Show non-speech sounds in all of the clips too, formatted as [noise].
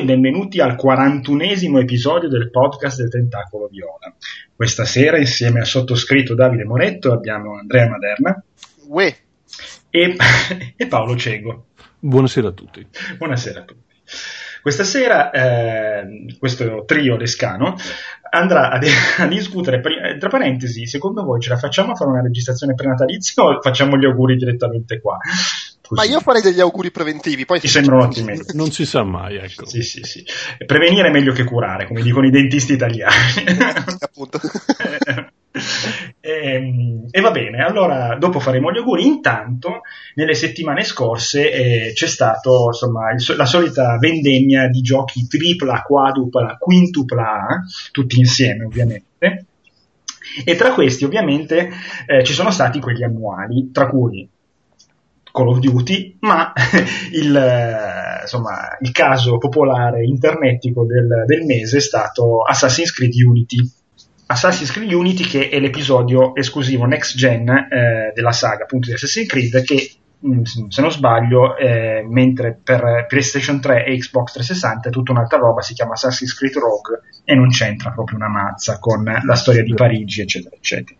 e benvenuti al 41esimo episodio del podcast del Tentacolo Viola. Questa sera insieme al sottoscritto Davide Moretto abbiamo Andrea Maderna Uè. e, [laughs] e Paolo Cego. Buonasera a tutti. Buonasera a tutti. Questa sera eh, questo trio lescano andrà a, [laughs] a discutere, tra parentesi, secondo voi ce la facciamo a fare una registrazione prenatalizia o facciamo gli auguri direttamente qua? Così. Ma io farei degli auguri preventivi. Poi Mi sembrano ottimi. Non si sa mai, ecco. Sì, sì, sì. Prevenire è meglio che curare, come dicono i dentisti italiani. Appunto. [laughs] e, e, va bene, allora dopo faremo gli auguri. Intanto, nelle settimane scorse eh, c'è stata la solita vendemmia di giochi tripla, quadrupla, quintupla, tutti insieme ovviamente. E tra questi, ovviamente, eh, ci sono stati quelli annuali, tra cui Call of Duty, ma [laughs] il, eh, insomma, il caso popolare internetico del, del, mese è stato Assassin's Creed Unity. Assassin's Creed Unity che è l'episodio esclusivo next gen eh, della saga appunto di Assassin's Creed che mm, se non sbaglio, eh, mentre per PlayStation 3 e Xbox 360 è tutta un'altra roba, si chiama Assassin's Creed Rogue e non c'entra proprio una mazza con la storia di Parigi, eccetera, eccetera.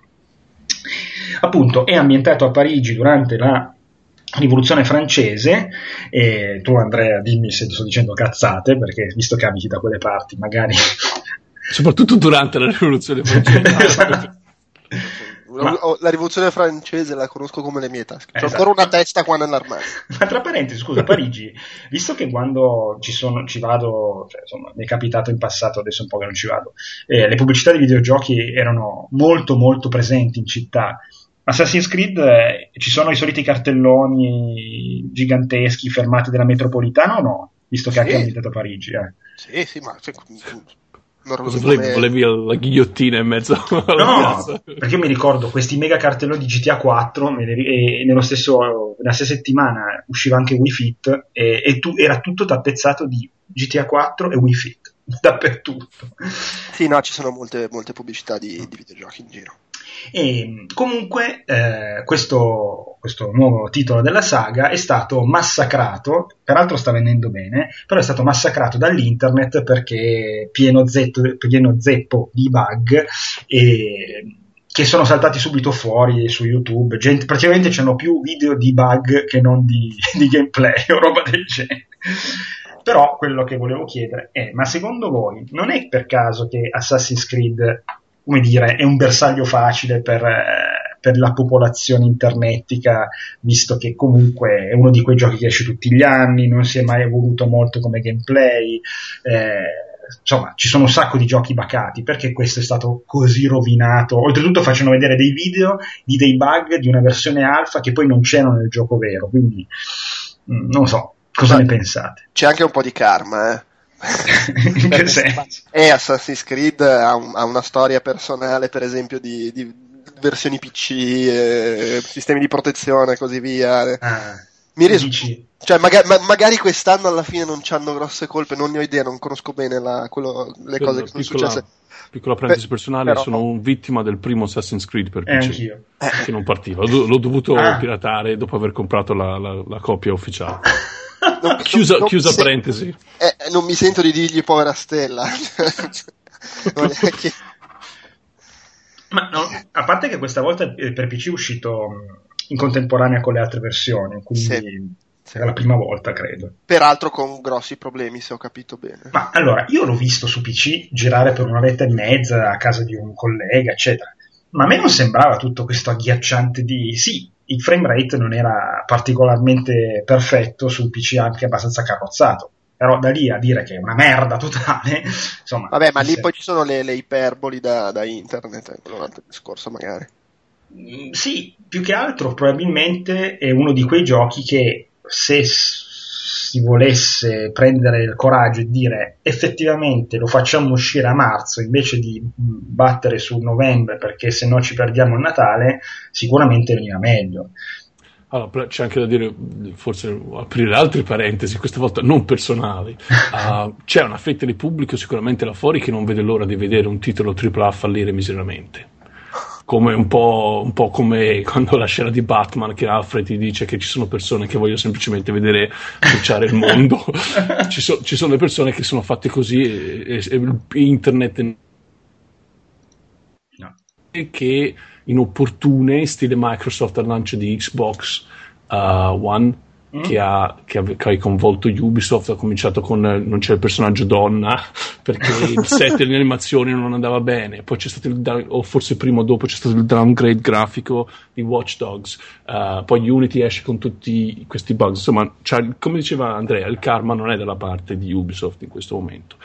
Appunto, è ambientato a Parigi durante la rivoluzione francese e tu Andrea dimmi se sto dicendo cazzate perché visto che abiti da quelle parti magari [laughs] soprattutto durante la rivoluzione francese [laughs] esatto. Ma... La rivoluzione francese la conosco come le mie tasche. C'ho esatto. ancora una testa qua nell'armadio. [laughs] Ma tra parentesi, scusa, Parigi, visto che quando ci, sono, ci vado, cioè, insomma, mi è capitato in passato, adesso un po' che non ci vado, eh, le pubblicità di videogiochi erano molto molto presenti in città Assassin's Creed eh, ci sono i soliti cartelloni giganteschi fermati della metropolitana o no? Visto che sì. anche abitato a Parigi. Eh. Sì, sì, ma cioè, volevi, volevi, la ghigliottina in mezzo [laughs] alla no, perché io mi ricordo questi mega cartelloni di GTA 4 e nello stesso, nella stessa settimana usciva anche Wii Fit e, e tu, era tutto tappezzato di GTA 4 e Wii Fit [laughs] dappertutto. Sì, no, ci sono molte, molte pubblicità di, di videogiochi in giro. E comunque eh, questo, questo, nuovo titolo della saga è stato massacrato, peraltro sta vendendo bene, però è stato massacrato dall'internet perché pieno, zetto, pieno zeppo di bug e che sono saltati subito fuori su YouTube. Gente, praticamente c'erano più video di bug che non di, [laughs] di gameplay o roba del genere. Però quello che volevo chiedere è: ma secondo voi non è per caso che Assassin's Creed come dire, è un bersaglio facile per, eh, per, la popolazione internetica, visto che comunque è uno di quei giochi che esce tutti gli anni, non si è mai evoluto molto come gameplay. Eh, insomma, ci sono un sacco di giochi bacati, perché questo è stato così rovinato? Oltretutto facciano vedere dei video di dei bug di una versione alfa che poi non c'erano nel gioco vero, quindi mm, non so, cosa Ma ne pensate? C'è anche un po' di karma, eh? In che senso? E Assassin's Creed ha, un, ha, una storia personale, per esempio, di, di versioni PC, eh, sistemi di protezione e così via. Ah, Mi ries- cioè, magari, ma, magari, quest'anno alla fine non ci hanno grosse colpe, non ne ho idea, non conosco bene la, quello, le per cose che sono piccola, successe. Piccola parentesi personale, però, sono un vittima del primo Assassin's Creed per PC, eh, che non partiva. L'ho, l'ho dovuto ah. piratare dopo aver comprato la, la, la copia ufficiale. [laughs] non, chiusa, non chiusa parentesi. Eh, non mi sento di dirgli povera Stella. [laughs] Ma no, a parte che questa volta per PC è uscito in contemporanea con le altre versioni, quindi sì. sarà la prima volta, credo. Peraltro con grossi problemi, se ho capito bene. Ma allora, io l'ho visto su PC girare per un'oretta e mezza a casa di un collega, eccetera. Ma a me non sembrava tutto questo agghiacciante di sì, il frame rate non era particolarmente perfetto su un PC anche abbastanza carrozzato. Però da lì a dire che è una merda totale, [laughs] insomma. Vabbè, ma lì poi ci sono le, le iperboli da, da internet, quello è un altro discorso magari. Mm, sì, più che altro probabilmente è uno di quei giochi che se si volesse prendere il coraggio e dire effettivamente lo facciamo uscire a marzo invece di battere su novembre perché se no ci perdiamo il Natale, sicuramente veniva meglio. Allora, c'è anche da dire, forse aprire altre parentesi, questa volta non personali. Uh, [laughs] c'è una fetta di pubblico sicuramente là fuori che non vede l'ora di vedere un titolo AAA fallire miseramente come un po', un po', come [laughs] quando la scena di Batman che Alfred ti dice che ci sono persone che vogliono semplicemente vedere bruciare il mondo [laughs] ci, so, ci, sono le persone che sono fatte così e, e, e internet no. e che inopportune stile Microsoft al lancio di Xbox uh, One Mm. Che, ha, che, ha, che, ha, coinvolto Ubisoft, ha cominciato con non c'è il personaggio donna [laughs] perché il [laughs] set delle animazioni non andava bene, poi c'è stato il, o forse prima o dopo c'è stato il downgrade grafico di Watch Dogs, uh, poi Unity esce con tutti questi bugs, insomma, come diceva Andrea, il karma non è dalla parte di Ubisoft in questo momento.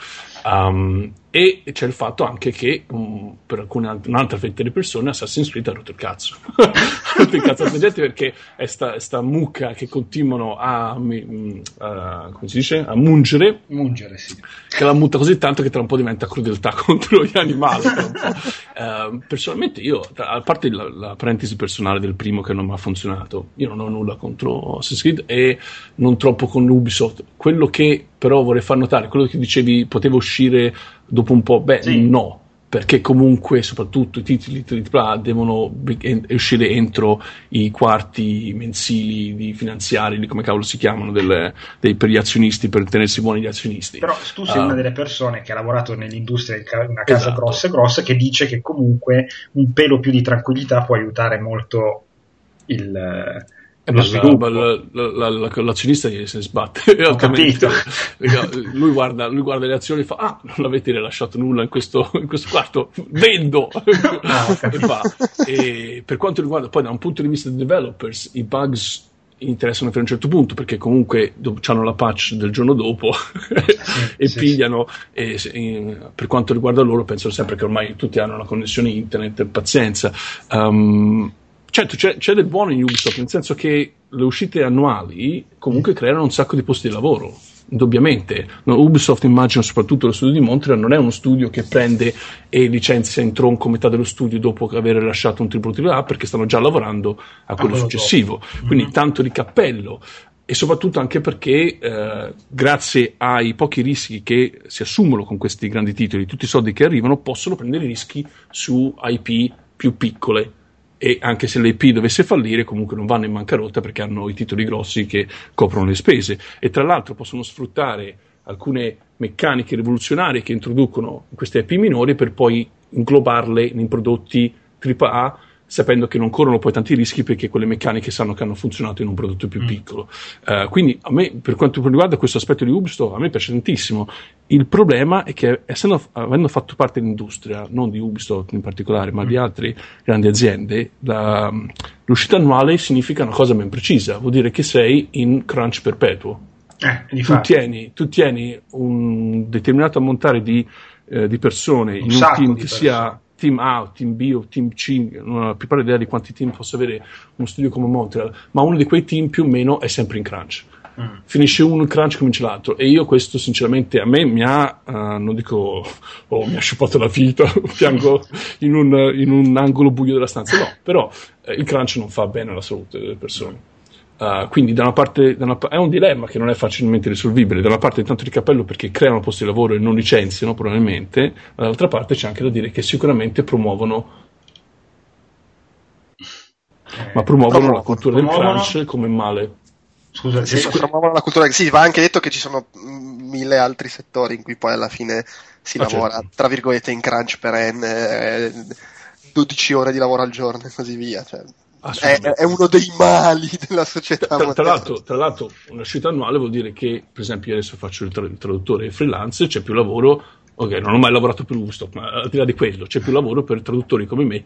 Um, e c'è il fatto anche che um, per alcune, un'altra fetta di persone Assassin's Creed ha rotto il cazzo. [laughs] ha rotto il cazzo a gente perché è sta, sta, mucca che continuano a, a, come si dice? a mungere. Mungere, sì. Che la mutta così tanto che tra un po' diventa crudeltà [laughs] contro gli animali. uh, personalmente io, a parte la, la, parentesi personale del primo che non mi ha funzionato, io non ho nulla contro Assassin's Creed e non troppo con Ubisoft. Quello che però vorrei far notare, quello che dicevi poteva uscire dopo un po', beh sì. no, perché comunque soprattutto i titoli AAA devono uscire entro i quarti mensili di finanziari, come cavolo si chiamano, delle, dei, per gli azionisti, per tenersi buoni gli azionisti. Però tu sei uh, una delle persone che ha lavorato nell'industria di una casa esatto. grossa e grossa che dice che comunque un pelo più di tranquillità può aiutare molto il, eh, lo sviluppo. La, la, la, l'azionista se ne sbatte. [laughs] [laughs] Lui guarda, lui guarda, le azioni e fa: Ah, non avete rilasciato nulla in questo, [laughs] in questo quarto, vendo! Ah, e va. E per quanto riguarda poi da un punto di vista dei developers, i bugs interessano fino a un certo punto perché comunque hanno la patch del giorno dopo e sì, pigliano e, e, per quanto riguarda loro penso sempre che ormai tutti hanno una connessione internet pazienza um, Certo, c'è, c'è, del buono in Ubisoft, nel senso che le uscite annuali comunque creano un sacco di posti di lavoro, indubbiamente. No, Ubisoft, immagino, soprattutto lo studio di Montreal, non è uno studio che prende e licenzia in tronco metà dello studio dopo aver lasciato un triplo A perché stanno già lavorando a quello ah, successivo. Dopo. Quindi mm-hmm. tanto di cappello e soprattutto anche perché eh, grazie ai pochi rischi che si assumono con questi grandi titoli, tutti i soldi che arrivano, possono prendere rischi su IP più piccole e anche se l'IP dovesse fallire comunque non vanno in bancarotta perché hanno i titoli grossi che coprono le spese. E tra l'altro possono sfruttare alcune meccaniche rivoluzionarie che introducono queste IP minori per poi inglobarle in prodotti AAA sapendo che non corrono poi tanti rischi perché quelle meccaniche sanno che hanno funzionato in un prodotto più mm. piccolo. Uh, quindi a me, per quanto riguarda questo aspetto di Ubisoft, a me piace tantissimo. Il problema è che essendo, avendo fatto parte dell'industria, non di Ubisoft in particolare, ma mm. di altre grandi aziende, la, l'uscita annuale significa una cosa ben precisa, vuol dire che sei in crunch perpetuo. Eh, tu, tieni, tu, tieni, un determinato ammontare di, eh, di persone un in un team che persone. sia team A o team B o team C, non ho più pari idea di quanti team possa avere uno studio come Montreal, ma uno di quei team più o meno è sempre in crunch. Mm. Finisce uno in crunch, comincia l'altro. E io questo, sinceramente, a me mi ha, uh, non dico, oh, mi ha sciupato la vita, [laughs] piango in un, in un, angolo buio della stanza. No, però eh, il crunch non fa bene alla salute delle persone. Uh, quindi da una parte da una, è un dilemma che non è facilmente risolvibile, da una parte tanto di cappello perché creano posti di lavoro e non licenziano probabilmente, ma dall'altra parte c'è anche da dire che sicuramente promuovono eh, ma promuovono la cultura promuovono... del crunch come male. Scusa, sì, promuovono la cultura sì, va anche detto che ci sono mille altri settori in cui poi alla fine si ah, lavora certo. tra virgolette in crunch perenne, eh, 12 ore di lavoro al giorno e così via. Cioè è, è, uno dei mali [laughs] della società. Tra, tra, l'altro, tra l'altro, un'uscita annuale vuol dire che, per esempio, io adesso faccio il, tra- il traduttore freelance, c'è più lavoro. Ok, non ho mai lavorato per Woodstock, ma al di là di quello, c'è più lavoro per traduttori come me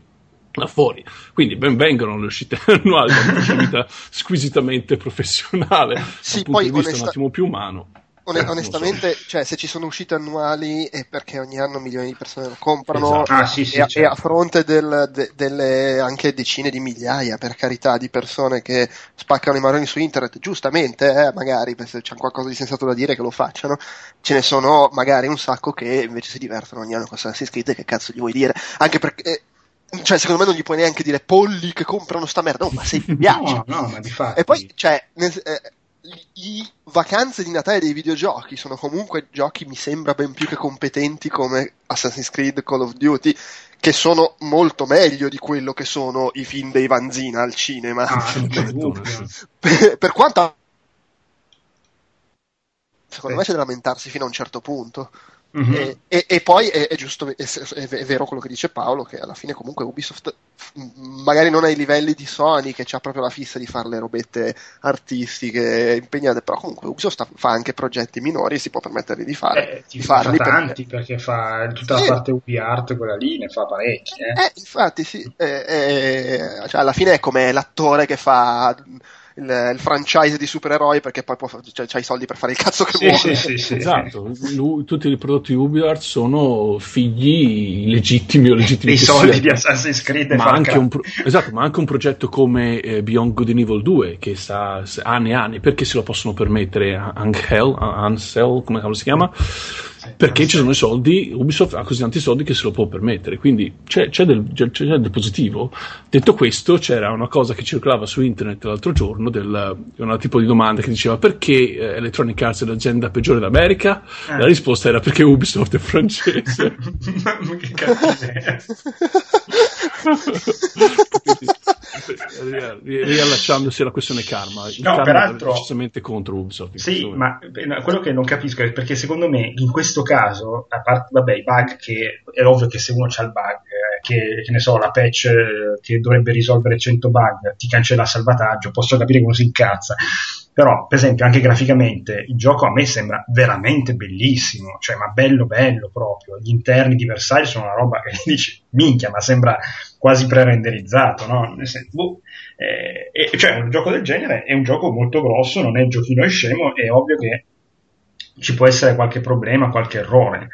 là fuori. Quindi ben vengano le uscite [laughs] annuali da una vita squisitamente professionale, sì, dal punto di vista onesta... un attimo più umano. Onestamente, cioè, se ci sono uscite annuali è perché ogni anno milioni di persone lo comprano esatto. ah, sì, sì, e, certo. e, a fronte del, de, delle anche decine di migliaia, per carità, di persone che spaccano i maroni su internet, giustamente, eh, magari se c'è qualcosa di sensato da dire che lo facciano, ce ne sono magari un sacco che invece si divertono ogni anno con Assassin's Creed, che cazzo gli vuoi dire? Anche perché... Eh, cioè, secondo me non gli puoi neanche dire polli che comprano sta merda, no, ma se ti piace. no, no, ma di fatto. E poi, cioè, eh, i vacanze di Natale dei videogiochi sono comunque giochi, mi sembra, ben più che competenti come Assassin's Creed, Call of Duty, che sono molto meglio di quello che sono i film dei Vanzina al cinema. Ah, [laughs] per, per quanto secondo me c'è da lamentarsi fino a un certo punto. Mm-hmm. E, e, e, poi è, è giusto, è, è, vero quello che dice Paolo, che alla fine comunque Ubisoft magari non ai livelli di Sony che ha proprio la fissa di fare le robette artistiche impegnate, però comunque Ubisoft fa anche progetti minori e si può permettere di, fare, eh, di farli. Fa tanti perché, perché fa tutta sì. la parte Ubi Art, quella lì ne fa parecchi. Eh, eh infatti sì, eh, eh, cioè alla fine è come l'attore che fa il, il, franchise di supereroi perché poi può, cioè, c'ha i soldi per fare il cazzo che sì, vuole. Sì, sì, sì, esatto, Lui, tutti i prodotti UbiArt sono figli legittimi o legittimi. I soldi sia. di Assassin's Creed ma anche, un, esatto, ma anche un progetto come eh, Beyond Good and Evil 2 che sta anni e anni, perché se lo possono permettere Angel, Ansel, come si chiama? Perché ci sono i soldi, Ubisoft ha così tanti soldi che se lo può permettere, quindi c'è, c'è, del, c'è, c'è del, positivo. Detto questo, c'era una cosa che circolava su internet l'altro giorno, del, una tipo di domanda che diceva perché eh, Electronic Arts è l'azienda peggiore d'America? Eh. La risposta era perché Ubisoft è francese. [laughs] che cazzo è? [laughs] riallacciandosi alla questione karma. Il no, karma peraltro, è decisamente contro Ubisoft. Sì, ma quello che non capisco è perché secondo me in questo caso, a parte vabbè, i bug che è ovvio che se uno c'ha il bug, eh, che, che, ne so, la patch eh, che dovrebbe risolvere 100 bug ti cancella il salvataggio, posso capire che uno si incazza. Però, per esempio, anche graficamente il gioco a me sembra veramente bellissimo, cioè, ma bello, bello proprio. Gli interni di Versailles sono una roba che [laughs] dici, minchia, ma sembra quasi pre-renderizzato, no? Boh, eh, cioè, un gioco del genere è un gioco molto grosso, non è giochino è scemo, è ovvio che ci può essere qualche problema, qualche errore.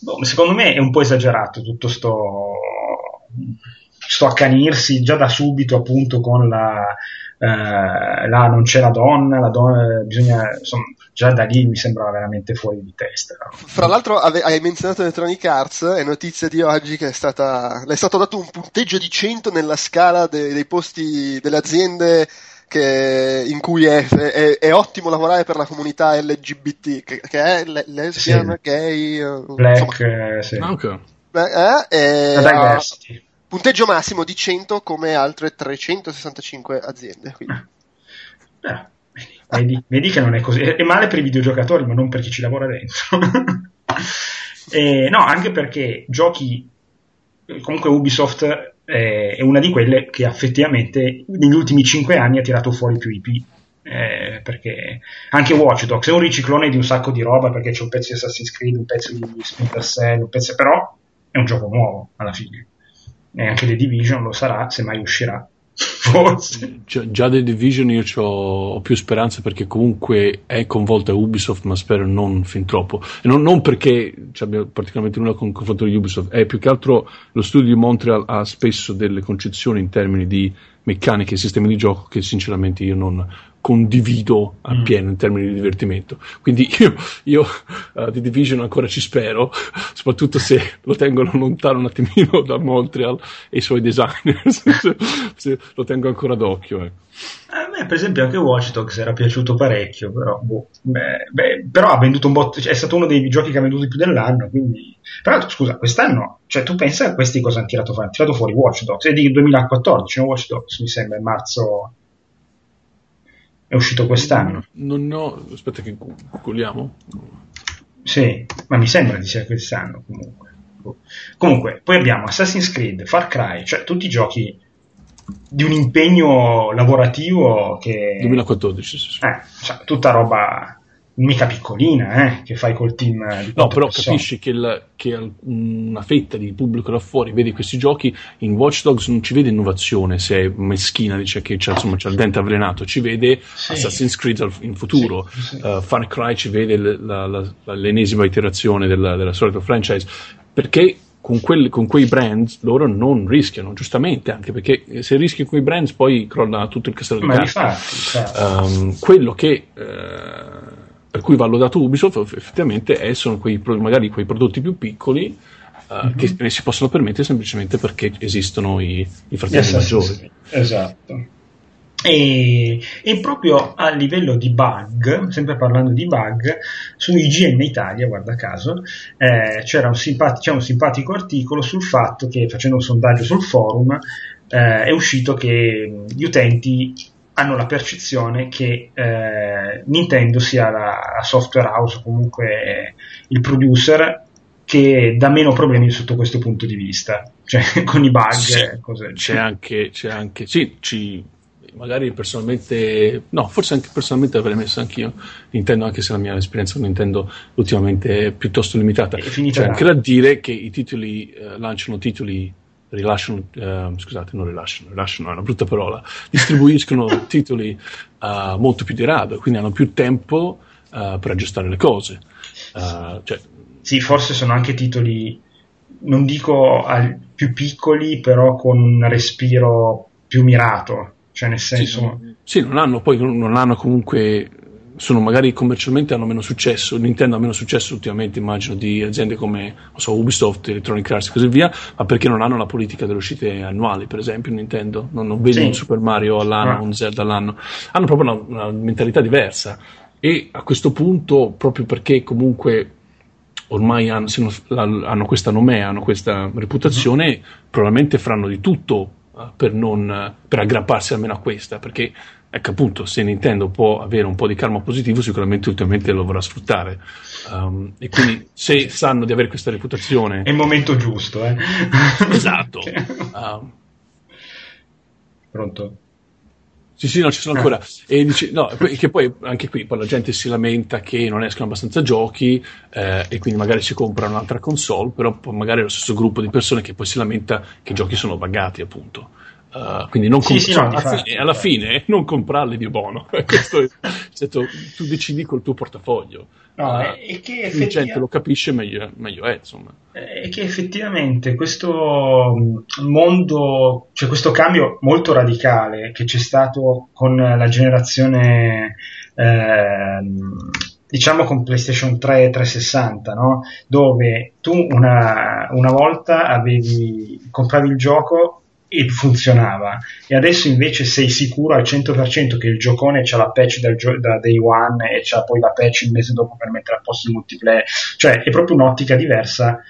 Boh, secondo me è un po' esagerato tutto sto, sto accanirsi già da subito appunto con la eh, là non c'è la donna, la donna bisogna, insomma, già da lì mi sembrava veramente fuori di testa. Fra l'altro ave- hai menzionato Electronic Arts, è notizia di oggi che è, stata, le è stato dato un punteggio di 100 nella scala de- dei posti delle aziende che, in cui è, è, è, ottimo lavorare per la comunità LGBT, che, che è le- lesbian, sì. gay, uh, black, insomma, eh, sì. okay. eh, eh, diversity punteggio massimo di 100 come altre 365 aziende. Eh, vedi, vedi, che non è così. È male per i videogiocatori, ma non per chi ci lavora dentro. [laughs] e, no, anche perché giochi. Comunque Ubisoft è, è una di quelle che effettivamente negli ultimi 5 anni ha tirato fuori più IP. Eh, perché anche Watch Dogs è un riciclone di un sacco di roba perché c'è un pezzo di Assassin's Creed, un pezzo di Splinter Cell, un pezzo, però è un gioco nuovo alla fine e anche The Division lo sarà se mai uscirà. [laughs] Forse. Già, già The Division io ho più speranze perché comunque è coinvolta Ubisoft, ma spero non fin troppo. Non, non perché abbia particolarmente nulla con confronto di Ubisoft, è più che altro lo studio di Montreal ha spesso delle concezioni in termini di meccaniche e sistemi di gioco che sinceramente io non, condivido appieno mm. in termini di divertimento. Quindi io, io uh, di Division ancora ci spero, soprattutto se lo tengono lontano un attimino [laughs] da Montreal e i suoi designers, [laughs] se lo tengo ancora d'occhio. Eh. A me, per esempio, anche Watch Dogs era piaciuto parecchio, però, boh, beh, beh, però ha venduto un botto, cioè, è stato uno dei giochi che ha venduto di più dell'anno, quindi... L'altro, scusa, quest'anno, cioè, tu pensa a questi cosa hanno tirato fuori? Hanno tirato fuori Watch Dogs, è di 2014, no? Watch Dogs, mi sembra, in marzo è uscito quest'anno. Non ho. Aspetta, che googoliamo. Sì, ma mi sembra di sia quest'anno comunque. Comunque, poi abbiamo Assassin's Creed, Far Cry, cioè tutti i giochi di un impegno lavorativo che. 2014, sì, sì. Eh, cioè, tutta roba mica piccolina, eh, che fai col team di No, però persone. capisci che, il, che, una fetta di pubblico da fuori vede questi giochi, in Watch Dogs non ci vede innovazione, se è meschina, dice che c'è, insomma, c'è il dente avvelenato, ci vede sì. Assassin's Creed in futuro, sì, sì. Uh, Far Cry ci vede la, la, la, l'ennesima iterazione della, della solita franchise, perché con, quelli, con, quei brand loro non rischiano, giustamente, anche perché se rischi con quei brand poi crolla tutto il castello di carta. Um, quello che... Uh, per cui va lodato Ubisoft effettivamente è, sono quei, magari quei prodotti più piccoli uh, mm-hmm. che ne si possono permettere semplicemente perché esistono i, i fratelli yes, maggiori. Esatto. E, e, proprio a livello di bug, sempre parlando di bug, su IGN Italia, guarda caso, eh, c'era un, simpatico, c'è un simpatico articolo sul fatto che, facendo un sondaggio sul forum, eh, è uscito che gli utenti hanno la percezione che eh, Nintendo sia la, la software house, comunque il producer che dà meno problemi sotto questo punto di vista, cioè [laughs] con i bug. Sì, cose, c'è, anche, c'è anche, sì, ci, magari personalmente, no, forse anche personalmente avrei messo anch'io Nintendo, anche se la mia esperienza con Nintendo ultimamente è piuttosto limitata. C'è anche da dire che i titoli eh, lanciano titoli rilasciano, uh, scusate, non rilasciano, rilasciano è una brutta parola, distribuiscono [laughs] titoli uh, molto più di rado, quindi hanno più tempo uh, per aggiustare le cose. Cioè, sì, forse sono anche titoli, non dico al, più piccoli, però con un respiro più mirato, cioè nel senso... Sì, sì non hanno poi non hanno comunque sono magari commercialmente hanno meno successo, Nintendo ha meno successo ultimamente immagino di aziende come so, Ubisoft, Electronic Arts e così via, ma perché non hanno la politica delle uscite annuali, per esempio Nintendo, non, non vedi sì. un Super Mario all'anno, ah. un Zelda all'anno, hanno proprio una, una mentalità diversa e a questo punto, proprio perché comunque ormai hanno, hanno questa nomea, hanno questa reputazione, mm-hmm. probabilmente faranno di tutto per, non, per aggrapparsi almeno a questa, perché ecco appunto se Nintendo può avere un po' di karma positivo sicuramente ultimamente lo vorrà sfruttare um, e quindi se sanno di avere questa reputazione è il momento giusto eh? esatto um, [laughs] pronto? Sì, sì, no, ci sono ancora. [laughs] E dice, no, che poi anche qui poi la gente si lamenta che non escono abbastanza giochi eh, e quindi magari si compra un'altra console, però magari è lo stesso gruppo di persone che poi si lamenta che i giochi sono buggati, appunto. Uh, quindi non comp- sì, sì, no, alla, fine, alla, fine, non comprarli di buono. [laughs] Questo è, certo, tu decidi col tuo portafoglio. No, uh, e che effettivamente... gente lo capisce meglio, meglio è, insomma. E che effettivamente questo mm, mondo, cioè questo cambio molto radicale che c'è stato con la generazione eh, diciamo con PlayStation 3 e 360, no? dove tu una, una volta avevi, compravi il gioco e funzionava. E adesso invece sei sicuro al 100% che il giocone c'ha la patch dal gio- da day one e c'ha poi la patch il mese dopo per mettere a posto il multiplayer. Cioè è proprio un'ottica diversa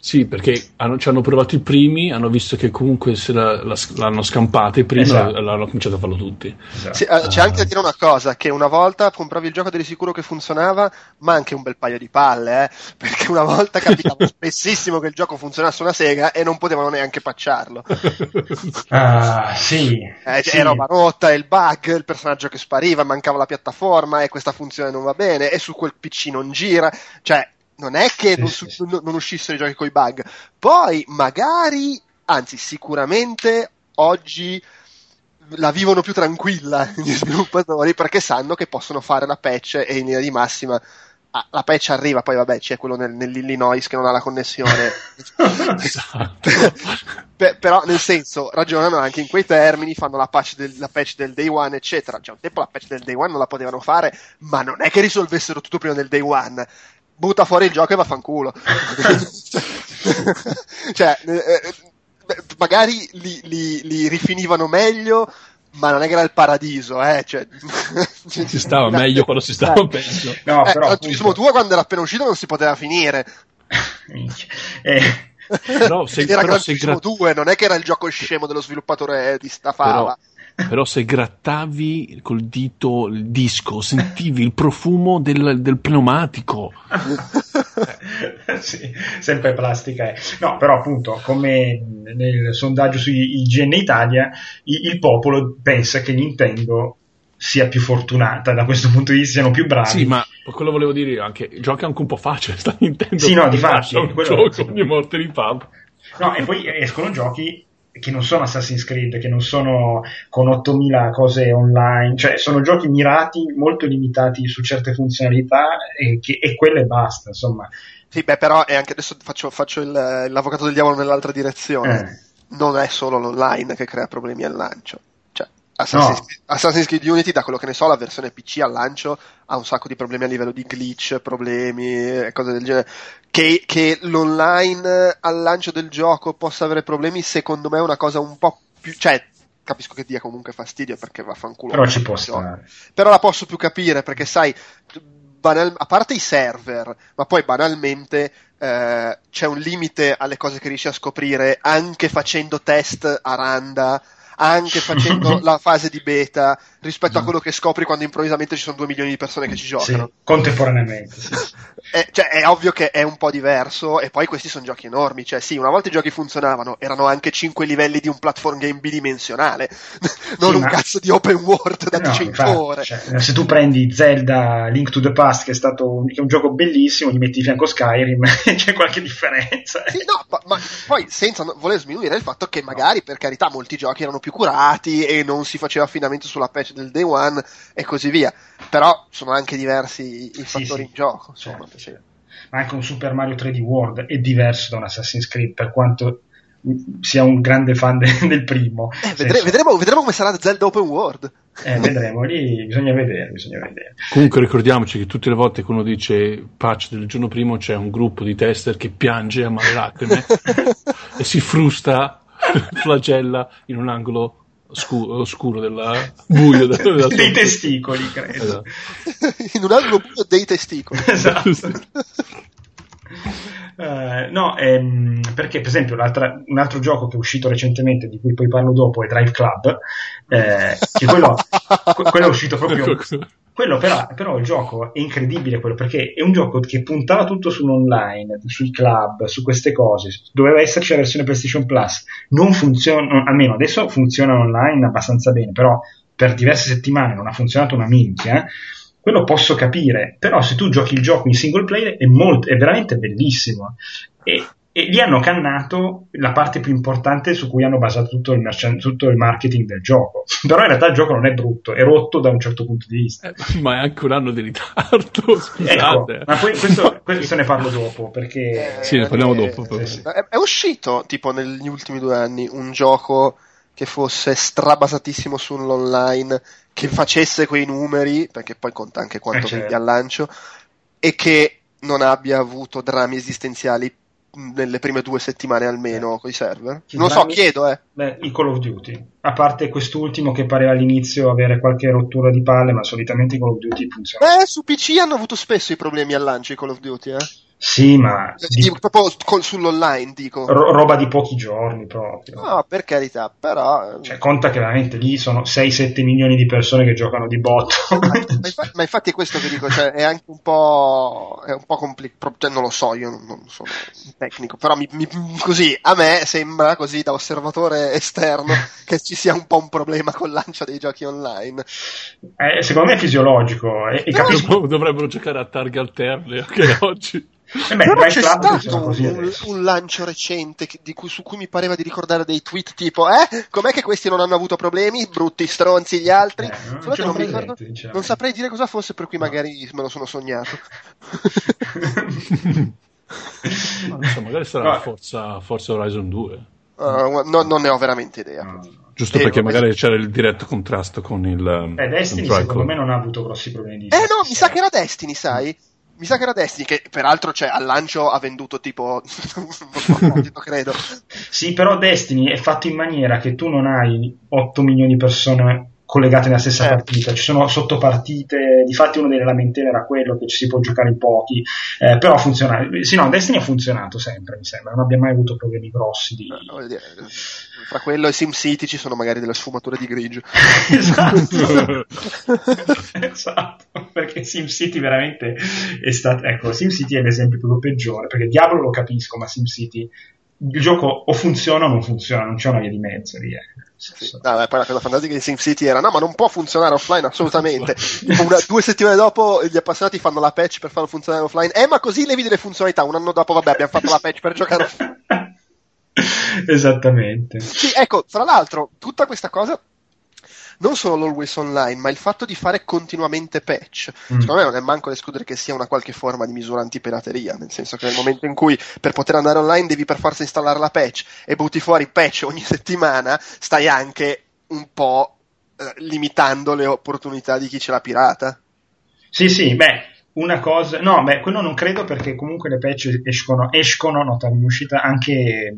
sì, perché hanno, ci hanno provato i primi, hanno visto che comunque se la, la, l'hanno scampata i primi, esatto. l'hanno cominciato a farlo tutti. Esatto. Sì, uh, c'è anche da dire una cosa, che una volta compravi il gioco eri sicuro che funzionava, ma anche un bel paio di palle, eh? [laughs] perché una volta capitava [laughs] spessissimo che il gioco funzionasse una sega e non potevano neanche patcharlo. [laughs] Ah, sì, eh, sì. Era roba rotta, il bug, il personaggio che spariva, mancava la piattaforma e questa funzione non va bene e su quel PC non gira, cioè non è che sì, non, sì, sì. non, uscissero i giochi con i bug. Poi magari, anzi sicuramente oggi la vivono più tranquilla [laughs] gli sviluppatori perché sanno che possono fare la patch e in linea di massima ah, la patch arriva, poi vabbè c'è quello nel, nell'Illinois che non ha la connessione. [laughs] esatto. [laughs] però nel senso, ragionano anche in quei termini, fanno la patch, del, la patch del day one, eccetera. Cioè un tempo la patch del day one non la potevano fare, ma non è che risolvessero tutto prima del day one butta fuori il gioco e vaffanculo. [laughs] cioè, eh, eh, magari li, li, li, rifinivano meglio, ma non è che era il paradiso, eh. Cioè, si stava [laughs] meglio quando si stava eh. peggio. No, eh, però, Turismo 2 quando era appena uscito non si poteva finire. [laughs] eh. Però se, era però Gran Turismo gra- 2, non è che era il gioco scemo dello sviluppatore di sta fava. Però però se grattavi col dito il disco sentivi il profumo del, del pneumatico [laughs] sì, sempre plastica è. no però appunto come nel sondaggio su IGN Italia il, popolo pensa che Nintendo sia più fortunata da questo punto di vista, siano più bravi. Sì, ma quello volevo dire io anche, gioca anche un po' facile, sta Nintendo. Sì, no, di fatto. Un quello... gioco di morte di pub. No, e poi escono giochi che non sono Assassin's Creed, che non sono con 8000 cose online, cioè sono giochi mirati, molto limitati su certe funzionalità e, che, e quelle basta, insomma. Sì, beh, però e anche adesso faccio, faccio il, l'avvocato del diavolo nell'altra direzione. Eh. Non è solo l'online che crea problemi al lancio. Assassin's, no. Assassin's, Creed Unity, da quello che ne so, la versione PC al lancio ha un sacco di problemi a livello di glitch, problemi e cose del genere. Che, che l'online al lancio del gioco possa avere problemi, secondo me è una cosa un po' più. cioè, capisco che dia comunque fastidio perché vaffanculo. Però ci può stare. Però la posso più capire perché sai, banal, a parte i server, ma poi banalmente eh, c'è un limite alle cose che riesci a scoprire anche facendo test a randa anche facendo [laughs] la fase di beta rispetto a quello che scopri quando improvvisamente ci sono due milioni di persone che ci giocano. Sì, contemporaneamente. Sì. è, [laughs] cioè, è ovvio che è un po' diverso e poi questi sono giochi enormi. Cioè, sì, una volta i giochi funzionavano, erano anche 5 livelli di un platform game bidimensionale, [laughs] non sì, un ma... cazzo di open world da no, 100 infatti, ore. Cioè, se tu prendi Zelda Link to the Past, che è stato un, è un gioco bellissimo, gli metti di fianco Skyrim, c'è qualche differenza. Sì, no, ma, ma poi senza voler sminuire il fatto che magari, per carità, molti giochi erano più curati e non si faceva affidamento sulla patch del day one e così via. Però sono anche diversi i fattori sì, in gioco. Certo, certo. Ma anche un Super Mario 3D World è diverso da un Assassin's Creed, per quanto sia un grande fan de- del primo. Eh, vedre- vedremo, vedremo, come sarà Zelda Open World. Eh, vedremo, lì bisogna vedere, bisogna vedere. Comunque ricordiamoci che tutte le volte che uno dice patch del giorno primo c'è un gruppo di tester che piange a male lacrime [laughs] e si frusta, [laughs] flagella in un angolo oscuro, oscuro della [laughs] buio della dei testicoli, credo. Esatto. In un angolo buio dei testicoli. Esatto. [laughs] Uh, no, ehm, perché per esempio un altro gioco che è uscito recentemente, di cui poi parlo dopo, è Drive Club, eh, che quello, quello, è uscito proprio quello però, però, il gioco è incredibile quello perché è un gioco che puntava tutto sull'online, sui club, su queste cose. Doveva esserci la versione PlayStation Plus. Non funziona, almeno adesso funziona online abbastanza bene, però per diverse settimane non ha funzionato una minchia. Quello posso capire, però se tu giochi il gioco in single player è, molto, è veramente bellissimo. E e lì hanno cannato la parte più importante su cui hanno basato tutto il, merchan- tutto il, marketing del gioco. [laughs] Però in realtà il gioco non è brutto, è rotto da un certo punto di vista. Eh, ma è anche un anno di ritardo, [laughs] scusate. Ecco, ma questo, questo ne parlo dopo, perché... Eh, sì, ne parliamo dopo. Eh, sì. È, è uscito, tipo, negli ultimi due anni, un gioco che fosse strabasatissimo sull'online, che facesse quei numeri, perché poi conta anche quanto eh, certo. al lancio, e che non abbia avuto drammi esistenziali nelle prime due settimane almeno eh. con i server? Chi non so, chiedo, eh. Beh, i Call of Duty. A parte quest'ultimo che pareva all'inizio avere qualche rottura di palle, ma solitamente i Call of Duty funzionano. Beh, su PC hanno avuto spesso i problemi al lancio i Call of Duty, eh. Sì, ma. Di... proprio col, sull'online, dico. Ro- roba di pochi giorni proprio. No, per carità, però. Eh, cioè, conta che veramente lì sono 6-7 milioni di persone che giocano di botto. [laughs] ma, infatti, ma, infatti è questo che dico, cioè, è anche un po'. È un po' complicato. Cioè, non lo so, io non, non sono un tecnico, però mi, mi, così a me sembra, così da osservatore esterno, [laughs] che ci sia un po' un problema con il lancio dei giochi online. Eh, secondo me è fisiologico. E, e capisco... Dovrebbero giocare a targhe alterne anche [laughs] oggi. Eh beh, Però c'è stato un, un, lancio recente cui, su cui mi pareva di ricordare dei tweet tipo eh, com'è che questi non hanno avuto problemi, brutti stronzi gli altri? Eh, non, non, presente, ricordo, diciamo. non, saprei dire cosa fosse, per cui no. magari me lo sono sognato. [laughs] so, magari sarà no. Forza, Forza Horizon 2. Uh, no, non ne ho veramente idea. No. Giusto perché magari c'era il diretto contrasto con il. Eh, Destiny secondo me non ha avuto grossi problemi di. Eh no, mi sa che era Destiny, sai? Mi sa che era Destiny, che peraltro cioè, al lancio ha venduto tipo [laughs] credo. Sì, però Destiny è fatto in maniera che tu non hai 8 milioni di persone collegate nella stessa eh. partita, ci sono sottopartite, difatti uno delle lamentele era quello che ci si può giocare in pochi, eh, però funziona, sì no, Destiny ha funzionato sempre mi sembra, non abbia mai avuto problemi grossi di... No, no, fra quello e SimCity ci sono magari delle sfumature di grigio. [laughs] esatto. [laughs] esatto, perché SimCity veramente è stato, ecco, SimCity è l'esempio proprio peggiore, perché Diablo lo capisco, ma SimCity il gioco o funziona o non funziona, non c'è una via di mezzo lì. Eh. Sì. No, poi la cosa fantastica di SimCity era no, ma non può funzionare offline assolutamente. [laughs] Una, due settimane dopo gli appassionati fanno la patch per farlo funzionare offline. Eh, ma così levi delle funzionalità. Un anno dopo, vabbè, abbiamo fatto la patch per giocare offline. [laughs] Esattamente. Sì, ecco, tra l'altro, tutta questa cosa non solo l'always online, ma il fatto di fare continuamente patch. Mm. Secondo me non è manco da escludere che sia una qualche forma di misura antipirateria, nel senso che nel momento in cui per poter andare online devi per forza installare la patch e butti fuori patch ogni settimana, stai anche un po' eh, limitando le opportunità di chi ce l'ha pirata. Sì, sì, beh, una cosa, no, beh, quello non credo perché comunque le patch escono, escono nota in uscita anche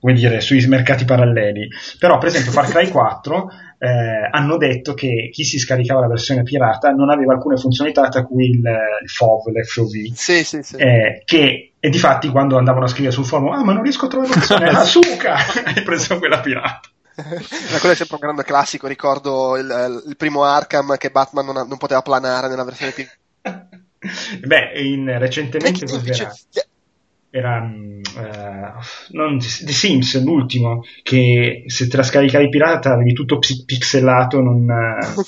come dire, sui mercati paralleli. Però, per esempio, Far Cry 4 eh, hanno detto che chi si scaricava la versione pirata non aveva alcune funzionalità, tra cui il, il FOV, l'FOV. Sì, sì, sì. Eh, che, e difatti quando andavano a scrivere sul forum, ah, ma non riesco a trovare l'opzione, ah, suca! Hai preso quella pirata. Ma quello è sempre un grande classico, ricordo il, il primo Arkham che Batman non, ha, non poteva planare nella versione pirata. Beh, in, recentemente cos'era? Era uh, non, The Sims l'ultimo che se te la scaricavi pirata avevi tutto pixelato non, uh,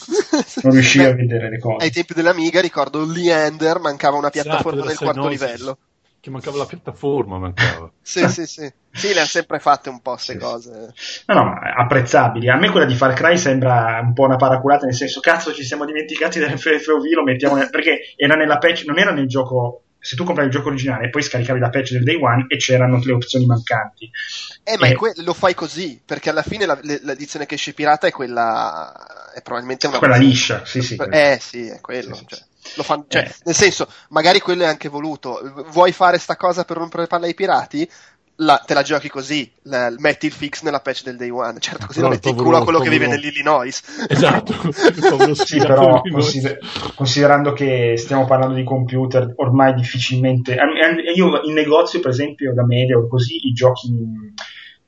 non riuscivi Beh, a vedere le cose. ai tempi dell'Amiga ricordo Leander mancava una esatto, piattaforma esatto, del quarto livello. che mancava la piattaforma mancava. [laughs] Sì sì sì. Sì le hanno sempre fatte un po' queste sì, cose. No no apprezzabili. A me quella di Far Cry sembra un po' una paraculata nel senso cazzo ci siamo dimenticati dell'FFOV lo mettiamo nel... perché era nella patch non era nel gioco se tu compravi il gioco originale e poi scaricavi la patch del day one e c'erano le opzioni mancanti. Eh, ma e... que- lo fai così, perché alla fine la, l'edizione che esce pirata è quella. è probabilmente una. Quella liscia, sì, sì. Eh, sì, è quello. Sì, sì. Cioè, lo fan- cioè, eh. Nel senso, magari quello è anche voluto. Vuoi fare sta cosa per rompere palle ai pirati? La, te la giochi così, la, metti il fix nella patch del day one, certo così lo metti in culo a quello che vive nell'Illinois. [laughs] Esatto, [laughs] sì, però consider- considerando che stiamo parlando di computer, ormai difficilmente... Io in negozio, per esempio, da media o così, i giochi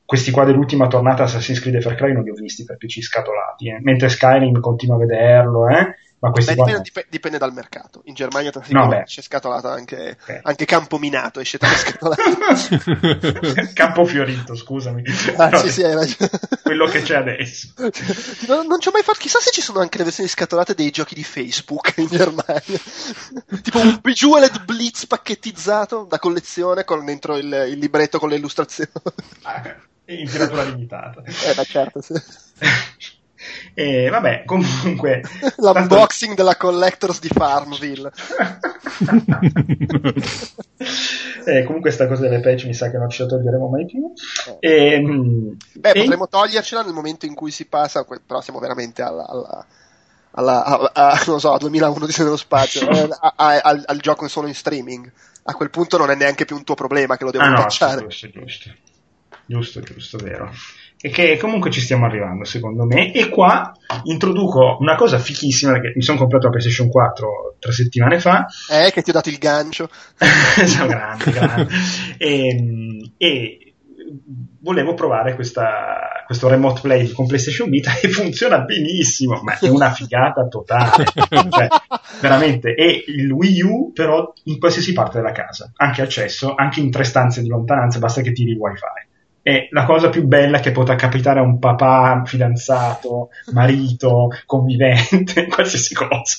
questi qua dell'ultima tornata Assassin's Creed e Far Cry non li ho visti per PC scatolati, eh. mentre Skyrim continuo a vederlo, eh. Ma Beh, dipende, dipende, dal mercato. In Germania no, esce scatolata anche, okay. anche Campo Minato esce [laughs] scatolata. [laughs] Campo Fiorito, scusami. Ah, no, sì, sì, hai ragione. Quello che c'è adesso. [laughs] Non, non ci ho mai fatto. Chissà se ci sono anche le versioni scatolate dei giochi di Facebook in Germania. tipo un Bejeweled Blitz pacchettizzato da collezione con dentro il, il libretto con le illustrazioni. Ah, in tiratura limitata. Eh, certo, sì. E vabbè, comunque. [laughs] L'unboxing tanto... della Collectors di Farmville. [laughs] eh, comunque, questa cosa delle patch mi sa che non ce la toglieremo mai più. Eh. E, ehm, Beh, e... potremmo togliercela nel momento in cui si passa, però siamo veramente alla. alla... Alla, a, a, non so, a 2001 di nello spazio, [laughs] eh, a, al, al, gioco solo in streaming. A quel punto non è neanche più un tuo problema che lo devo ah, no, giusto. Giusto, giusto, vero e che comunque ci stiamo arrivando secondo me. E qua introduco una cosa fichissima perché mi sono comprato la PlayStation 4 tre settimane fa. Eh che ti ho dato il gancio. [laughs] Sono grande, grande. E, ehm, e, volevo provare questa, questo remote play con PlayStation Vita e [laughs] funziona benissimo ma è una figata totale. Cioè, veramente. E il Wii U però in qualsiasi parte della casa. Anche accesso anche in tre stanze di lontananza basta che tiri il wifi è la cosa più bella che potrà capitare a un papà, fidanzato, marito, [laughs] convivente, [laughs] qualsiasi cosa.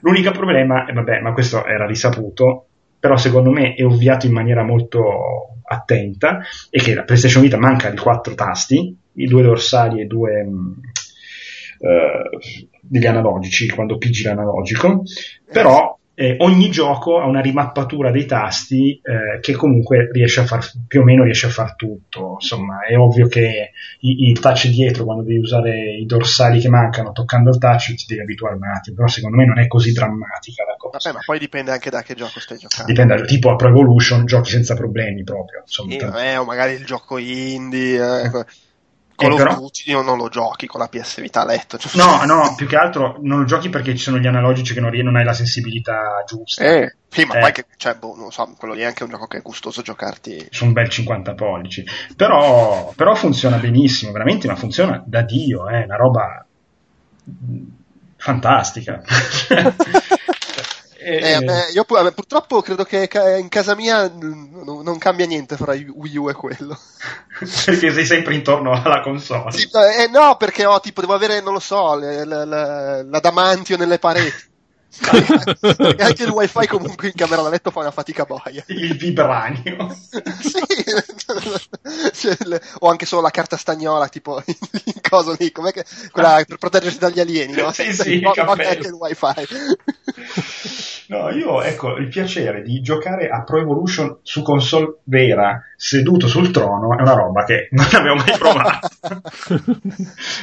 L'unico problema, e vabbè, ma questo era risaputo, però secondo me è ovviato in maniera molto attenta, è che la PlayStation Vita manca di quattro tasti, i due dorsali e due uh, degli analogici, quando pigi l'analogico, però eh, ogni gioco ha una rimappatura dei tasti eh, che comunque riesce a far più o meno riesce a far tutto. Insomma, è ovvio che i, il touch dietro, quando devi usare i dorsali che mancano toccando il touch, ti devi abituare un attimo. Però secondo me non è così drammatica la cosa. Vabbè, ma poi dipende anche da che gioco stai giocando. Dipende dal tipo a Pro Evolution, giochi senza problemi proprio. Insomma, vabbè, o magari il gioco indie. Eh, Call of Duty non lo giochi con la PS Vita a letto. Cioè... No, [laughs] no, più che altro non lo giochi perché ci sono gli analogici che non, non hai la sensibilità giusta. Eh, sì, ma eh. poi che, cioè, boh, non so, quello lì è anche un gioco che è gustoso giocarti. Su un bel 50 pollici. Però, però funziona benissimo, veramente, ma funziona da Dio, è eh, una roba fantastica. [laughs] [laughs] Eh, eh, beh, io purtroppo credo che in casa mia non cambia niente fra Wii U e quello. [laughs] perché sei sempre intorno alla console. Sì, eh, no, perché ho tipo, devo avere, non lo so, le, le, le, l'adamantio nelle pareti. E anche il wifi [laughs] comunque in camera da letto fa una fatica boia. Il vibranio. Sì. Cioè, le, o anche solo la carta stagnola tipo in, [laughs] in cosa lì com'è che, quella per proteggersi dagli alieni no? sì, sì, no, anche il wifi No, io ecco il piacere di giocare a Pro Evolution su console vera, seduto sul trono, è una roba che non [laughs] avevo mai provato. [laughs]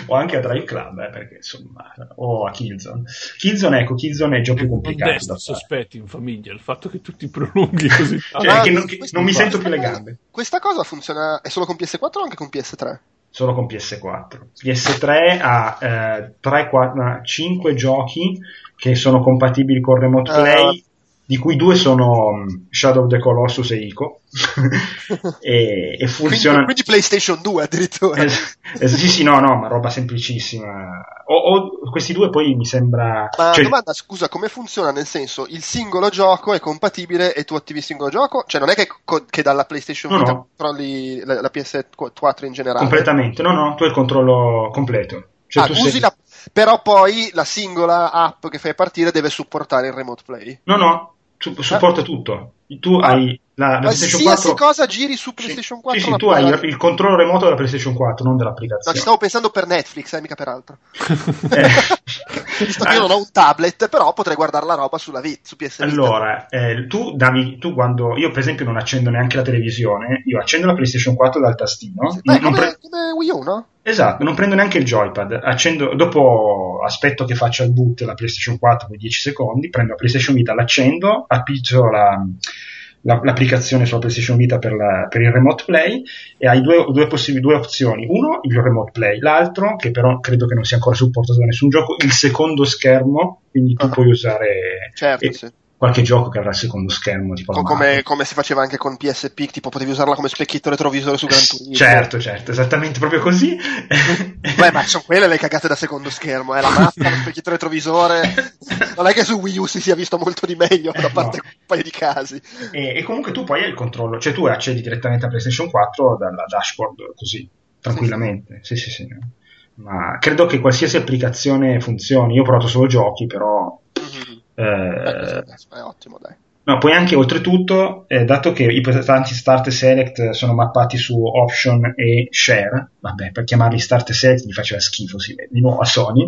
o anche a Drive Club, eh, perché insomma, o a Killzone. Killzone, ecco, Killzone è il gioco più complicato. Non sospetti in famiglia, il fatto che tu ti prolunghi così tanto. [laughs] Cioè, ah, che non, che non mi sento più le gambe. Questa cosa funziona, è solo con PS4 o anche con PS3? Solo con PS4. PS3 ha eh, 3, 4, 5 giochi che sono compatibili con Remote ah. Play, uh, di cui due sono um, Shadow of the Colossus e Ico. [laughs] e, e funziona... Quindi, quindi, PlayStation 2 addirittura. Eh, sì, sì, no, no, ma roba semplicissima. O, o questi due poi mi sembra... Ma cioè... domanda, scusa, come funziona? Nel senso, il singolo gioco è compatibile e tu attivi il singolo gioco? Cioè non è che, che dalla PlayStation no, no. controlli la, la PS4 in generale? Completamente, no, no, tu hai il controllo completo. Cioè, ah, usi sei... la però poi la singola app che fai partire deve supportare il remote play. No, no, su- supporta ah. tutto. Tu hai la, la PlayStation 4 cosa giri su PlayStation 4 sì, sì, tu hai il controllo remoto della PlayStation 4 non dell'applicazione no, ci stavo pensando per Netflix eh, mica per altro eh. [laughs] visto che io non ho un tablet però potrei guardare la roba sulla v- su PS allora eh, tu, dammi, tu quando io per esempio non accendo neanche la televisione io accendo la PlayStation 4 dal tastino sì, non, come, pre- come Wii U no? Esatto, non prendo neanche il joypad, accendo, dopo aspetto che faccia il boot la PlayStation 4 per 10 secondi, prendo la PlayStation Vita, l'accendo, appiccio la, la, l'applicazione sulla PlayStation Vita per, la, per, il remote play e hai due, due, possibili, due opzioni. Uno, il remote play, l'altro, che però credo che non sia ancora supportato da nessun gioco, il secondo schermo, quindi tu uh-huh. puoi usare... Certo, e, sì qualche gioco che avrà il secondo schermo. Tipo come, come, si faceva anche con PSP, tipo potevi usarla come specchietto retrovisore su Gran Turismo. Certo, certo, esattamente proprio così. [laughs] Beh, ma sono quelle le cagate da secondo schermo, è eh? la mappa, lo [laughs] specchietto retrovisore. Non è che su Wii U si sia visto molto di meglio, da parte no. un paio di casi. E, e, comunque tu poi hai il controllo, cioè tu accedi direttamente a PlayStation 4 dalla dashboard così, tranquillamente. Sì, sì, sì. sì. Ma credo che qualsiasi applicazione funzioni. Io ho provato solo giochi, però eh, è ottimo, dai. No, poi anche oltretutto, eh, dato che i prestanti Start e Select sono mappati su Option e Share, vabbè, per chiamarli Start e Select mi faceva schifo, si vede, di nuovo a Sony,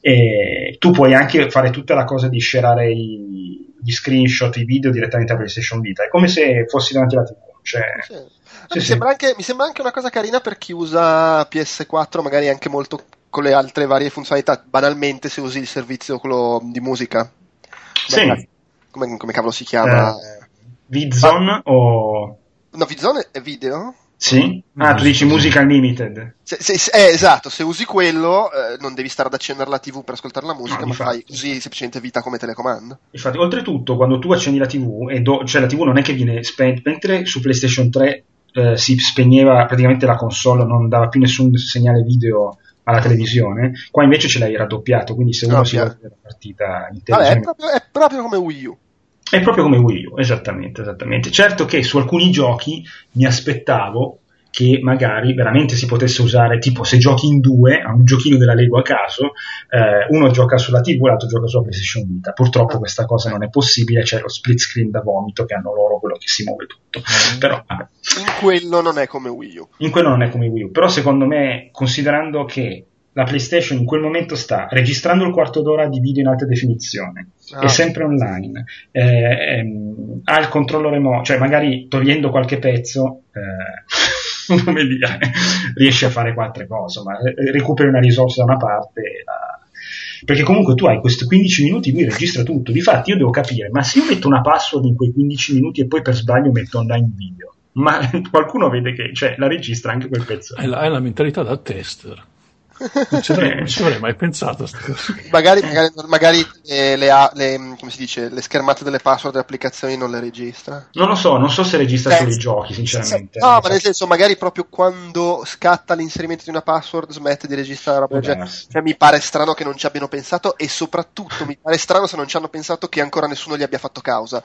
e tu puoi anche fare tutta la cosa di shareare i, gli screenshot, i video direttamente a PlayStation Vita, è come se fossi davanti alla TV. Cioè, sì. Sì, mi, sì. Sembra anche, mi, Sembra anche, una cosa carina per chi usa PS4, magari anche molto con le altre varie funzionalità, banalmente se usi il servizio quello di musica sì. Come, come, cavolo si chiama? Eh, Vidzone ah. o... No, Vidzone è video? Sì? Ah, tu dici Music Unlimited. Se, se, se, eh, esatto, se usi quello eh, non devi stare ad accendere la TV per ascoltare la musica, no, ma fai così semplicemente vita come telecomando. Infatti, oltretutto, quando tu accendi la TV, e do, cioè la TV non è che viene spenta, mentre su PlayStation 3 eh, si spegneva praticamente la console, non dava più nessun segnale video alla televisione, qua invece ce l'hai raddoppiato, quindi se uno no, si vede la partita in Vabbè, è, proprio, è proprio come Wii U. È proprio come Wii U, esattamente, esattamente. Certo che su alcuni giochi mi aspettavo che magari veramente si potesse usare, tipo se giochi in due a un giochino della Lego a caso, eh, uno gioca sulla TV l'altro gioca sulla PlayStation Vita. Purtroppo questa cosa non è possibile, c'è lo split screen da vomito che hanno loro quello che si muove tutto. Mm. Però, vabbè. In quello non è come Wii U. In quello non è come Wii U, però secondo me, considerando che la PlayStation in quel momento sta registrando il quarto d'ora di video in alta definizione, ah. è sempre online, eh, ehm, ha il controllo remoto, cioè magari togliendo qualche pezzo, eh, come dire, riesce a fare quattro cose, ma recuperi una risorsa da una parte. Perché comunque tu hai questi 15 minuti, lui registra tutto. Difatti, io devo capire, ma se io metto una password in quei 15 minuti e poi per sbaglio metto online video, ma [laughs] qualcuno vede che cioè, la registra anche quel pezzo. È la, è la mentalità da tester. Non ci avrei, non ci avrei mai pensato. Magari, magari, magari le, le, le, come si dice, le schermate delle password delle applicazioni non le registra. Non lo so, non so se registra Beh, solo i giochi, sinceramente. No, ma so. nel senso, magari proprio quando scatta l'inserimento di una password smette di registrare la roba. Cioè, cioè, mi pare strano che non ci abbiano pensato e soprattutto mi pare strano se non ci hanno pensato che ancora nessuno gli abbia fatto causa.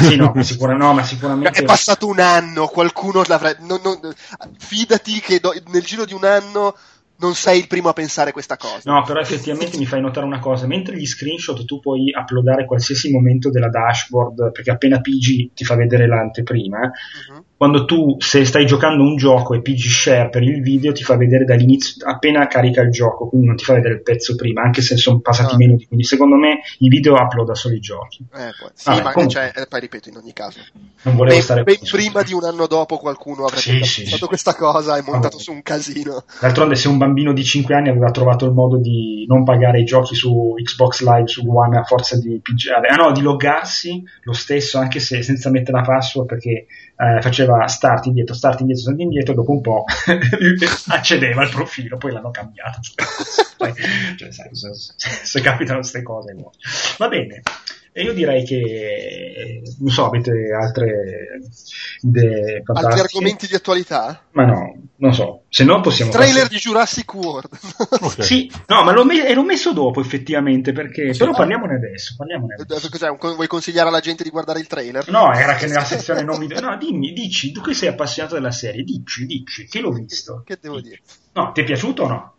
Sì, no, ma, sicura, no, ma sicuramente... È passato un anno, qualcuno l'avrebbe... Non, non, fidati che do, nel giro di un anno non sei il primo a pensare questa cosa. No, però effettivamente mi fai notare una cosa, mentre gli screenshot tu puoi uploadare qualsiasi momento della dashboard, perché appena pigi ti fa vedere l'anteprima, uh-huh quando tu se stai giocando un gioco e pigi share per il video ti fa vedere dall'inizio appena carica il gioco quindi non ti fa vedere il pezzo prima anche se sono passati. Ah. minuti quindi secondo me i video uploada solo i giochi eh, sì Vabbè, ma comunque, cioè, eh, poi ripeto in ogni caso non volevo ben, stare ben prima di un anno dopo qualcuno avrebbe sì, sì, fatto sì. questa cosa e montato su un casino d'altronde se un bambino di 5 anni aveva trovato il modo di non pagare i giochi su Xbox Live su One a forza di pigiare ah no di loggarsi lo stesso anche se senza mettere la password perché eh, faceva start indietro, start indietro, start indietro, dopo un po' [laughs] accedeva al profilo, poi l'hanno cambiato. [laughs] poi, cioè, sai, se, se capitano queste cose. No. Va bene. E io direi che, non so, avete altre idee fantastiche? Altri argomenti di attualità? Ma no, non so. Se no possiamo... Trailer passare... di Jurassic World. okay. [laughs] Sì, no, ma l'ho, me- l'ho, messo dopo effettivamente, perché... Sì, Però parliamone adesso, parliamone adesso. Cos'è? Vuoi consigliare alla gente di guardare il trailer? No, era che nella sezione non mi... No, dimmi, dici, tu che sei appassionato della serie, dici, dici, che l'ho visto. Che, che devo dire? No, ti è piaciuto o no?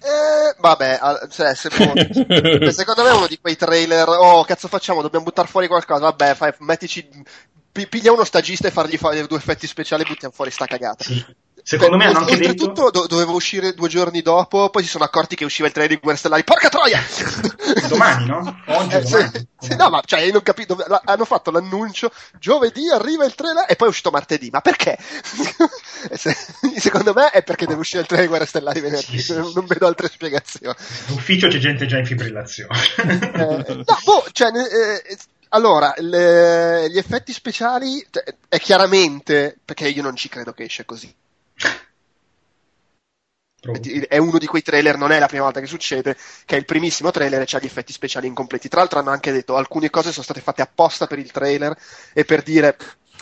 Eh, vabbè, cioè, se [laughs] secondo me è uno di quei trailer. Oh, cazzo, facciamo? Dobbiamo buttare fuori qualcosa. Vabbè, fai, mettici. Piglia uno stagista e fargli fare due effetti speciali e buttiamo fuori sta cagata. Sì. Secondo me hanno anche detto... do- doveva uscire due giorni dopo, poi si sono accorti che usciva il trailer di Guerre Stellari. Porca troia! [laughs] domani, no? Oggi, eh, domani. Sì, sì, no, ma cioè, non capito. La, hanno fatto l'annuncio giovedì arriva il trailer e poi è uscito martedì. Ma perché? [laughs] se, secondo me è perché deve uscire il trailer di Guerre Stellari venerdì. Sì, non vedo altre spiegazioni. Ufficio c'è gente già in fibrillazione. eh, no, boh, cioè. Eh, allora, le, gli effetti speciali cioè, è chiaramente perché io non ci credo che esce così. È uno di quei trailer, non è la prima volta che succede, che è il primissimo trailer e c'ha gli effetti speciali incompleti. Tra l'altro hanno anche detto alcune cose sono state fatte apposta per il trailer e per dire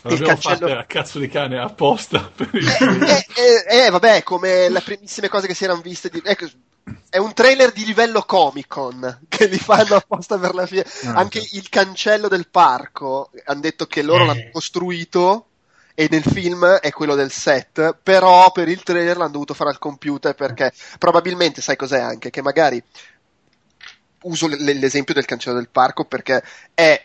il cancello a cazzo di cane apposta per il [laughs] eh, eh, eh, vabbè come le primissime cose che si erano viste di... ecco, è un trailer di livello Comic Con [laughs] che li fanno apposta per la fine ah, anche sì. il cancello del parco hanno detto che loro eh. l'hanno costruito e nel film è quello del set, però per il trailer l'hanno dovuto fare al computer perché probabilmente sai cos'è anche? Che magari uso l- l'esempio del cancello del parco perché è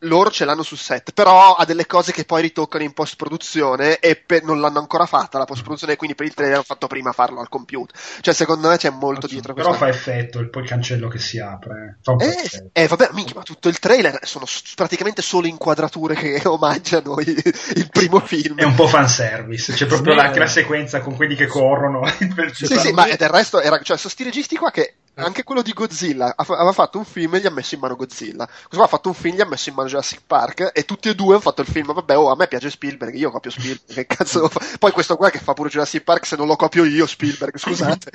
loro ce l'hanno sul set, però ha delle cose che poi ritoccano in post produzione e per, non l'hanno ancora fatta la post produzione, quindi per il trailer hanno fatto prima farlo al computer. Cioè, secondo me c'è molto dietro. Però fa effetto il, poi il cancello che si apre. Eh, eh, vabbè, minchia, ma tutto il trailer sono praticamente solo inquadrature che [laughs] omaggiano il, il primo film. È un po' fanservice, c'è proprio sì, anche la sequenza con quelli che corrono. [laughs] sì, sì, ma del resto era, cioè, sono sti registi qua che anche quello di Godzilla aveva fatto un film e gli ha messo in mano Godzilla. Questo qua ha fatto un film e gli ha messo in mano Jurassic Park. E tutti e due hanno fatto il film. Vabbè, oh, a me piace Spielberg, io copio Spielberg. Che cazzo fare? Poi questo qua che fa pure Jurassic Park, se non lo copio io, Spielberg, scusate.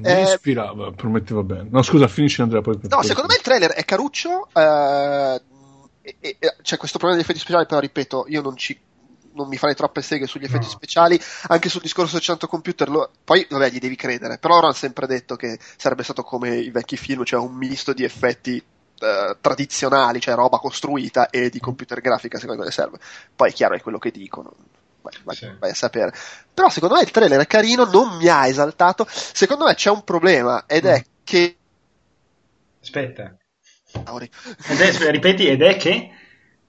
Me eh, ispirava, prometteva bene. No, scusa, finisci Andrea. Poi no, secondo me il trailer è caruccio. Eh, c'è questo problema di effetti speciali, però ripeto, io non ci non mi farei troppe seghe sugli effetti no. speciali, anche sul discorso del 100 computer, lo, poi vabbè gli devi credere, però hanno sempre detto che sarebbe stato come i vecchi film, cioè un misto di effetti eh, tradizionali, cioè roba costruita e di computer grafica secondo me serve. Poi è chiaro è quello che dicono. Vai, vai, sì. vai, a sapere. Però secondo me il trailer è carino, non mi ha esaltato. Secondo me c'è un problema ed è mm. che. Aspetta. È, ripeti, ed è che?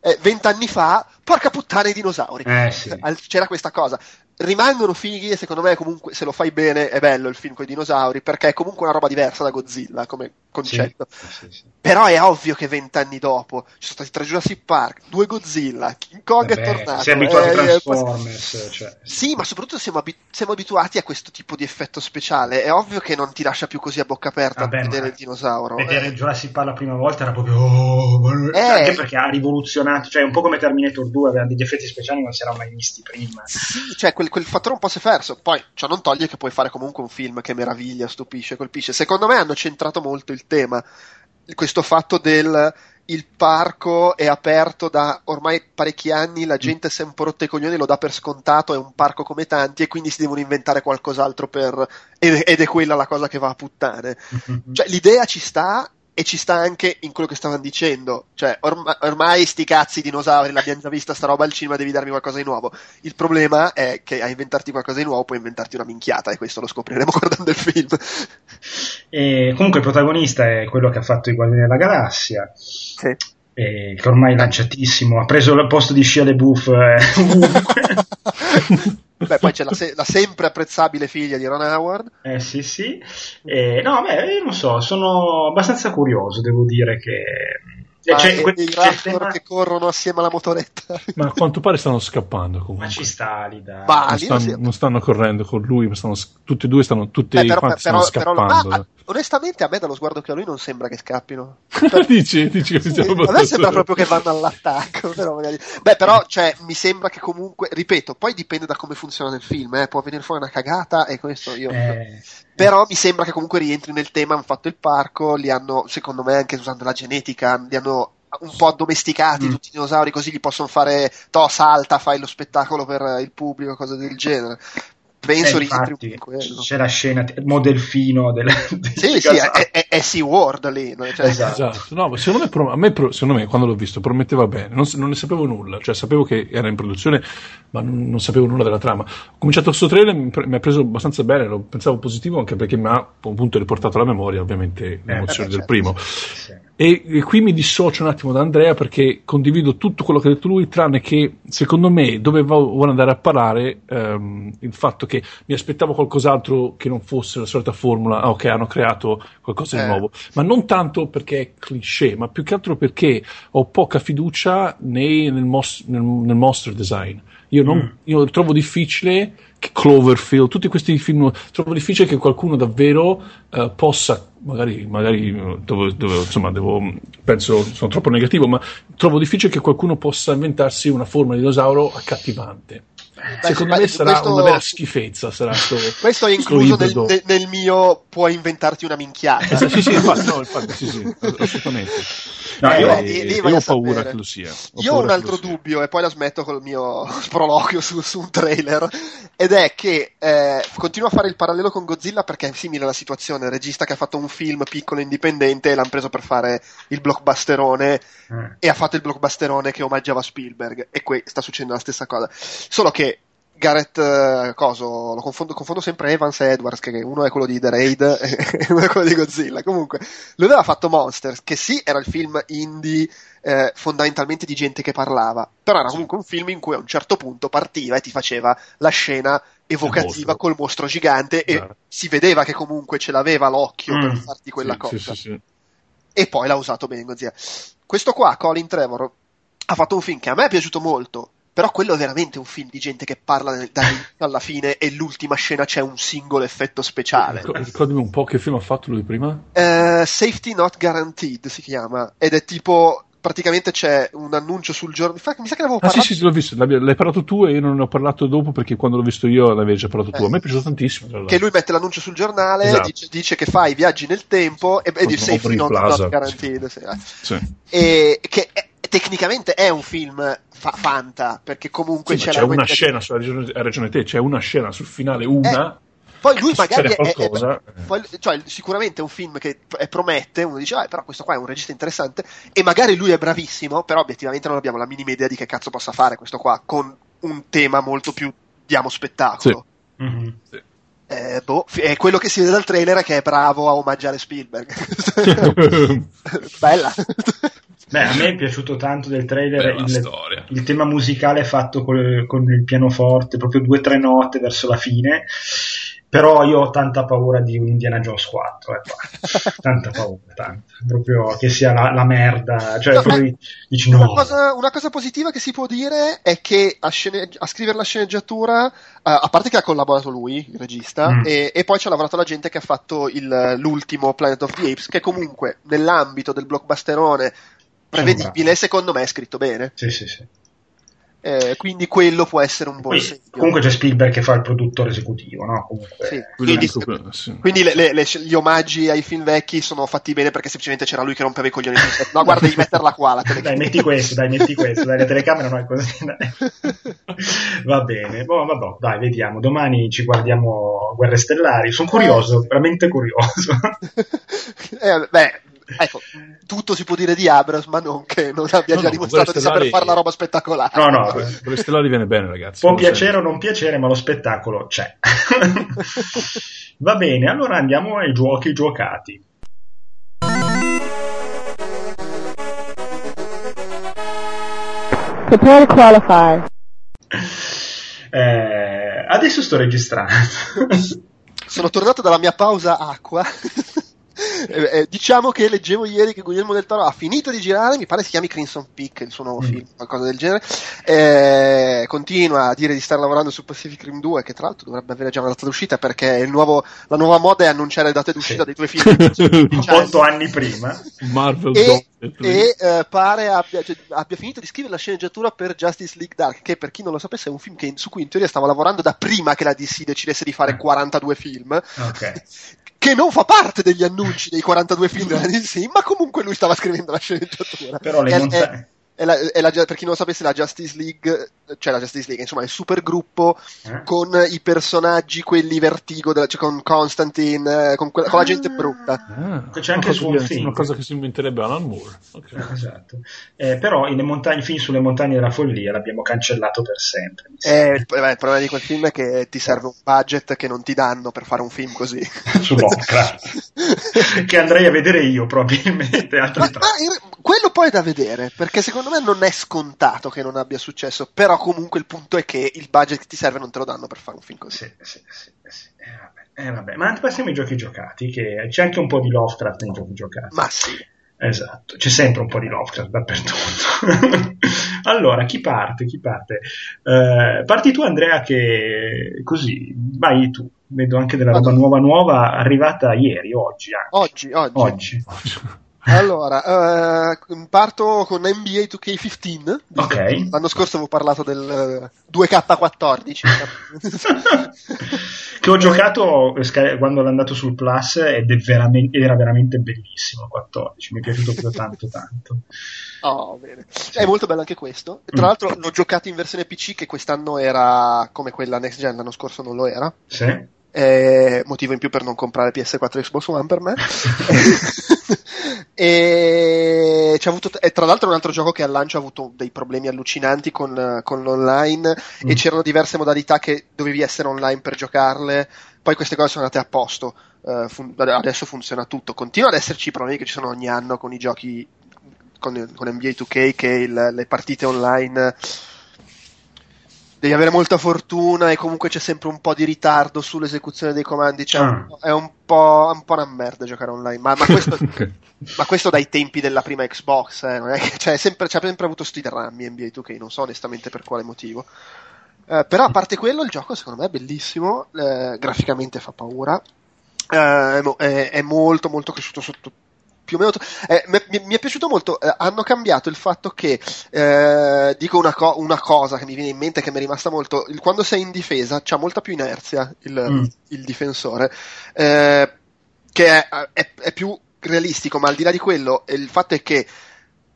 Eh, vent'anni fa, porca puttana i dinosauri. Eh, sì. C'era questa cosa rimangono fighi e secondo me comunque se lo fai bene è bello il film con i dinosauri perché è comunque una roba diversa da Godzilla come concetto sì, sì, sì. però è ovvio che vent'anni dopo ci sono stati tre Jurassic Park due Godzilla King Kong Vabbè, è tornato siamo abituati eh, a Transformers cioè. sì ma soprattutto siamo, abi- siamo, abituati a questo tipo di effetto speciale è ovvio che non ti lascia più così a bocca aperta Vabbè, vedere il dinosauro vedere eh. Jurassic Park la prima volta era proprio oh, eh. anche perché ha rivoluzionato cioè un po' come Terminator 2 aveva degli effetti speciali che non si erano mai visti prima sì, cioè quel, quel fattore un po' si è perso. Poi ciò non toglie che puoi fare comunque un film che meraviglia, stupisce, colpisce. Secondo me hanno centrato molto il tema. Questo fatto del il parco è aperto da ormai parecchi anni, la gente si è un po' rotta i coglioni, lo dà per scontato, è un parco come tanti e quindi si devono inventare qualcos'altro per... ed, è quella la cosa che va a puttane. Cioè l'idea ci sta, e ci sta anche in quello che stavano dicendo. Cioè, ormai, ormai sti cazzi dinosauri l'abbiamo già vista sta roba al cinema, devi darmi qualcosa di nuovo. Il problema è che a inventarti qualcosa di nuovo puoi inventarti una minchiata e questo lo scopriremo [laughs] guardando il film. E comunque il protagonista è quello che ha fatto i Guardiani della Galassia. Sì. che ormai è lanciatissimo, ha preso il posto di Shia LeBouf eh, [laughs] [laughs] Beh, poi c'è la, se- la, sempre apprezzabile figlia di Ron Howard. Eh sì, sì. Eh, no, beh, io non so, sono abbastanza curioso, devo dire che ma c'è, que- i Raptor tema... che corrono assieme alla motoretta. [laughs] Ma a quanto pare stanno scappando comunque. Ma ci sta lì, dai. non, stanno, non stanno correndo con lui, ma stanno, tutti e due stanno, tutti Beh, però, però, stanno scappando. Però, ah, onestamente a me dallo sguardo che ha lui non sembra che scappino. [laughs] Dici, dici che sì, A me sembra proprio che vanno all'attacco. [laughs] Però magari... Beh, però cioè, mi sembra che comunque, ripeto, poi dipende da come funziona nel film, eh. può venire fuori una cagata e questo io... Eh però mi sembra che comunque rientri nel tema, hanno fatto il parco, li hanno, secondo me, anche usando la genetica, li hanno un po' addomesticati mm. tutti i dinosauri, così gli possono fare, to, salta, fai lo spettacolo per il pubblico, cose del genere penso eh, infatti, in quello. C'è la scena modelfino del, del Sì, sì, è, è, è SeaWorld lì. Cioè, esatto. esatto. No, secondo me, a me, secondo me, quando l'ho visto prometteva bene, non, non, ne sapevo nulla, cioè sapevo che era in produzione, ma non, non sapevo nulla della trama. Ho cominciato questo trailer, mi, mi, ha preso abbastanza bene, lo pensavo positivo anche perché mi ha appunto riportato alla memoria ovviamente l'emozione eh, del certo. primo. Sì. E, e, qui mi dissocio un attimo da Andrea perché condivido tutto quello che ha detto lui, tranne che secondo me dove vuole andare a parare ehm, il fatto che mi aspettavo qualcos'altro che non fosse la solita formula, ah, ok, hanno creato qualcosa di eh. nuovo, ma non tanto perché è cliché, ma più che altro perché ho poca fiducia nei, nel, mos- nel, nel monster design. Io, non, mm. io trovo difficile che Cloverfield, tutti questi film, trovo difficile che qualcuno davvero uh, possa, magari, magari devo, devo, insomma, devo, penso, sono troppo negativo, ma trovo difficile che qualcuno possa inventarsi una forma di dinosauro accattivante. Secondo me sarà questo, una vera schifezza. Sarà sto, questo è incluso nel, nel, mio puoi inventarti una minchiata. sì, sì, infatti, no, infatti, sì, sì, assolutamente. No, io, eh, lì, lì io ho paura che lo sia. Ho io ho un altro dubbio, e poi la smetto col mio [laughs] sproloquio su, su, un trailer, ed è che eh, continuo a fare il parallelo con Godzilla perché è simile alla situazione. Il regista che ha fatto un film piccolo e indipendente l'hanno preso per fare il blockbusterone mm. e ha fatto il blockbusterone che omaggiava Spielberg. E qui sta succedendo la stessa cosa. Solo che Gareth uh, Coso, lo confondo, confondo, sempre Evans e Edwards, che uno è quello di The Raid [laughs] e uno è quello di Godzilla. Comunque, lui aveva fatto Monsters, che sì, era il film indie eh, fondamentalmente di gente che parlava, però era comunque un film in cui a un certo punto partiva e ti faceva la scena evocativa col mostro gigante e yeah. si vedeva che comunque ce l'aveva l'occhio mm. per farti quella sì, cosa. Sì, sì, e poi l'ha usato bene Godzilla. Questo qua, Colin Trevor, ha fatto un film che a me è piaciuto molto, però quello è veramente un film di gente che parla dall'inizio alla fine e l'ultima scena c'è un singolo effetto speciale. Ricordami un po' che film ha fatto lui prima? Uh, Safety Not Guaranteed si chiama ed è tipo praticamente c'è un annuncio sul giorno. Mi sa che l'avevo parlato. Ah, sì, sì, l'ho visto. L'hai parlato tu e io non ne ho parlato dopo perché quando l'ho visto io l'avevi già parlato tu. A me è eh. piaciuto tantissimo. Che lui mette l'annuncio sul giornale, esatto. dice, dice, che fa i viaggi nel tempo e, e dice Safety Not, not Guaranteed. Sì. Sì. E che è, tecnicamente è un film fa- fanta perché comunque sì, c'è una scena di... sulla regione, regione te c'è una scena sul finale una eh, poi lui magari è, è, è, poi, cioè, sicuramente è un film che promette uno dice ah, però questo qua è un regista interessante e magari lui è bravissimo però obiettivamente non abbiamo la minima idea di che cazzo possa fare questo qua con un tema molto più diamo spettacolo sì. Mm-hmm. Sì. Eh, boh, è quello che si vede dal trailer è che è bravo a omaggiare Spielberg [laughs] [laughs] bella Beh, a me è piaciuto tanto del trailer il, il, tema musicale fatto col, con il pianoforte, proprio due o tre note verso la fine. Però io ho tanta paura di un Indiana Jones 4, eh, [laughs] tanta paura, tanta. proprio che sia la, la merda. Cioè, no, poi dici no. Una cosa, una cosa, positiva che si può dire è che a, scene, a scrivere la sceneggiatura, uh, a parte che ha collaborato lui, il regista, mm. e, e, poi ci ha lavorato la gente che ha fatto il, l'ultimo Planet of the Apes, che comunque nell'ambito del blockbusterone prevedibile, secondo me è scritto bene. Sì, sì, sì. Eh, quindi quello può essere un buon segno. Comunque c'è Spielberg che fa il produttore esecutivo, no? Comunque, sì. Quindi, sì. quindi le, le, le, gli omaggi ai film vecchi sono fatti bene perché semplicemente c'era lui che rompeva i coglioni. no, guarda, devi metterla qua. La dai, metti questo, dai, metti questo. Dai, la telecamera non è così. [laughs] Va bene, boh, vabbè, dai, vediamo. Domani ci guardiamo Guerre Stellari. Sono curioso, veramente curioso. [laughs] eh, beh, ecco, tutto si può dire di Abrams, ma non che non abbia no, già no, dimostrato di saper fare la roba spettacolare. No, no, quello stellari viene bene, ragazzi. Può piacere o non piacere, ma lo spettacolo c'è. [laughs] Va bene, allora andiamo ai giochi giocati. Prepare to qualify. Eh, adesso sto registrando. Sono tornato dalla mia pausa acqua. [laughs] Eh, eh, diciamo che leggevo ieri che Guglielmo del Toro ha finito di girare, mi pare si chiami Crimson Peak, il suo nuovo mm. film, qualcosa del genere. Eh, continua a dire di stare lavorando su Pacific Rim 2, che tra l'altro dovrebbe avere già una data d'uscita perché nuovo, la nuova moda è annunciare le date d'uscita sì. dei tuoi film. [laughs] Otto anni prima. Marvel e, e eh, pare abbia, cioè, abbia, finito di scrivere la sceneggiatura per Justice League Dark, che per chi non lo sapesse è un film che, su cui in teoria stava lavorando da prima che la DC decidesse di fare 42 film. Okay. [laughs] che non fa parte degli annunci dei 42 film della DC, ma comunque lui stava scrivendo la sceneggiatura. Però le montagne è la, è la, per chi non lo sapesse, la Justice League, cioè la Justice League, insomma, il super gruppo eh? con i personaggi, quelli vertigo, cioè con Constantine, eh, con, que- con la gente brutta. Ah, c'è anche su un film. Una cosa che si inventerebbe Alan Moore. Okay. Eh, esatto. Eh, però i montagne, film sulle montagne della follia l'abbiamo cancellato per sempre. Eh, il, beh, il, problema di quel film è che ti serve un budget che non ti danno per fare un film così. [laughs] su Lovecraft. che andrei a vedere io probabilmente. [laughs] Ma, ma, quello poi è da vedere, perché secondo me non è scontato che non abbia successo, però comunque il punto è che il budget che ti serve non te lo danno per fare un film così. Sì, sì, sì, sì. Eh, vabbè. Eh, vabbè. Ma passiamo ai giochi giocati, che c'è anche un po' di Lovecraft nei giochi giocati. Ma sì. Esatto, c'è sempre un po' di Lovecraft dappertutto. [laughs] allora, chi parte? Chi parte? Uh, parti tu Andrea che così, vai tu. Vedo anche della roba nuova nuova arrivata ieri, oggi anche. Oggi, oggi. oggi. [laughs] Allora, uh, parto con NBA 2K15. Ok. L'anno scorso avevo parlato del 2K14. che ho giocato quando l'ho andato sul Plus ed veramente, era veramente bellissimo il 14. Mi è piaciuto proprio tanto tanto. Oh, bene. È molto bello anche questo. Tra mm. l'altro l'ho giocato in versione PC che quest'anno era come quella next gen, l'anno scorso non lo era. Sì. Eh, motivo in più per non comprare PS4 e Xbox One per me. [laughs] e, avuto, e, tra l'altro è un altro gioco che al lancio ha avuto dei problemi allucinanti con, con l'online mm. e c'erano diverse modalità che dovevi essere online per giocarle. Poi queste cose sono andate a posto. Uh, fun- adesso funziona tutto. Continua ad esserci i problemi che ci sono ogni anno con i giochi con, con NBA 2K che il, le partite online devi avere molta fortuna e comunque c'è sempre un po' di ritardo sull'esecuzione dei comandi. Cioè, ah. è un po', un po', una merda giocare online. Ma, ma, questo, [laughs] okay. ma questo, dai tempi della prima Xbox, eh, non è che, cioè, sempre, c'ha sempre avuto sti drammi NBA 2K, non so onestamente per quale motivo. Eh, però a parte quello, il gioco secondo me è bellissimo, eh, graficamente fa paura. Eh, è, è molto molto cresciuto sotto più o meno. Eh, mi, mi, è piaciuto molto. Eh, hanno cambiato il fatto che eh, dico una, co- una, cosa che mi viene in mente che mi è rimasta molto. Il, quando sei in difesa c'ha molta più inerzia il, mm. il difensore, eh, che è, è, è, più realistico, ma al di là di quello, il fatto è che.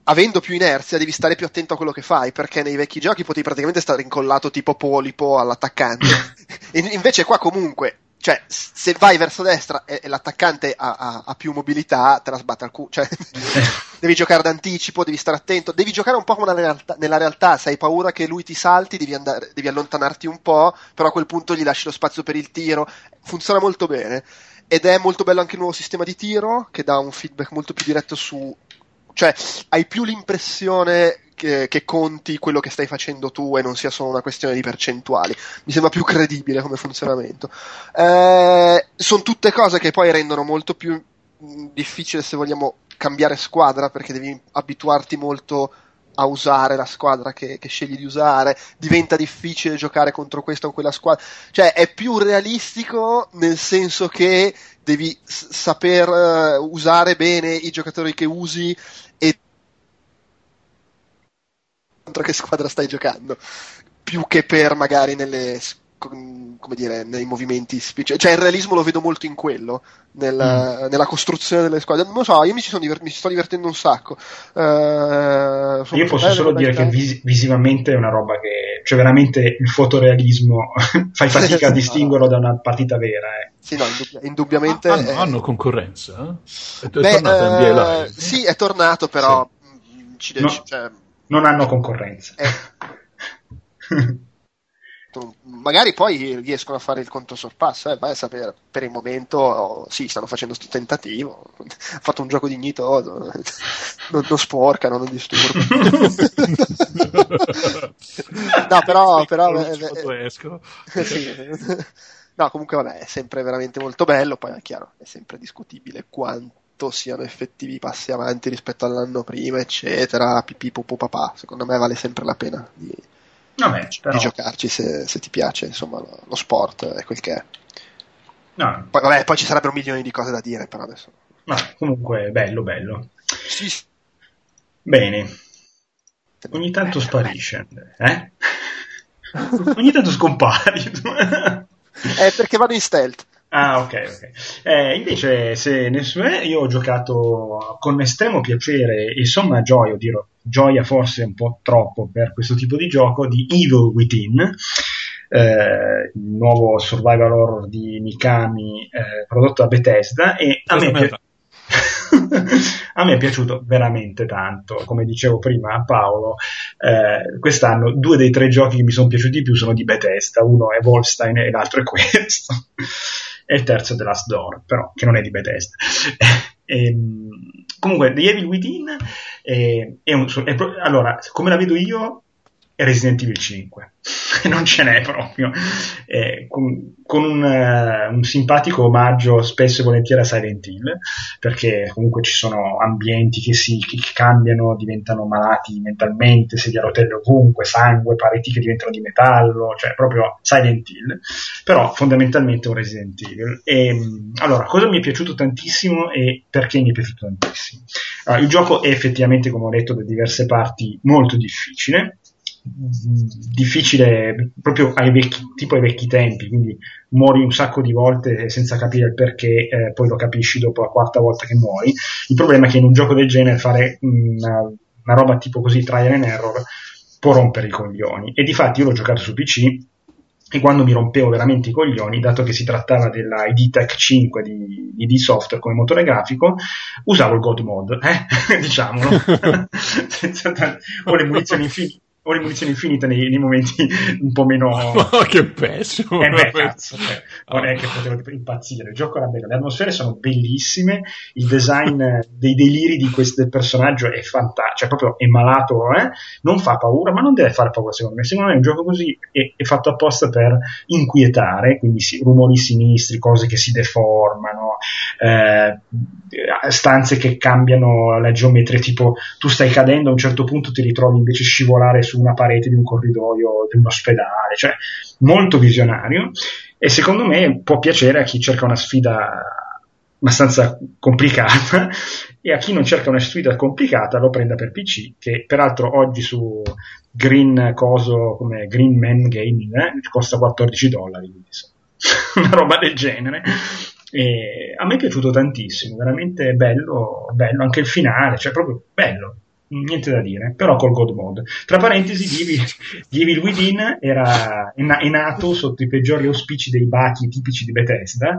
Avendo più inerzia devi stare più attento a quello che fai, perché nei vecchi giochi potevi praticamente stare incollato tipo polipo all'attaccante. [laughs] invece qua comunque cioè, se vai verso destra e, e l'attaccante ha, ha, ha, più mobilità, te la sbatte al culo. Cioè, [laughs] devi giocare d'anticipo, devi stare attento, devi giocare un po' come nella realtà, nella realtà se hai paura che lui ti salti, devi, andare, devi allontanarti un po', però a quel punto gli lasci lo spazio per il tiro. Funziona molto bene. Ed è molto bello anche il nuovo sistema di tiro, che dà un feedback molto più diretto su cioè hai più l'impressione che, che, conti quello che stai facendo tu e non sia solo una questione di percentuali. Mi sembra più credibile come funzionamento. Eh, sono tutte cose che poi rendono molto più mm, difficile se vogliamo cambiare squadra perché devi abituarti molto a usare la squadra che, che, scegli di usare, diventa difficile giocare contro questa o quella squadra, cioè è più realistico nel senso che devi s- saper uh, usare bene i giocatori che usi e contro che squadra stai giocando, più che per magari nelle come dire, nei movimenti, cioè il realismo lo vedo molto in quello, nella, mm. nella costruzione delle squadre. Non lo so, io mi, ci divert- mi sto divertendo un sacco. Uh, io posso solo dire che vis- visivamente è una roba che, cioè veramente il fotorealismo [laughs] fai fatica a [laughs] distinguerlo da una partita vera. Eh. Sì, no, indubb- indubbiamente. Ah, hanno, è... hanno, concorrenza? Eh? È, Beh, tornato uh, Sì, è tornato, però. Sì. Ci, no, cioè... Non hanno concorrenza. Eh. [laughs] magari poi riescono a fare il conto sorpasso, eh, vai a sapere. Per il momento, oh, sì, stanno facendo questo tentativo. Ha fatto un gioco dignitoso, [laughs] non, non sporcano, non disturbano. [laughs] no, però. però eh, eh, sì. No, comunque, vabbè, è sempre veramente molto bello. Poi è chiaro, è sempre discutibile quanto siano effettivi i passi avanti rispetto all'anno prima, eccetera. Pipì, popò, papà. Secondo me vale sempre la pena di Vabbè, però... di giocarci se, se, ti piace, insomma, lo, lo, sport è quel che è. No. Poi, vabbè, poi ci sarebbero milioni di cose da dire, però adesso. No, comunque, bello, bello. Sì. Bene. Ogni tanto sparisce, eh? [laughs] Ogni tanto scompari. [laughs] è perché vado in stealth. Ah, ok, ok. Eh, invece, se nessuno è, io ho giocato con estremo piacere e somma gioia, dirò gioia forse un po' troppo per questo tipo di gioco, di Evil Within, eh, il nuovo survival horror di Mikami eh, prodotto da Bethesda e a me, pi- [laughs] a me, è piaciuto veramente tanto, come dicevo prima a Paolo, eh, quest'anno due dei tre giochi che mi sono piaciuti di più sono di Bethesda, uno è Wolfstein e l'altro è questo e il terzo The Last Door, però che non è di Bethesda. e, [laughs] ehm, comunque, The Evil Within è, è un, è, allora, come la vedo io, Resident Evil 5. [laughs] non ce n'è proprio. Eh, con, con un, uh, un, simpatico omaggio spesso e volentieri a Silent Hill, perché comunque ci sono ambienti che si che cambiano, diventano malati mentalmente, sedia a rotelle ovunque, sangue, pareti che diventano di metallo, cioè proprio Silent Hill, però fondamentalmente un Resident Evil. E, ehm, allora, cosa mi è piaciuto tantissimo e perché mi è piaciuto tantissimo? Allora, il gioco è effettivamente, come ho detto, da diverse parti molto difficile, difficile proprio ai vecchi, tipo ai vecchi tempi, quindi muori un sacco di volte senza capire il perché, eh, poi lo capisci dopo la quarta volta che muori. Il problema è che in un gioco del genere fare una, una roba tipo così, trial and error, può rompere i coglioni. E di fatti io l'ho giocato su PC e quando mi rompevo veramente i coglioni, dato che si trattava della ID Tech 5 di, di D Software come motore grafico, usavo il God Mode, eh? [laughs] diciamolo, [laughs] o le munizioni infinite ho le munizioni infinite nei, nei, momenti un po' meno. [laughs] Oh, che pessimo! Eh beh, cazzo, cioè, non è che potevo impazzire. Il gioco era bello, le atmosfere sono bellissime, il design [laughs] dei deliri di questo personaggio è fantastico, cioè proprio è malato, eh? non fa paura, ma non deve fare paura secondo me. Secondo me un gioco così è, è fatto apposta per inquietare, quindi sì, rumori sinistri, cose che si deformano, eh, stanze che cambiano la geometria, tipo tu stai cadendo a un certo punto ti ritrovi invece scivolare su su una parete di un corridoio di un ospedale, cioè molto visionario. E secondo me può piacere a chi cerca una sfida abbastanza complicata [laughs] e a chi non cerca una sfida complicata lo prenda per PC che peraltro oggi su Green Coso come Green Man Gaming eh, costa 14 dollari [laughs] una roba del genere. E a me è piaciuto tantissimo veramente bello, bello anche il finale cioè proprio bello niente da dire, però col God Mode. Tra parentesi, The Evil, Within era, è, nato sotto i peggiori auspici dei bachi tipici di Bethesda.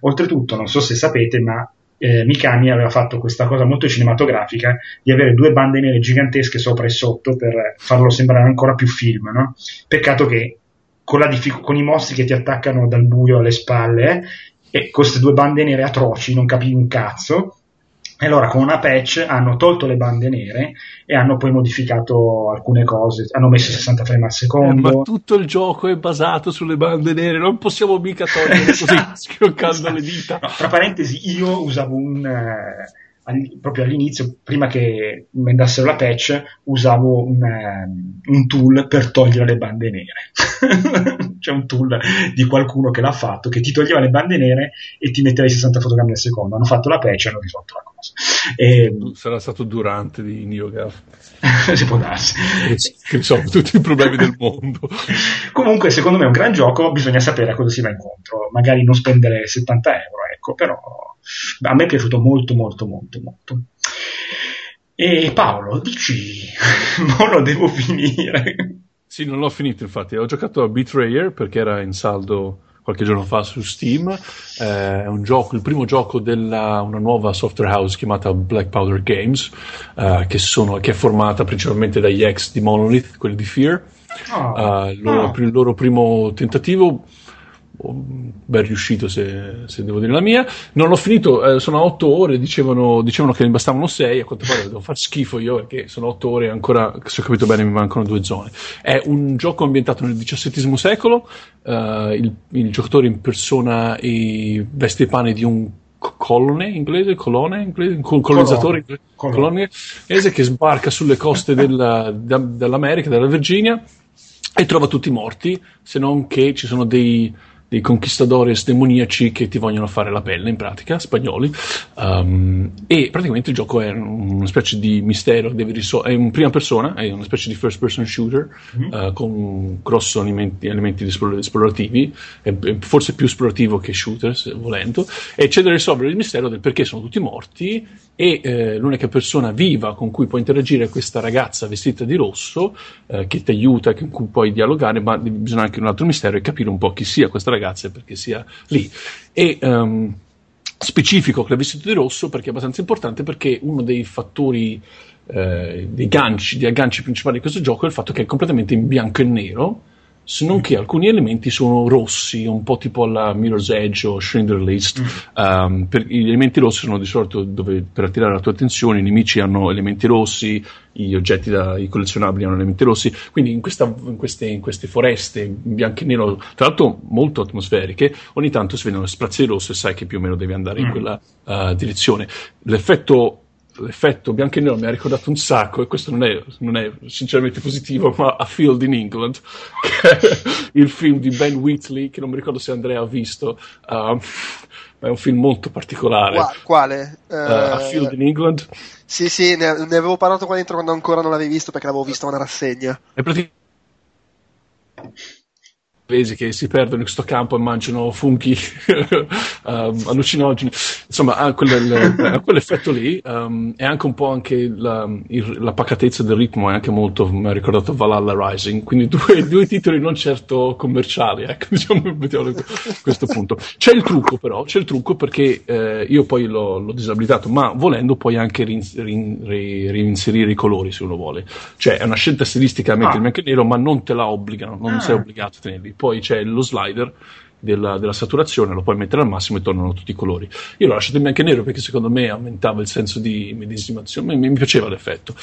Oltretutto, non so se sapete, ma eh, Mikami aveva fatto questa cosa molto cinematografica di avere due bande nere gigantesche sopra e sotto per farlo sembrare ancora più film. No? Peccato che con, diffic- con, i mostri che ti attaccano dal buio alle spalle eh, e queste due bande nere atroci, non capivi un cazzo e allora con una patch hanno tolto le bande nere e hanno poi modificato alcune cose, hanno messo 60 frame al secondo. Eh, ma tutto il gioco è basato sulle bande nere, non possiamo mica togliere esatto, [laughs] così schioccando esatto. le dita. No, tra parentesi, io usavo un, proprio all'inizio, prima che mandassero la patch, usavo un, um, un tool per togliere le bande nere. [laughs] C'è un tool di qualcuno che l'ha fatto, che ti toglieva le bande nere e ti metteva i 60 fotogrammi al secondo. Hanno fatto la patch e hanno risolto la cosa. E, Sarà stato durante di NeoGAF. [laughs] si può darsi. Che risolve tutti i problemi del mondo. Comunque, secondo me è un gran gioco, bisogna sapere a cosa si va incontro. Magari non spendere 70 euro, ecco, però a me è piaciuto molto, molto, molto, molto. E Paolo, dici, [laughs] non lo devo finire. Sì, non l'ho finito infatti, ho giocato a Betrayer perché era in saldo qualche giorno fa su Steam, eh, è un gioco, il primo gioco della una nuova software house chiamata Black Powder Games, eh, che, sono, che, è formata principalmente dagli ex di Monolith, quelli di Fear. Oh. Il, loro, oh. il loro primo tentativo ben riuscito se, se, devo dire la mia. Non l'ho finito, eh, sono otto ore, dicevano, dicevano, che ne bastavano sei, a quanto pare devo far schifo io perché sono otto ore e ancora, se ho capito bene, mi mancano due zone. È un gioco ambientato nel XVII secolo, eh, il, il, giocatore impersona i veste i panni di un colone inglese, colone inglese, un colonizzatore colone. inglese che sbarca sulle coste [laughs] della, dell'America, della Virginia e trova tutti morti, se non che ci sono dei dei conquistadores demoniaci che ti vogliono fare la pelle, in pratica, spagnoli. Um, e praticamente il gioco è una specie di mistero, risol- è in prima persona, è una specie di first person shooter mm-hmm. uh, con grossi elementi, elementi esplorativi, è, è forse più esplorativo che shooter, se volendo, e c'è da risolvere il mistero del perché sono tutti morti e eh, l'unica persona viva con cui puoi interagire è questa ragazza vestita di rosso eh, che ti aiuta, con cui puoi dialogare, ma bisogna anche un altro mistero e capire un po' chi sia questa ragazza e perché sia lì. E um, specifico che è vestito di rosso perché è abbastanza importante perché uno dei fattori eh, dei ganci, dei agganci principali di questo gioco è il fatto che è completamente in bianco e nero se non che alcuni elementi sono rossi, un po' tipo alla Mirror's Edge o Schindler List. Mm. Um, per, gli elementi rossi sono di solito dove per attirare la tua attenzione i nemici hanno elementi rossi, gli oggetti da, i collezionabili hanno elementi rossi, quindi in, questa, in, queste, in queste, foreste in bianco e nero, tra l'altro molto atmosferiche, ogni tanto si vedono sprazzi rossi e sai che più o meno devi andare mm. in quella uh, direzione. L'effetto l'effetto bianco e nero mi ha ricordato un sacco, e questo non è, non è sinceramente positivo, ma A Field in England, [laughs] il film di Ben Wheatley, che non mi ricordo se Andrea ha visto, uh, è un film molto particolare. Qua, quale? Uh, A Field in England? Sì, sì, ne, ne, avevo parlato qua dentro quando ancora non l'avevi visto perché l'avevo visto una rassegna. È praticamente paesi che si perdono in questo campo e mangiano funghi [laughs] um, allucinogeni. Insomma, ha, quel, quell'effetto lì um, e anche un po' anche la, il, la, pacatezza del ritmo è anche molto, mi ha ricordato Valhalla Rising, quindi due, [laughs] due titoli non certo commerciali, ecco, [laughs] diciamo, mettiamo questo punto. C'è il trucco però, c'è il trucco perché eh, io poi l'ho, l'ho, disabilitato, ma volendo puoi anche rin, rin, rin, reinserire i colori se uno vuole. Cioè è una scelta stilistica a mettere ah. bianco e nero, ma non te la obbligano, non ah. sei obbligato a tenerli poi c'è lo slider della, della, saturazione, lo puoi mettere al massimo e tornano tutti i colori. Io l'ho lasciato in bianco e nero perché secondo me aumentava il senso di medesimazione, mi, mi piaceva l'effetto.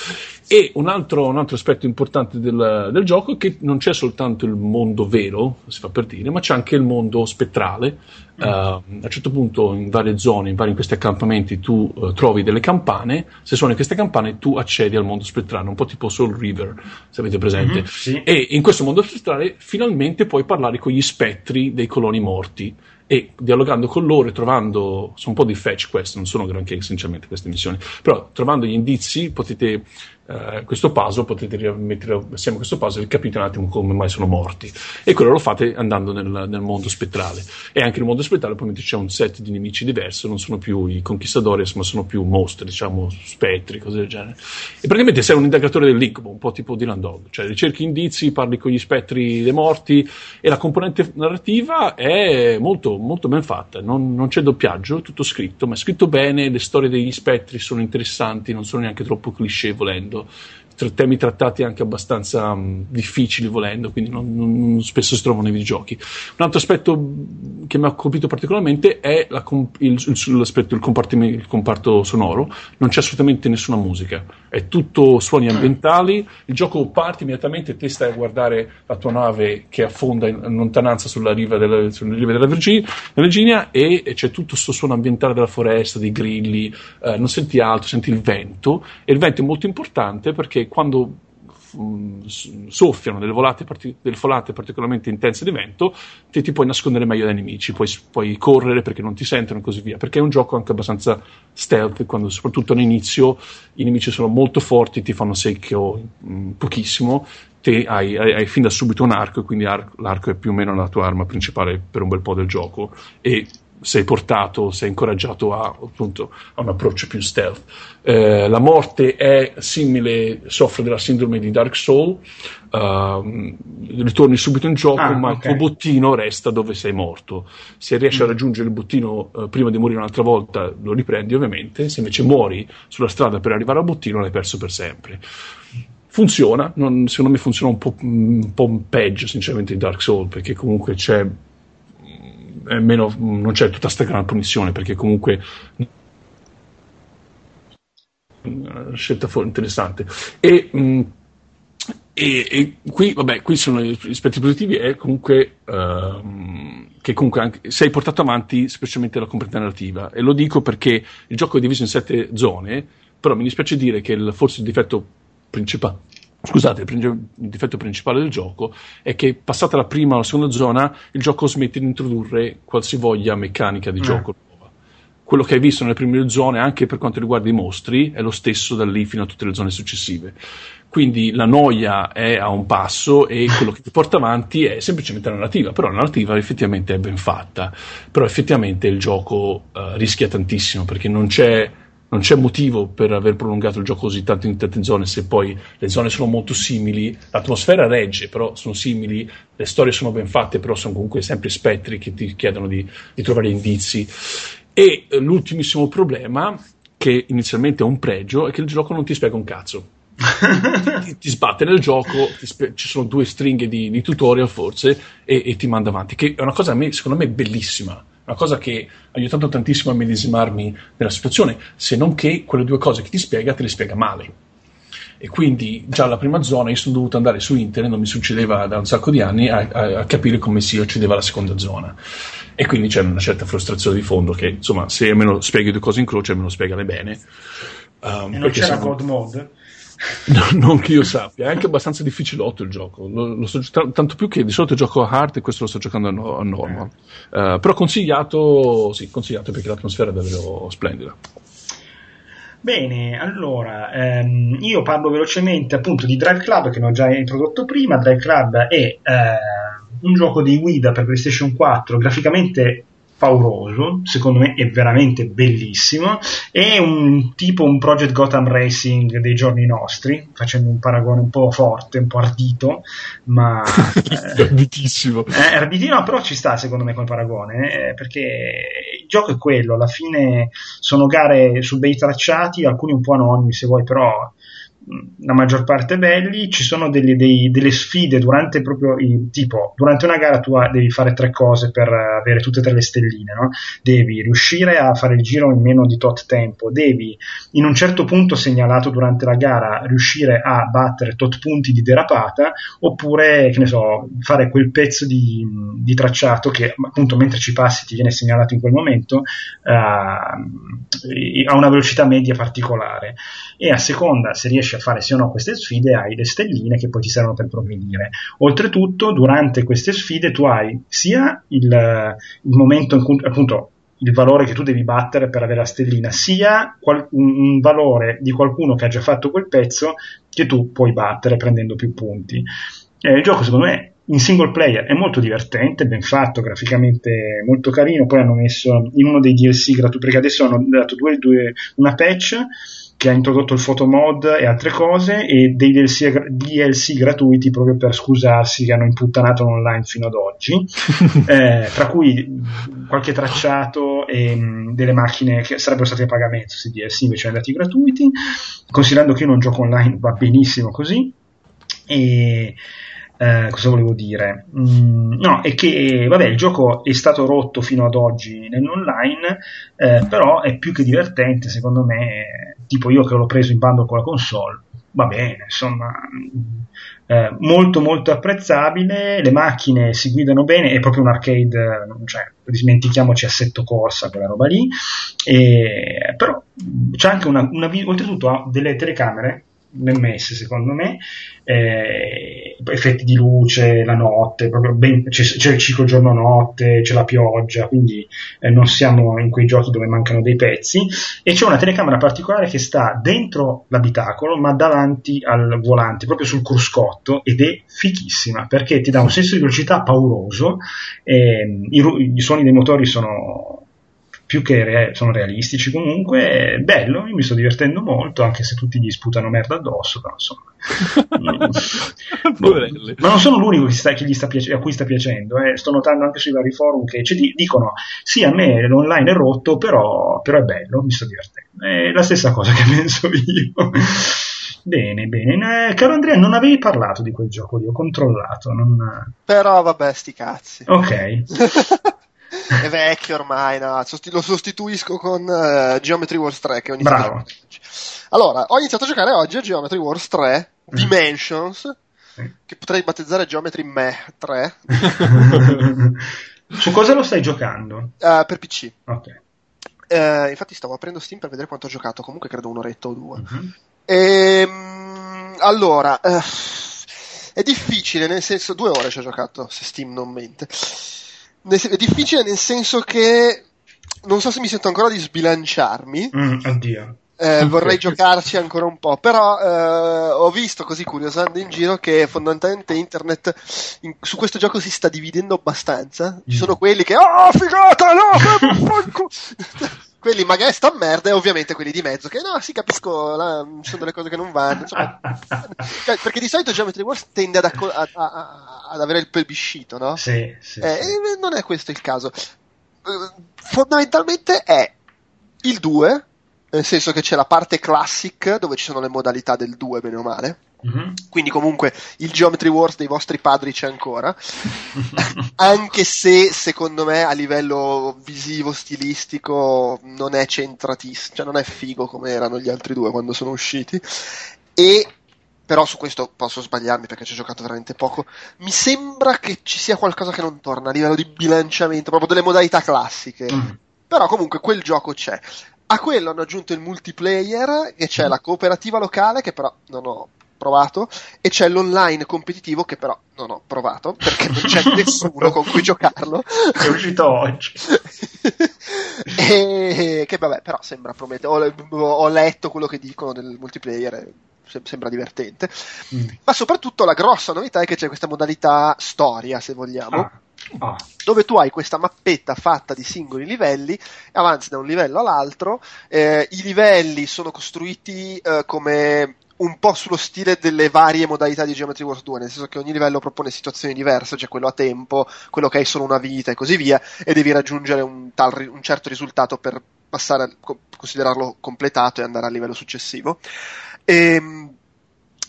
E un altro, un altro aspetto importante del, del, gioco è che non c'è soltanto il mondo vero, si fa per dire, ma c'è anche il mondo spettrale. Uh, a un certo punto in varie zone, in, vari, in questi accampamenti tu uh, trovi delle campane, se suoni queste campane tu accedi al mondo spettrale, un po' tipo Soul River, se avete presente. Mm-hmm, sì. E in questo mondo spettrale finalmente puoi parlare con gli spettri dei coloni morti e dialogando con loro e trovando, sono un po' di fetch quest, non sono granché sinceramente queste missioni, però trovando gli indizi potete eh, questo puzzle, potete mettere assieme a questo puzzle e capite un attimo come mai sono morti. E quello lo fate andando nel, nel mondo spettrale. E anche nel mondo spettrale poi c'è un set di nemici diverso, non sono più i conquistadores, ma sono più mostri, diciamo, spettri, cose del genere. E praticamente sei un indagatore dell'incubo, un po' tipo Dylan Dog, cioè ricerchi indizi, parli con gli spettri dei morti e la componente narrativa è molto, molto ben fatta, non, non c'è doppiaggio, è tutto scritto, ma è scritto bene, le storie degli spettri sono interessanti, non sono neanche troppo cliché volendo ど、volendo. temi trattati anche abbastanza um, difficili volendo, quindi non, non, spesso si trovano nei videogiochi. Un altro aspetto che mi ha colpito particolarmente è la, il, il, il, il comparto sonoro, non c'è assolutamente nessuna musica, è tutto suoni ambientali, il gioco parte immediatamente, te stai a guardare la tua nave che affonda in lontananza sulla riva della, sulla riva della Virginia, Virginia e, e, c'è tutto questo suono ambientale della foresta, dei grilli, eh, non senti altro, senti il vento e il vento è molto importante perché quando mm, soffiano delle volate, delle folate particolarmente intense di vento, te ti puoi nascondere meglio dai nemici, puoi, puoi, correre perché non ti sentono e così via. Perché è un gioco anche abbastanza stealth, quando, soprattutto all'inizio i nemici sono molto forti, ti fanno secchio mh, mm, pochissimo, te hai, hai, hai, fin da subito un arco e quindi ar- l'arco è più o meno la tua arma principale per un bel po' del gioco e sei portato, sei incoraggiato a, appunto, a un approccio più stealth. Eh, la morte è simile, soffre della sindrome di Dark Soul, uh, ritorni subito in gioco, ah, ma okay. il tuo bottino resta dove sei morto. Se riesci mm. a raggiungere il bottino uh, prima di morire un'altra volta, lo riprendi ovviamente, se invece muori sulla strada per arrivare al bottino, l'hai perso per sempre. Funziona, non, secondo me funziona un po', un po' peggio sinceramente di Dark Soul, perché comunque c'è meno, non c'è tutta questa gran punizione perché comunque una scelta interessante. E, mh, e, e, qui, vabbè, qui sono gli aspetti positivi è comunque uh, che comunque anche, sei portato avanti specialmente la componente narrativa. E lo dico perché il gioco è diviso in sette zone però mi dispiace dire che il, forse il difetto principale Scusate, il, difetto principale del gioco è che passata la prima o la seconda zona il gioco smette di introdurre qualsivoglia meccanica di mm. gioco nuova. Quello che hai visto nelle prime zone, anche per quanto riguarda i mostri, è lo stesso da lì fino a tutte le zone successive. Quindi la noia è a un passo e quello che ti porta avanti è semplicemente la narrativa, però la narrativa effettivamente è ben fatta, però effettivamente il gioco uh, rischia tantissimo perché non c'è non c'è motivo per aver prolungato il gioco così tanto in tante zone se poi le zone sono molto simili, l'atmosfera regge, però sono simili, le storie sono ben fatte, però sono comunque sempre spettri che ti chiedono di, di trovare indizi. E eh, l'ultimissimo problema, che inizialmente è un pregio, è che il gioco non ti spiega un cazzo. [laughs] ti, ti, sbatte nel gioco, spe- ci sono due stringhe di, di tutorial forse e, e, ti manda avanti, che è una cosa me, secondo me bellissima una cosa che ha aiutato tantissimo a medesimarmi nella situazione, se non che quelle due cose che ti spiega te le spiega male. E quindi già la prima zona io sono dovuto andare su internet, non mi succedeva da un sacco di anni, a, a, a capire come si accedeva alla seconda zona. E quindi c'è una certa frustrazione di fondo che, insomma, se almeno spieghi due cose in croce, almeno spiegale bene. Um, e non c'era siamo... God Mode? [laughs] No, non che io sappia, è anche abbastanza difficilotto il gioco. Lo, lo sto, t- tanto più che di solito gioco a hard e questo lo sto giocando a, no- a normal. Uh, però consigliato, sì, consigliato perché l'atmosfera è davvero splendida. Bene, allora ehm, io parlo velocemente appunto di Drive Club che l'ho già introdotto prima. Drive Club è eh, un gioco di guida per PlayStation 4 graficamente pauroso, secondo me è veramente bellissimo, è un tipo un Project Gotham Racing dei giorni nostri, facendo un paragone un po' forte, un po' ardito, ma... [laughs] eh, arditissimo. Eh, arditino, però ci sta secondo me quel paragone, eh, perché il gioco è quello, alla fine sono gare su bei tracciati, alcuni un po' anonimi se vuoi, però la maggior parte belli, ci sono delle, dei, delle sfide durante proprio il tipo, durante una gara tu devi fare tre cose per avere tutte e tre le stelline, no? devi riuscire a fare il giro in meno di tot tempo, devi in un certo punto segnalato durante la gara riuscire a battere tot punti di derapata oppure, che ne so, fare quel pezzo di, di tracciato che appunto mentre ci passi ti viene segnalato in quel momento uh, a una velocità media particolare e a seconda se riesci a fare sì o no queste sfide hai le stelline che poi ti servono per progredire. Oltretutto, durante queste sfide tu hai sia il, il momento in cui appunto il valore che tu devi battere per avere la stellina, sia qual- un valore di qualcuno che ha già fatto quel pezzo che tu puoi battere prendendo più punti. Eh, il gioco secondo me in single player è molto divertente, ben fatto, graficamente molto carino, poi hanno messo in uno dei DLC gratuiti, perché adesso hanno dato due, due, una patch che ha introdotto il photomod e altre cose e dei DLC, DLC, gratuiti proprio per scusarsi che hanno imputtanato online fino ad oggi, [laughs] eh, tra cui qualche tracciato e mh, delle macchine che sarebbero state a pagamento, se DLC invece sono andati gratuiti. considerando che io non gioco online va benissimo così. E eh, cosa volevo dire? Mm, no, è che vabbè, il gioco è stato rotto fino ad oggi nell'online, eh, però è più che divertente, secondo me. Tipo io che l'ho preso in bundle con la console, va bene, insomma, eh, molto molto apprezzabile, le macchine si guidano bene, è proprio un arcade, cioè, dimentichiamoci assetto corsa, quella roba lì, e, però c'è anche una, una oltretutto ha delle telecamere messe secondo me. Eh, effetti di luce la notte ben, c'è, c'è, il ciclo giorno-notte c'è la pioggia quindi eh, non siamo in quei giochi dove mancano dei pezzi. E c'è una telecamera particolare che sta dentro l'abitacolo ma davanti al volante proprio sul cruscotto ed è fichissima perché ti dà un senso di velocità pauroso. Eh, i, i suoni dei motori sono più che re- sono realistici comunque, è bello, io mi sto divertendo molto, anche se tutti gli sputano merda addosso, però insomma. [laughs] ma non sono l'unico che, sta, che sta piace- a cui sta piacendo, eh. sto notando anche sui vari forum che cioè, dicono sì, a me l'online è rotto, però, però è bello, mi sto divertendo. È la stessa cosa che [laughs] penso io. Bene, bene. Eh, caro Andrea, non avevi parlato di quel gioco lì, ho controllato. Non... Però vabbè, sti cazzi. Ok. [laughs] è vecchio ormai, no? lo sostituisco con uh, Geometry Wars 3 che iniziato Bravo. Allora, ho iniziato a giocare oggi a Geometry Wars 3 mm. Dimensions, mm. che potrei battezzare Geometry Me 3. [laughs] Su cosa lo stai giocando? Uh, per PC. Ok. Uh, infatti stavo aprendo Steam per vedere quanto ho giocato, comunque credo un'oretta o due. Uh-huh. E, um, allora, è difficile, nel senso, due ore ci ho giocato, se Steam non mente è difficile nel senso che non so se mi sento ancora di sbilanciarmi. Mm, oddio. Eh, vorrei giocarci ancora un po', però eh, ho visto così curiosando in giro che fondamentalmente internet in, su questo gioco si sta dividendo abbastanza. Ci mm. sono quelli che, oh figata, no, [laughs] quelli magari sta merda e ovviamente quelli di mezzo che no, sì capisco, là, sono delle cose che non vanno. Insomma, [laughs] cioè, perché di solito Geometry Wars tende ad, acco- a, a, a, ad avere il plebiscito, no? Sì, sì, eh, sì. Non è questo il caso. Eh, fondamentalmente è il 2 nel senso che c'è la parte classic dove ci sono le modalità del 2 bene o male. Mm-hmm. Quindi comunque il Geometry Wars dei vostri padri c'è ancora, [laughs] anche se secondo me a livello visivo, stilistico non è centratissimo, cioè non è figo come erano gli altri due quando sono usciti. E però su questo posso sbagliarmi perché ci ho giocato veramente poco. Mi sembra che ci sia qualcosa che non torna a livello di bilanciamento, proprio delle modalità classiche. Mm. Però comunque quel gioco c'è. A quello hanno aggiunto il multiplayer, e c'è la cooperativa locale, che però non ho provato, e c'è l'online competitivo, che però non ho provato, perché non c'è [laughs] nessuno con cui giocarlo. È uscito oggi. [laughs] e che vabbè, però sembra promettere. Ho, ho, letto quello che dicono del multiplayer, sembra divertente. Mm. Ma soprattutto la grossa novità è che c'è questa modalità storia, se vogliamo. Ah Ah. dove tu hai questa mappetta fatta di singoli livelli, avanzi da un livello all'altro, eh, i livelli sono costruiti eh, come un po' sullo stile delle varie modalità di Geometry Wars 2, nel senso che ogni livello propone situazioni diverse, c'è quello a tempo, quello che hai solo una vita e così via, e devi raggiungere un, tal, un certo risultato per passare a considerarlo completato e andare al livello successivo. E, ehm,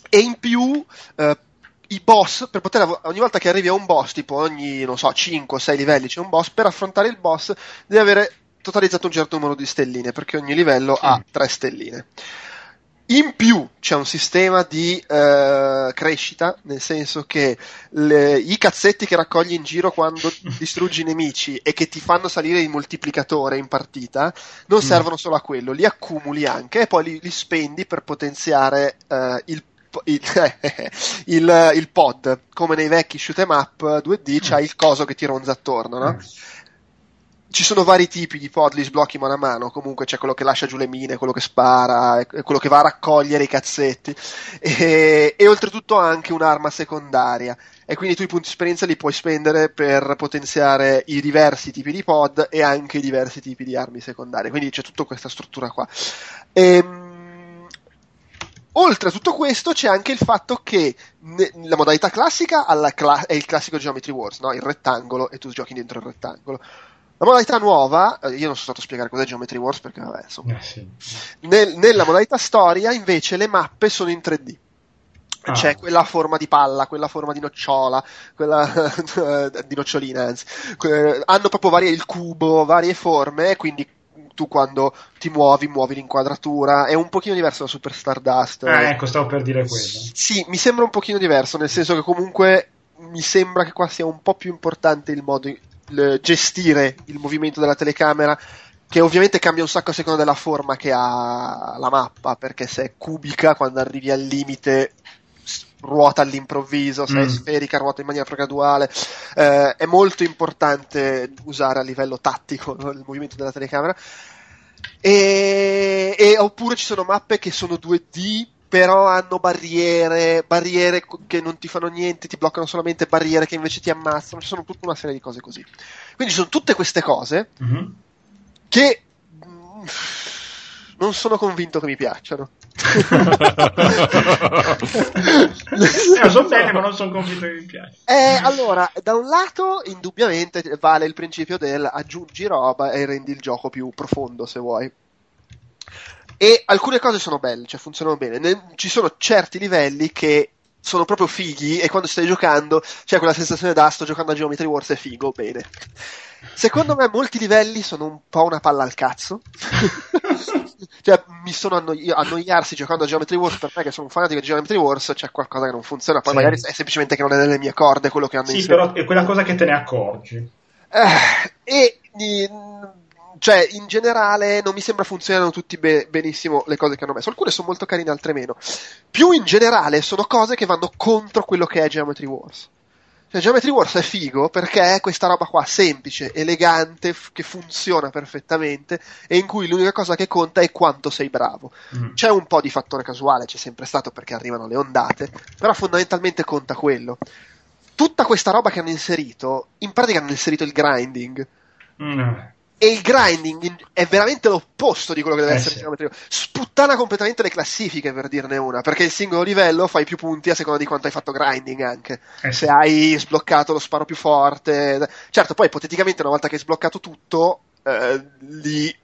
e in più eh, i boss, per poter, ogni volta che arrivi a un boss, tipo ogni, non so, 5 o 6 livelli c'è un boss, per affrontare il boss devi avere totalizzato un certo numero di stelline, perché ogni livello mm. ha 3 stelline. In più c'è un sistema di eh, crescita, nel senso che le, i cazzetti che raccogli in giro quando [laughs] distruggi i nemici e che ti fanno salire il moltiplicatore in partita non mm. servono solo a quello, li accumuli anche e poi li, li spendi per potenziare eh, il il, [laughs] il, il, pod, come nei vecchi shoot em up 2D, c'ha il coso che ti ronza attorno, no? Ci sono vari tipi di pod, li sblocchi mano a mano, comunque c'è quello che lascia giù le mine, quello che spara, quello che va a raccogliere i cazzetti e, e oltretutto anche un'arma secondaria e quindi tu i punti esperienza li puoi spendere per potenziare i diversi tipi di pod e anche i diversi tipi di armi secondarie, quindi c'è tutta questa struttura qua. Ehm, Oltre a tutto questo c'è anche il fatto che la modalità classica cla- è il classico Geometry Wars, no? il rettangolo e tu giochi dentro il rettangolo. La modalità nuova, eh, io non sono stato a spiegare cos'è Geometry Wars perché vabbè, insomma. Eh, sì. Nel, nella modalità storia invece le mappe sono in 3D. Ah. C'è quella forma di palla, quella forma di nocciola, quella [laughs] di nocciolina, anzi. Hanno proprio varie il cubo, varie forme, quindi tu quando ti muovi, muovi l'inquadratura. È un pochino diverso da Super Stardust. Ah, ecco, stavo per dire quello. Sì, mi sembra un pochino diverso, nel senso che comunque mi sembra che qua sia un po' più importante il modo il gestire il movimento della telecamera che ovviamente cambia un sacco a seconda della forma che ha la mappa perché se è cubica quando arrivi al limite ruota all'improvviso, se mm. è sferica ruota in maniera graduale. Eh, è molto importante usare a livello tattico no, [laughs] il movimento della telecamera. E, e, oppure ci sono mappe che sono 2D però hanno barriere, barriere che non ti fanno niente, ti bloccano solamente barriere che invece ti ammazzano, ci sono tutta una serie di cose così. Quindi ci sono tutte queste cose mm-hmm. che mm, non sono convinto che mi piacciono. [laughs] eh, sono belle, ma non sono convinto che mi piacciono. Eh, allora, da un lato, indubbiamente vale il principio del aggiungi roba e rendi il gioco più profondo se vuoi. E alcune cose sono belle, cioè funzionano bene. Ne, ci sono certi livelli che sono proprio fighi e quando stai giocando c'è quella sensazione da sto giocando a Geometry Wars è figo, bene. Secondo me molti livelli sono un po' una palla al cazzo. [laughs] cioè, mi sono annoi- annoiarsi giocando a Geometry Wars per me che sono un fanatico di Geometry Wars, c'è qualcosa che non funziona, poi sì. magari è semplicemente che non è nelle mie corde quello che hanno Sì, inserito. però è quella cosa che te ne accorgi. Eh, e cioè, in generale non mi sembra funzionano tutti be- benissimo le cose che hanno messo. Alcune sono molto carine, altre meno. Più in generale sono cose che vanno contro quello che è Geometry Wars. Cioè, Geometry Wars è figo perché è questa roba qua semplice, elegante, f- che funziona perfettamente e in cui l'unica cosa che conta è quanto sei bravo. Mm. C'è un po' di fattore casuale, c'è sempre stato perché arrivano le ondate, però fondamentalmente conta quello. Tutta questa roba che hanno inserito, in pratica hanno inserito il grinding. Mm e il grinding è veramente l'opposto di quello che deve eh essere sì. geometria. Sputtana completamente le classifiche per dirne una, perché il singolo livello fai più punti a seconda di quanto hai fatto grinding anche. Eh sì. Se hai sbloccato lo sparo più forte. Certo, poi ipoteticamente una volta che hai sbloccato tutto, eh, lì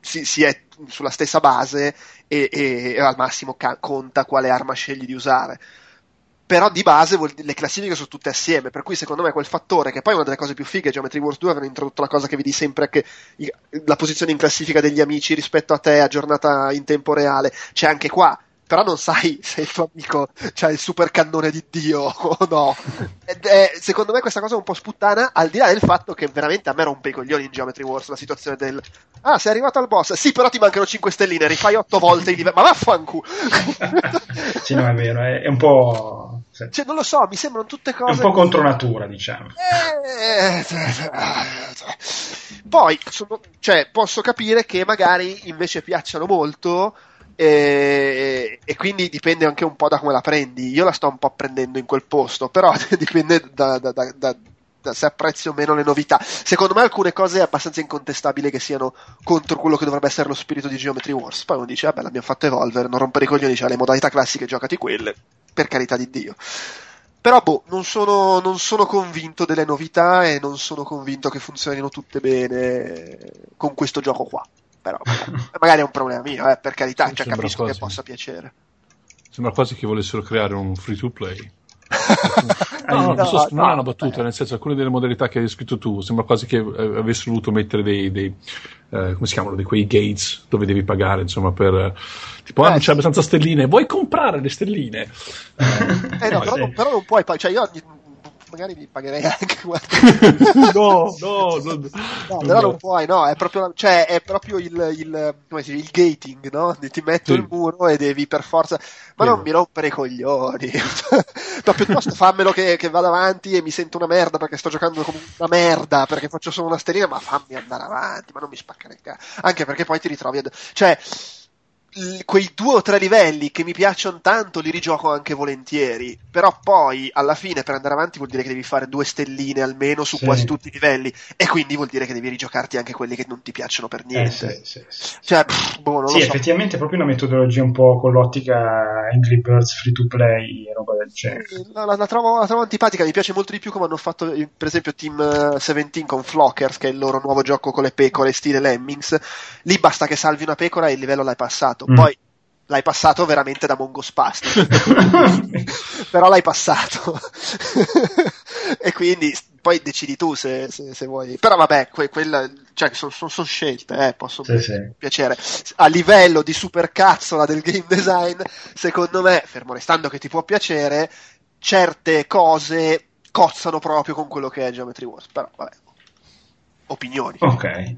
si, si, è sulla stessa base e, e, e al massimo ca- conta quale arma scegli di usare però di base vuol, le classifiche sono tutte assieme, per cui secondo me quel fattore, che poi è una delle cose più fighe, Geometry Wars 2 avevano introdotto la cosa che vedi sempre che la posizione in classifica degli amici rispetto a te aggiornata in tempo reale, c'è anche qua, però non sai se il tuo amico ha il super cannone di Dio o no. Ed è, secondo me questa cosa è un po' sputtana, al di là del fatto che veramente a me rompe i coglioni in Geometry Wars la situazione del Ah, sei arrivato al boss. Sì, però ti mancano 5 stelline, rifai 8 volte i livelli. Ma vaffanculo! [laughs] sì, no, è vero, è, è un po'. Cioè, non lo so, mi sembrano tutte cose. È un po' contro natura, diciamo. Eh, poi, sono, cioè, posso capire che magari invece piacciono molto. E, e, quindi dipende anche un po' da come la prendi. Io la sto un po' prendendo in quel posto, però [laughs] dipende da, da, da, se apprezzi o meno le novità. Secondo me alcune cose è abbastanza incontestabile che siano contro quello che dovrebbe essere lo spirito di Geometry Wars. Poi uno dice, vabbè, l'abbiamo fatto evolvere, non rompere i coglioni, c'ha le modalità classiche, giocati quelle, per carità di Dio. Però, boh, non sono, non sono convinto delle novità e non sono convinto che funzionino tutte bene con questo gioco qua. Però, [laughs] magari è un problema mio, eh, per carità, cioè, capisco quasi, che possa piacere. Sembra quasi che volessero creare un free to play no, no, so, non è una battuta, nel senso alcune delle modalità che hai descritto tu sembra quasi che eh, avessero voluto mettere dei, dei eh, come si chiamano, di quei gates dove devi pagare, insomma, per tipo, ah, non c'è abbastanza stelline, vuoi comprare le stelline? Eh, no, però, sì. però non puoi, cioè io magari mi pagherei anche [laughs] [laughs] no, no, no, no, però non puoi, no, è proprio, cioè, è proprio il, il, come si dice, il gating, no? Ti metto sì. il muro e devi per forza, ma sì. non mi rompere i coglioni, [laughs] no, piuttosto fammelo che, che vada avanti e mi sento una merda perché sto giocando come una merda, perché faccio solo una stellina, ma fammi andare avanti, ma non mi spaccare il cazzo, anche perché poi ti ritrovi, ad... cioè, quei due o tre livelli che mi piacciono tanto li rigioco anche volentieri, però poi alla fine per andare avanti vuol dire che devi fare due stelline almeno su sì. quasi tutti i livelli e quindi vuol dire che devi rigiocarti anche quelli che non ti piacciono per eh, niente. Eh, sì, sì, cioè, pff, boh, sì, so. effettivamente è proprio una metodologia un po' con l'ottica Angry Birds free to play e roba del genere. La, la, la, trovo, la, trovo, antipatica, mi piace molto di più come hanno fatto per esempio Team 17 con Flockers, che è il loro nuovo gioco con le pecore stile Lemmings. Lì basta che salvi una pecora e il livello l'hai passato. Mm. Poi l'hai passato veramente da mongospasti. [laughs] Però l'hai passato. [laughs] e quindi poi decidi tu se, se, se vuoi. Però vabbè, que, quella, cioè, sono son, son scelte, eh, possono sì, sì. piacere. A livello di supercazzola del game design, secondo me, fermo restando che ti può piacere, certe cose cozzano proprio con quello che è Geometry Wars. Però vabbè, opinioni. Ok.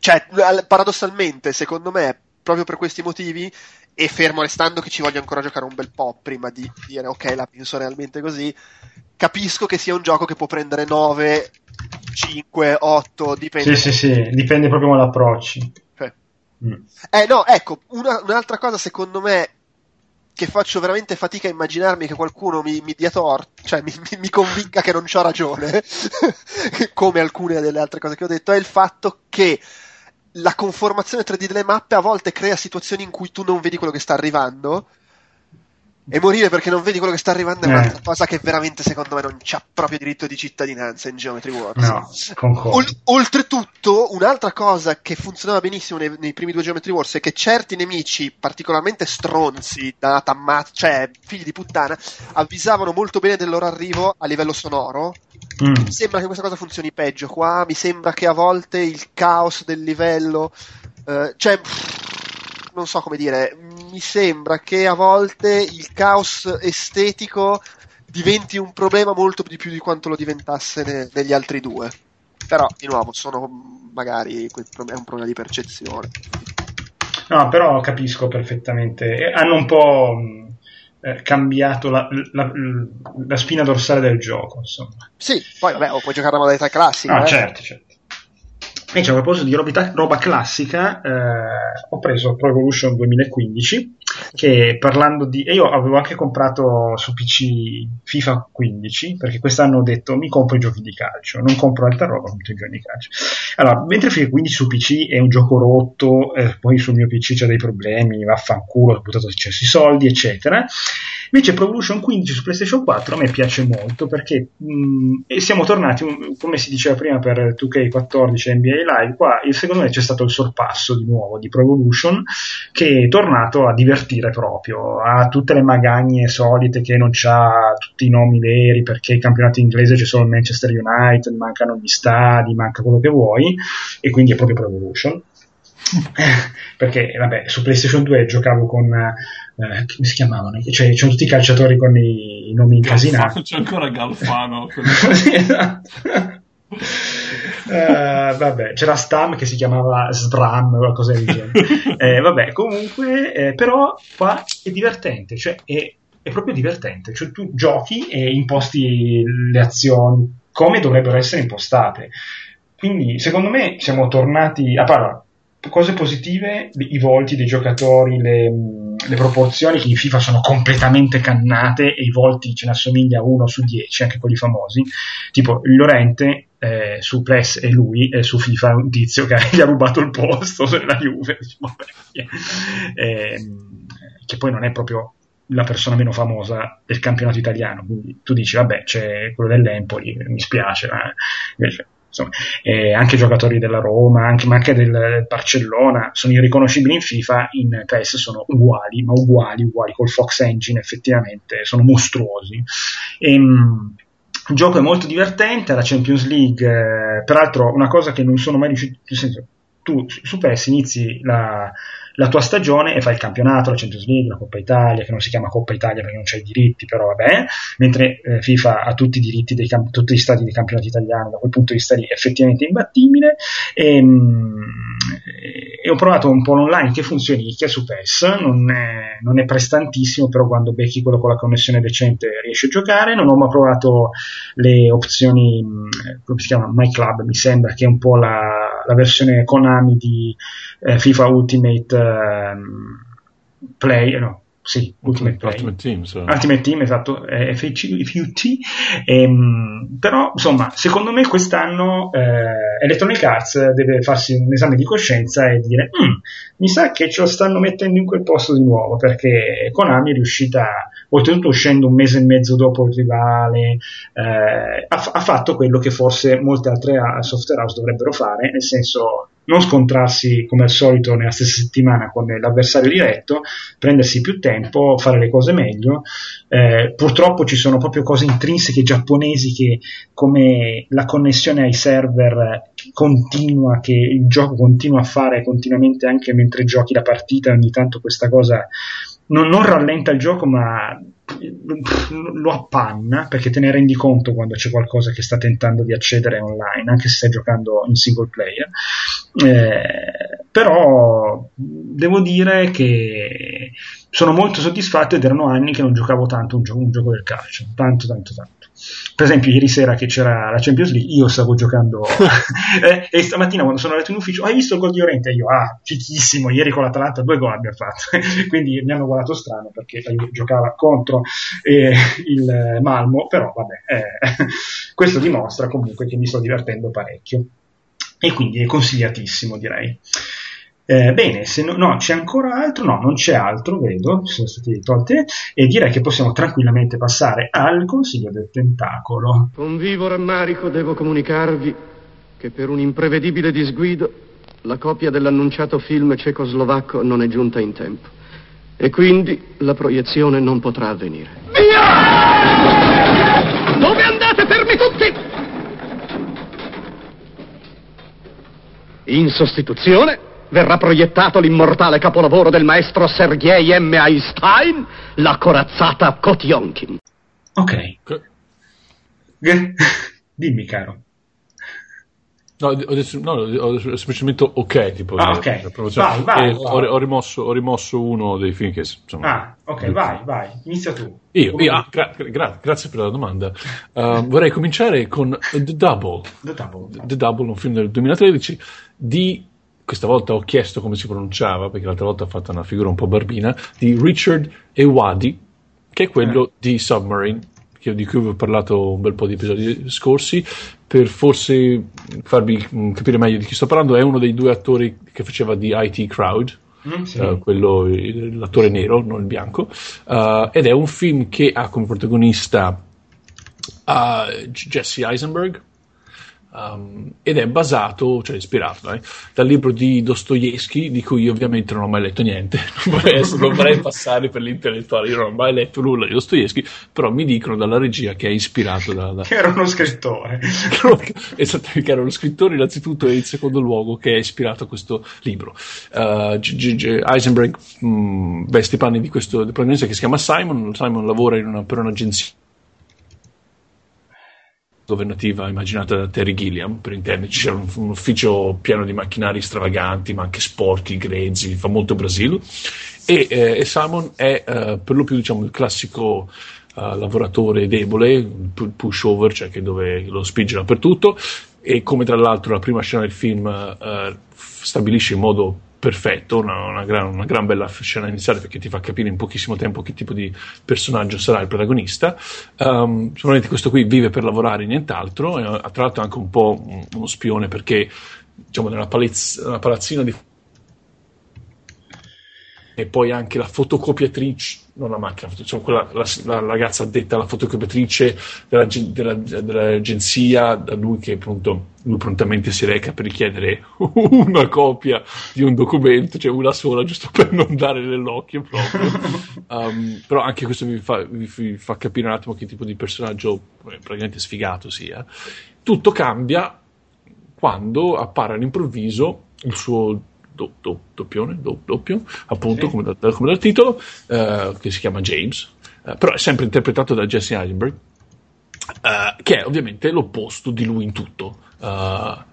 Cioè, paradossalmente, secondo me, proprio per questi motivi e fermo restando che ci voglio ancora giocare un bel po' prima di dire ok la penso realmente così capisco che sia un gioco che può prendere 9 5, 8 dipende. Sì sì sì dipende proprio come l'approcci eh, mm. eh no ecco una, un'altra cosa secondo me che faccio veramente fatica a immaginarmi che qualcuno mi, mi dia torto, cioè mi, mi, mi, convinca che non c'ho ragione, [laughs] come alcune delle altre cose che ho detto, è il fatto che la conformazione 3D delle mappe a volte crea situazioni in cui tu non vedi quello che sta arrivando e morire perché non vedi quello che sta arrivando è eh. un'altra cosa che veramente secondo me non c'ha proprio diritto di cittadinanza in Geometry Wars. No. Ol- oltretutto, un'altra cosa che funzionava benissimo nei, nei, primi due Geometry Wars è che certi nemici, particolarmente stronzi, da tammat- cioè figli di puttana, avvisavano molto bene del loro arrivo a livello sonoro. Mm. Mi sembra che questa cosa funzioni peggio qua, mi sembra che a volte il caos del livello... Uh, cioè... Non so come dire, mi sembra che a volte il caos estetico diventi un problema molto di più di quanto lo diventasse ne, negli altri due. Però, di nuovo, sono magari è un problema di percezione. No, però capisco perfettamente. Hanno un po' eh, cambiato la, la, la, spina dorsale del gioco, insomma. Sì, poi vabbè, puoi giocare la modalità classica. No, eh. certo, certo. Invece a proposito di roba, roba classica, eh, ho preso Pro Evolution 2015 che parlando di... e io avevo anche comprato su PC FIFA 15 perché quest'anno ho detto mi compro i giochi di calcio, non compro altra roba, compro i giochi di calcio. Allora, mentre FIFA 15 su PC è un gioco rotto, eh, poi sul mio PC c'è dei problemi, vaffanculo, ho buttato successi soldi, eccetera. Invece Pro Evolution 15 su PlayStation 4 a me piace molto perché mh, e siamo tornati, come si diceva prima per 2K14 NBA Live, qua secondo me c'è stato il sorpasso di nuovo di Pro Evolution che è tornato a divertire proprio, ha tutte le magagne solite che non ha tutti i nomi veri perché il campionato inglese c'è solo il Manchester United, mancano gli stadi, manca quello che vuoi e quindi è proprio Pro Evolution. Perché vabbè, su PlayStation 2 giocavo con eh, come si chiamavano? Cioè, c'erano tutti i calciatori con i, i nomi incasinati. C'è ancora Galfano. [laughs] sì, esatto. uh, vabbè, c'era Stam che si chiamava Sbram o qualcosa del genere. [laughs] eh, vabbè, comunque, eh, però qua è divertente, cioè è, è proprio divertente. Cioè, tu giochi e imposti le azioni come dovrebbero essere impostate. Quindi, secondo me, siamo tornati a parlare cose positive, i volti dei giocatori, le, le, proporzioni in FIFA sono completamente cannate e i volti ce ne assomiglia uno su 10, anche quelli famosi, tipo Lorente eh, su PES e lui e su FIFA un tizio che [laughs] gli ha rubato il posto nella Juve, eh, che poi non è proprio la persona meno famosa del campionato italiano, quindi tu dici vabbè c'è quello dell'Empoli, mi spiace, ma invece insomma, eh, anche giocatori della Roma, anche, ma anche del Barcellona, sono irriconoscibili in FIFA, in PES sono uguali, ma uguali, uguali, col Fox Engine effettivamente, sono mostruosi. E, ehm, il gioco è molto divertente, la Champions League, eh, peraltro una cosa che non sono mai riuscito, nel senso, tu su PES inizi la, la tua stagione e fai il campionato, la Champions League, la Coppa Italia, che non si chiama Coppa Italia perché non c'è i diritti, però vabbè, mentre eh, FIFA ha tutti i diritti dei camp- tutti gli stati dei campionati italiani, da quel punto di vista lì è effettivamente imbattibile. E, mh, e ho provato un po' online che funzioni che su PES, non è, non è, prestantissimo, però quando becchi quello con la connessione decente riesci a giocare. Non ho mai provato le opzioni, come si chiama, My Club, mi sembra che è un po' la, la versione Konami di eh, FIFA Ultimate ehm, Play, no, sì, Ultimate, Play. Ultimate Team, so. Ultimate Team, esatto, eh, FUT. Ehm, però, insomma, secondo me quest'anno eh, Electronic Arts deve farsi un esame di coscienza e dire mm, mi sa che ce lo stanno mettendo in quel posto di nuovo, perché Konami è riuscita, oltretutto uscendo un mese e mezzo dopo il rivale, eh, ha, ha, fatto quello che forse molte altre software house dovrebbero fare, nel senso non scontrarsi come al solito nella stessa settimana con l'avversario diretto, prendersi più tempo, fare le cose meglio. Eh, purtroppo ci sono proprio cose intrinseche giapponesi che come la connessione ai server continua, che il gioco continua a fare continuamente anche mentre giochi la partita, ogni tanto questa cosa non, non rallenta il gioco ma lo appanna perché te ne rendi conto quando c'è qualcosa che sta tentando di accedere online, anche se stai giocando in single player. Eh, però devo dire che sono molto soddisfatto ed erano anni che non giocavo tanto un gioco, un gioco del calcio, tanto tanto tanto. Per esempio, ieri sera che c'era la Champions League, io stavo giocando [laughs] eh, e stamattina quando sono andato in ufficio, hai visto il gol di Oriente? Io, ah, fichissimo, ieri con l'Atalanta due gol abbiamo fatto, [laughs] quindi mi hanno guardato strano perché giocava contro eh, il Malmo, però vabbè, eh, [laughs] questo dimostra comunque che mi sto divertendo parecchio e quindi è consigliatissimo direi. Eh, bene, se no, no, c'è ancora altro? No, non c'è altro, vedo, ci sono state tolte, e direi che possiamo tranquillamente passare al consiglio del tentacolo. Con vivo rammarico devo comunicarvi che per un imprevedibile disguido la copia dell'annunciato film cecoslovacco non è giunta in tempo. E quindi la proiezione non potrà avvenire. Via! Dove andate, fermi tutti? In sostituzione verrà proiettato l'immortale capolavoro del maestro Sergei M. Einstein, la corazzata Kotionkin. Ok. Dimmi, caro. No, ho, detto, no, ho semplicemente ok, tipo, ah, okay. vai, vai, ho, ho, rimosso, ho, rimosso, uno dei film che insomma, ah, ok, vai, vai, inizia tu. Io, io ah, gra- gra- grazie per la domanda. Uh, vorrei cominciare con The Double. The Double. The Double, un film del 2013 di questa volta ho chiesto come si pronunciava, perché l'altra volta ho fatto una figura un po' barbina, di Richard Ewadi, che è quello eh. di Submarine, di cui vi ho parlato un bel po' di episodi scorsi, per forse farvi mm, capire meglio di chi sto parlando, è uno dei due attori che faceva di IT Crowd, Mm, sì. uh, quello, l'attore nero, non il bianco, uh, ed è un film che ha come protagonista uh, Jesse Eisenberg, Um, ed è basato, cioè ispirato eh, dal libro di Dostoevsky, di cui io ovviamente non ho mai letto niente, [laughs] non vorrei, non vorrei passare per l'intellettuale, io non ho mai letto nulla di Dostoevsky, però mi dicono dalla regia che è ispirato da... da... Che era uno scrittore. [laughs] Esattamente, che era uno scrittore innanzitutto e in secondo luogo che è ispirato a questo libro. Uh, G- G- Eisenberg mh, mm, veste i panni di questo protagonista che si chiama Simon, Simon lavora una, per un'agenzia governativa immaginata da Terry Gilliam, per intenderci, c'era un, un, ufficio pieno di macchinari stravaganti, ma anche sporchi, grezzi, fa molto Brasile. E, eh, e Simon è eh, per lo più diciamo, il classico uh, lavoratore debole, pushover, cioè che dove lo spinge dappertutto, e come tra l'altro la prima scena del film uh, stabilisce in modo perfetto, una, una, gran, una, gran, bella scena iniziale perché ti fa capire in pochissimo tempo che tipo di personaggio sarà il protagonista. Um, sicuramente questo qui vive per lavorare nient'altro, e, tra l'altro è anche un po' uno spione perché diciamo nella, nella palazzina di e poi anche la fotocopiatrice, non la macchina, cioè quella, la, la, ragazza addetta alla fotocopiatrice della, della, dell'agenzia, da lui che appunto lui prontamente si reca per richiedere [laughs] una copia di un documento, cioè una sola, giusto per non dare nell'occhio proprio. [laughs] Um, però anche questo vi fa, vi fa, capire un attimo che tipo di personaggio eh, praticamente sfigato sia. Tutto cambia quando appare all'improvviso il suo do, do, doppione, do, doppio, appunto, sì. come, da, come, dal titolo, uh, che si chiama James, uh, però è sempre interpretato da Jesse Eisenberg, uh, che è ovviamente l'opposto di lui in tutto.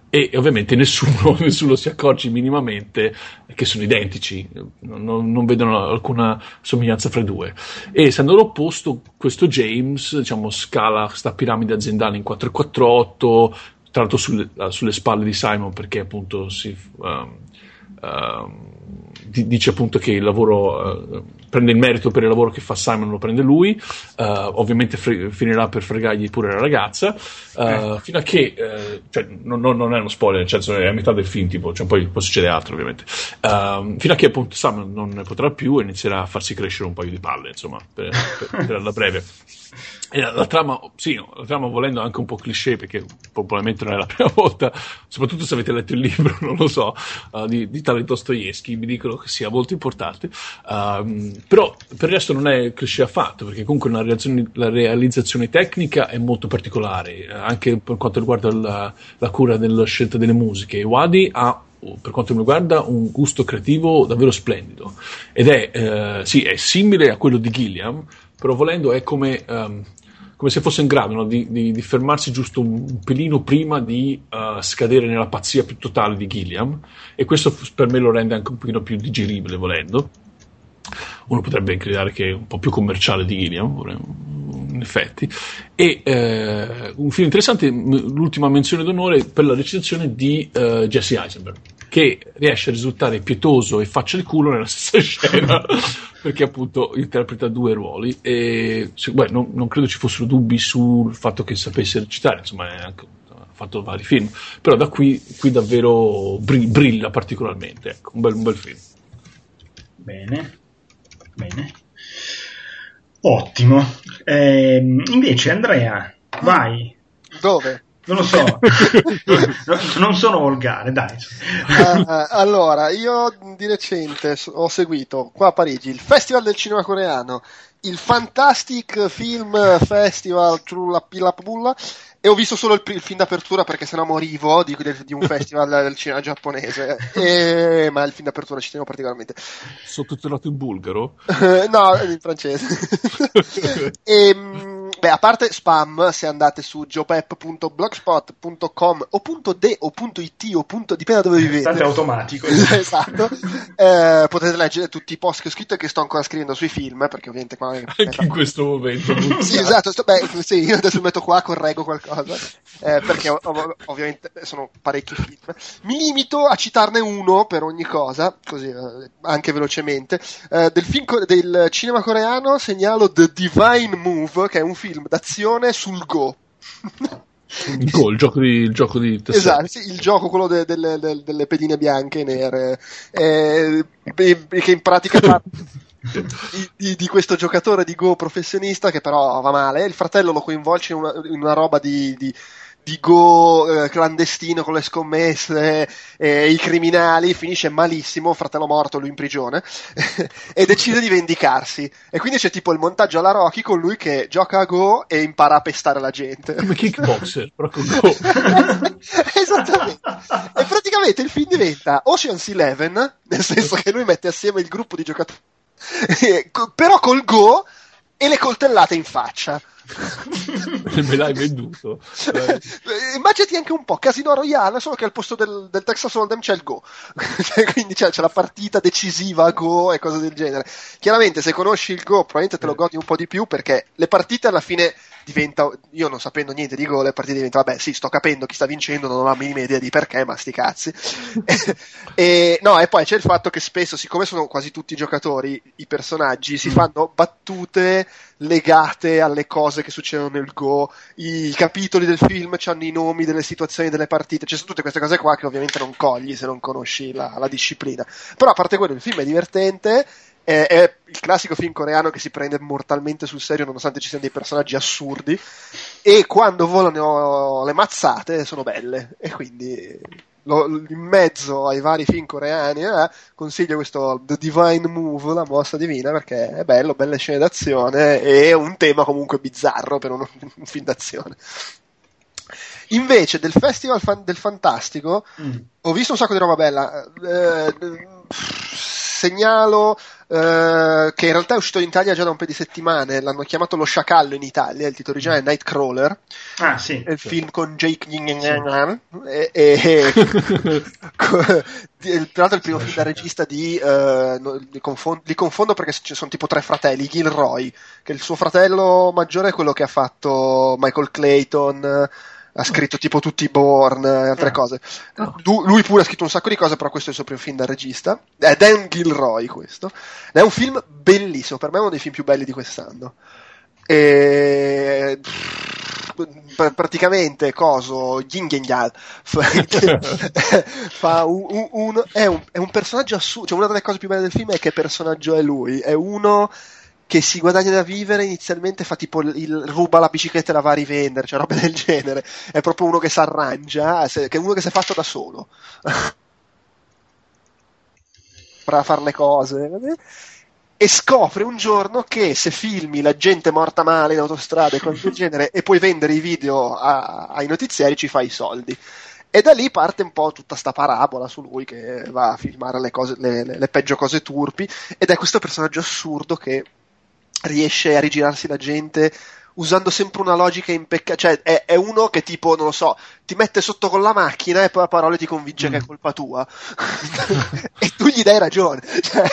e ovviamente nessuno, [laughs] nessuno, si accorge minimamente che sono identici, non, non, vedono alcuna somiglianza fra i due. E essendo l'opposto, questo James diciamo, scala questa piramide aziendale in 448, tra l'altro sulle, sulle, spalle di Simon perché appunto si, um, um, dice appunto che il lavoro uh, prende il merito per il lavoro che fa Simon lo prende lui. Uh, ovviamente fre- finirà per fregargli pure la ragazza. Uh, eh. fino a che cioè, non, non, è uno spoiler nel senso è a metà del film tipo cioè, poi, poi succede altro ovviamente. Ehm, fino a che appunto Simon non ne potrà più e inizierà a farsi crescere un paio di palle insomma per, per, per la breve [laughs] la, trama, sì, la trama volendo anche un po' cliché perché probabilmente non è la [laughs] prima volta, soprattutto se avete letto il libro, [laughs] non lo so, uh, di, di tale Dostoevsky, mi dicono che sia molto importante, uh, però per il resto non è cliché affatto perché comunque la realizzazione, tecnica è molto particolare, anche per quanto riguarda la, la cura della scelta delle musiche. Wadi ha per quanto mi riguarda, un gusto creativo davvero splendido. Ed è, eh, sì, è simile a quello di Gilliam, però volendo è come, um, come se fosse in grado no? di, di, di, fermarsi giusto un pelino prima di uh, scadere nella pazzia più totale di Gilliam. E questo per me lo rende anche un pochino più digeribile volendo. Uno potrebbe credere che è un po' più commerciale di Gilliam in effetti. E eh, un film interessante l'ultima menzione d'onore per la recitazione di uh, Jesse Eisenberg che riesce a risultare pietoso e faccia il culo nella [laughs] stessa scena perché appunto interpreta due ruoli e beh, non, non, credo ci fossero dubbi sul fatto che sapesse recitare insomma anche, ha fatto vari film però da qui, qui davvero brilla particolarmente ecco, un, bel, un bel film. Bene bene. Ottimo. Eh, invece Andrea vai. Dove? Non lo so, [laughs] non sono volgare, dai. Uh, allora, io di recente ho seguito qua a Parigi il Festival del Cinema Coreano, il Fantastic Film Festival Trulla Pilla Pulla e ho visto solo il, il film d'apertura perché sennò morivo di, di un festival del cinema giapponese e, ma il film d'apertura ci tenevo particolarmente sottotitolato in bulgaro? no, in francese e, [laughs] ehm, Beh, a parte spam, se andate su geopep.blogspot.com o .de o .it o punto, dipende da dove vivete. State automatico. [laughs] esatto. Eh, potete leggere tutti i post che ho scritto e che sto ancora scrivendo sui film, perché ovviamente qua... Anche in questo momento. [laughs] sì, esatto. Sto, beh, sì, io adesso metto qua, correggo qualcosa, eh, perché ov- ovviamente sono parecchi film. Mi limito a citarne uno per ogni cosa, così eh, anche velocemente. Eh, del, film co- del cinema coreano segnalo The Divine Move, che è un film film d'azione sul Go. Il Go, il gioco di, il gioco di Esatto, sì, il gioco quello de, de, de, delle pedine bianche e nere, eh, che in pratica parla [laughs] di, di, di, questo giocatore di Go professionista che però va male, il fratello lo coinvolge in una, in una roba di, di go eh, clandestino con le scommesse e i criminali, finisce malissimo, fratello morto, lui in prigione, [laughs] e decide di vendicarsi. E quindi c'è tipo il montaggio alla Rocky con lui che gioca a go e impara a pestare la gente. Come kickboxer, [laughs] con go. [laughs] Esattamente. E praticamente il film diventa Ocean's Eleven, nel senso che lui mette assieme il gruppo di giocatori, però col go e le coltellate in faccia. Me l'hai venduto. Immaginati anche un po' Casino Royale, solo che al posto del, del Texas Hold'em c'è il Go. [laughs] Quindi c'è, c'è, la partita decisiva a Go e cose del genere. Chiaramente, se conosci il Go, probabilmente te lo godi un po' di più perché le partite alla fine diventa, io non sapendo niente di Go, le partite diventano, vabbè, sì, sto capendo chi sta vincendo, non ho la minima idea di perché, ma sti cazzi. [laughs] e, no, e poi c'è il fatto che spesso, siccome sono quasi tutti i giocatori, i personaggi, si mm. fanno battute legate alle cose che succedono nel Go, i capitoli del film hanno i nomi delle situazioni delle partite, ci sono tutte queste cose qua che ovviamente non cogli se non conosci la, la disciplina. Però a parte quello, il film è divertente, è, è, il classico film coreano che si prende mortalmente sul serio nonostante ci siano dei personaggi assurdi e quando volano le mazzate sono belle e quindi lo, in mezzo ai vari film coreani, eh, consiglio questo The Divine Move, la mossa divina, perché è bello, belle scene d'azione e un tema comunque bizzarro per un, un film d'azione. Invece del Festival fan, del Fantastico mm. ho visto un sacco di roba bella. Eh, segnalo eh, che in realtà è uscito in Italia già da un paio di settimane, l'hanno chiamato Lo Sciacallo in Italia, il titolo originale è Nightcrawler, ah, sì, è il film con Jake Gyllenhaal. E, [laughs] e tra l'altro il primo film da regista di li, confondo, li, confondo, perché ci sono tipo tre fratelli, Gilroy, che il suo fratello maggiore è quello che ha fatto Michael Clayton ha scritto tipo tutti i Born e altre ah. cose. Oh. lui pure ha scritto un sacco di cose, però questo è il suo primo film da regista. È Dan Gilroy questo. È un film bellissimo, per me è uno dei film più belli di quest'anno. E praticamente coso Yin Yang [laughs] fa un, [laughs] un, un, è, un, è un personaggio assurdo cioè una delle cose più belle del film è che personaggio è lui è uno che si guadagna da vivere inizialmente fa tipo il, ruba la bicicletta e la va a rivendere, cioè roba del genere. È proprio uno che si arrangia, che è uno che si è fatto da solo. [laughs] per fare le cose. E scopre un giorno che se filmi la gente morta male in autostrada e cose del [laughs] genere e puoi vendere i video a, ai notiziari ci fai i soldi. E da lì parte un po' tutta sta parabola su lui che va a filmare le, cose, le, le, le peggio cose turpi ed è questo personaggio assurdo che riesce a rigirarsi la gente usando sempre una logica impeccabile, cioè è, è, uno che tipo, non lo so, ti mette sotto con la macchina e poi a parole ti convince mm. che è mm. colpa tua [laughs] e tu gli dai ragione. [laughs] Cioè,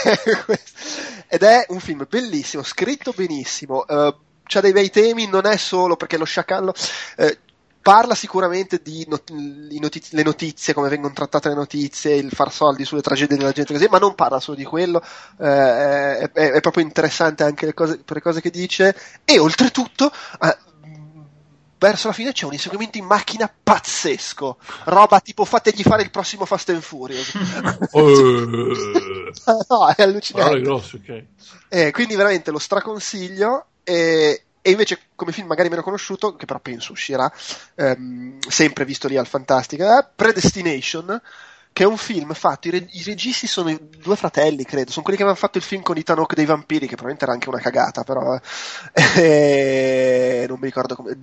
ed è un film bellissimo, scritto benissimo, uh, c'ha dei bei temi, non è solo perché lo sciacallo... Uh, parla sicuramente di not- notizie, le notizie, come vengono trattate le notizie, il far soldi sulle tragedie della gente così, ma non parla solo di quello, eh, è, è, proprio interessante anche le cose, per le cose che dice e oltretutto eh, verso la fine c'è un inseguimento in macchina pazzesco, roba tipo fategli fare il prossimo Fast and Furious. [laughs] [laughs] no, è allucinante. Grosso, okay. eh, quindi veramente lo straconsiglio e, e invece, come film magari meno conosciuto, che però penso uscirà, ehm, sempre visto lì al Fantastica, è Predestination, che è un film fatto, i, reg- i, registi sono i due fratelli, credo, sono quelli che avevano fatto il film con Ethan Hawke dei vampiri, che probabilmente era anche una cagata, però eh, [laughs] non mi ricordo come,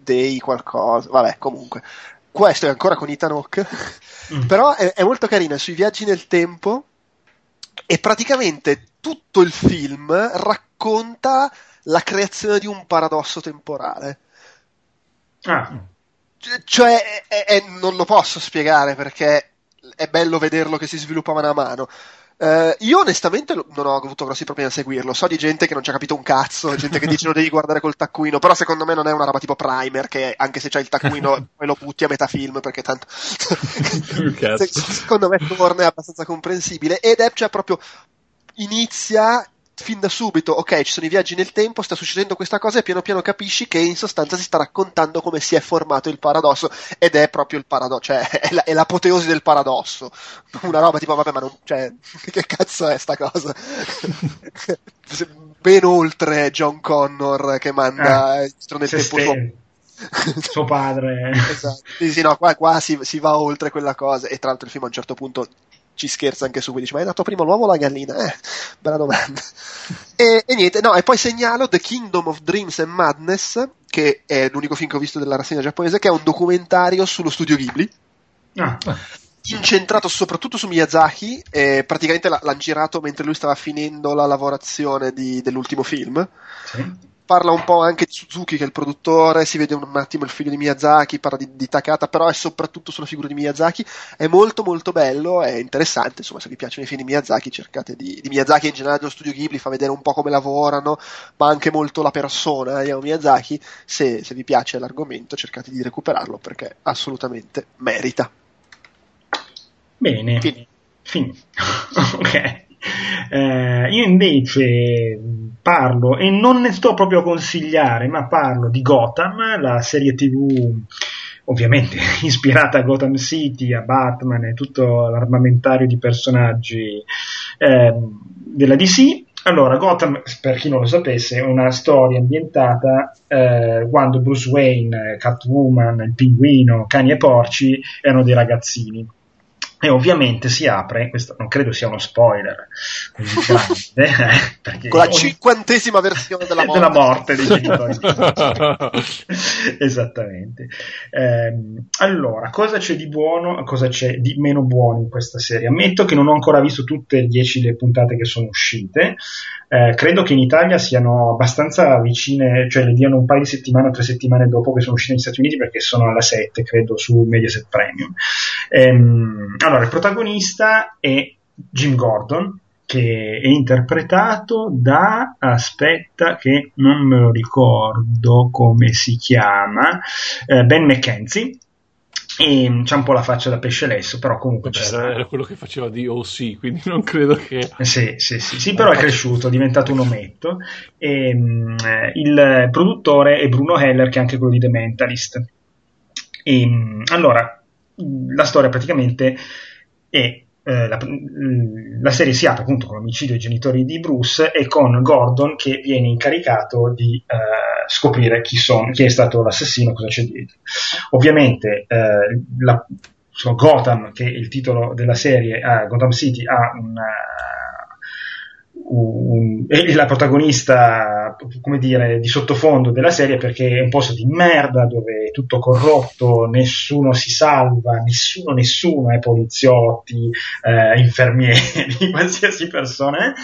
Dei qualcosa, vabbè, comunque. Questo è ancora con Ethan Hawke, mm. [laughs] però è, è molto carino, è sui viaggi nel tempo e praticamente tutto il film racconta la creazione di un paradosso temporale. Ah. Cioè, è, è, non lo posso spiegare perché è bello vederlo che si sviluppa mano a mano. Uh, io onestamente non ho avuto grossi problemi a seguirlo. So di gente che non ci ha capito un cazzo, gente che dice [laughs] lo devi guardare col taccuino, però secondo me non è una roba tipo primer che anche se c'hai il taccuino [laughs] poi lo butti a metà film perché tanto [laughs] secondo me torna è abbastanza comprensibile ed è cioè proprio inizia fin da subito, ok, ci sono i viaggi nel tempo, sta succedendo questa cosa e piano piano capisci che in sostanza si sta raccontando come si è formato il paradosso ed è proprio il paradosso, cioè [laughs] è, la, è l'apoteosi del paradosso. Una roba tipo, vabbè, ma non, cioè, [laughs] che cazzo è sta cosa? [laughs] ben oltre John Connor che manda eh, nel tempo suo suo padre. esatto. Sì, sì, no, qua, qua si, si, va oltre quella cosa. E tra l'altro il film a un certo punto ci scherza anche su, dice ma è nato prima l'uovo o la gallina? Eh, bella domanda. [laughs] e, e, niente, no, e poi segnalo The Kingdom of Dreams and Madness, che è l'unico film che ho visto della rassegna giapponese, che è un documentario sullo studio Ghibli. Ah. Incentrato soprattutto su Miyazaki, eh, praticamente l'hanno girato mentre lui stava finendo la lavorazione di, dell'ultimo film. Sì parla un po' anche di Suzuki che è il produttore, si vede un attimo il figlio di Miyazaki, parla di, di Takata, però è soprattutto sulla figura di Miyazaki, è molto molto bello, è interessante, insomma se vi piacciono i film di Miyazaki cercate di, di Miyazaki in generale dello studio Ghibli, fa vedere un po' come lavorano, ma anche molto la persona di eh, Miyazaki, se, se vi piace l'argomento cercate di recuperarlo perché assolutamente merita. Bene. Fine. Fine. [laughs] ok. Eh, io invece parlo, e non ne sto proprio a consigliare, ma parlo di Gotham, la serie tv ovviamente [laughs] ispirata a Gotham City, a Batman e tutto l'armamentario di personaggi eh, della DC. Allora, Gotham, per chi non lo sapesse, è una storia ambientata eh, quando Bruce Wayne, Catwoman, il pinguino, cani e porci erano dei ragazzini e ovviamente si apre, questo non credo sia uno spoiler così [laughs] grande, eh, con la cinquantesima versione della morte, [laughs] della morte dei genitori. [laughs] Esattamente. Eh, allora, cosa c'è di buono, cosa c'è di meno buono in questa serie? Ammetto che non ho ancora visto tutte le dieci le puntate che sono uscite, eh, credo che in Italia siano abbastanza vicine, cioè le diano un paio di settimane o tre settimane dopo che sono uscite negli Stati Uniti perché sono alla 7, credo, su Mediaset Premium. Ehm, allora, il protagonista è Jim Gordon, che è interpretato da, aspetta che non me lo ricordo come si chiama, eh, Ben McKenzie, e c'è un po' la faccia da pesce lesso, però comunque Beh, era, era, quello che faceva di OC, quindi non credo che... Sì, sì, sì, sì però è cresciuto, è diventato un ometto. E, um, il produttore è Bruno Heller, che è anche quello di The Mentalist. E, um, allora, la storia praticamente è eh, la, la, serie si apre appunto con l'omicidio dei genitori di Bruce e con Gordon che viene incaricato di eh, scoprire chi, son, chi, è stato l'assassino, cosa c'è dietro. Ovviamente eh, la, Gotham, che è il titolo della serie, Gotham City, ha una un, è la protagonista, come dire, di sottofondo della serie perché è un posto di merda dove è tutto corrotto, nessuno si salva, nessuno, nessuno, eh, poliziotti, eh, infermieri, [laughs] qualsiasi persona.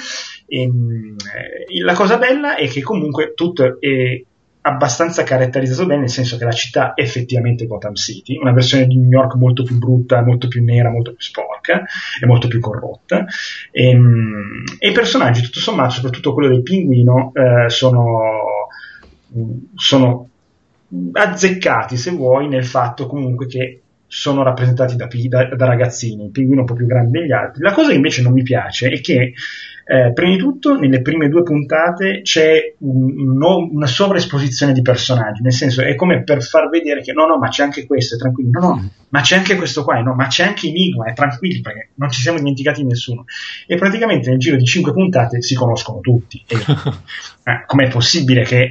E, ehm, eh, la cosa bella è che comunque tutto è abbastanza caratterizzato bene, nel senso che la città è effettivamente Gotham City, una versione di New York molto più brutta, molto più nera, molto più sporca e molto più corrotta. E, ehm, e i personaggi, tutto sommato, soprattutto quello del pinguino, eh, sono, sono azzeccati, se vuoi, nel fatto comunque che sono rappresentati da, da, da, ragazzini, il pinguino un po' più grande degli altri. La cosa che invece non mi piace è che eh, prima di tutto, nelle prime due puntate c'è un, un, una sovraesposizione di personaggi, nel senso è come per far vedere che no, no, ma c'è anche questo, è tranquillo, no, no, ma c'è anche questo qua, no, ma c'è anche Enigma, è tranquillo, perché non ci siamo dimenticati di nessuno. E praticamente nel giro di cinque puntate si conoscono tutti. E, [laughs] eh, com'è possibile che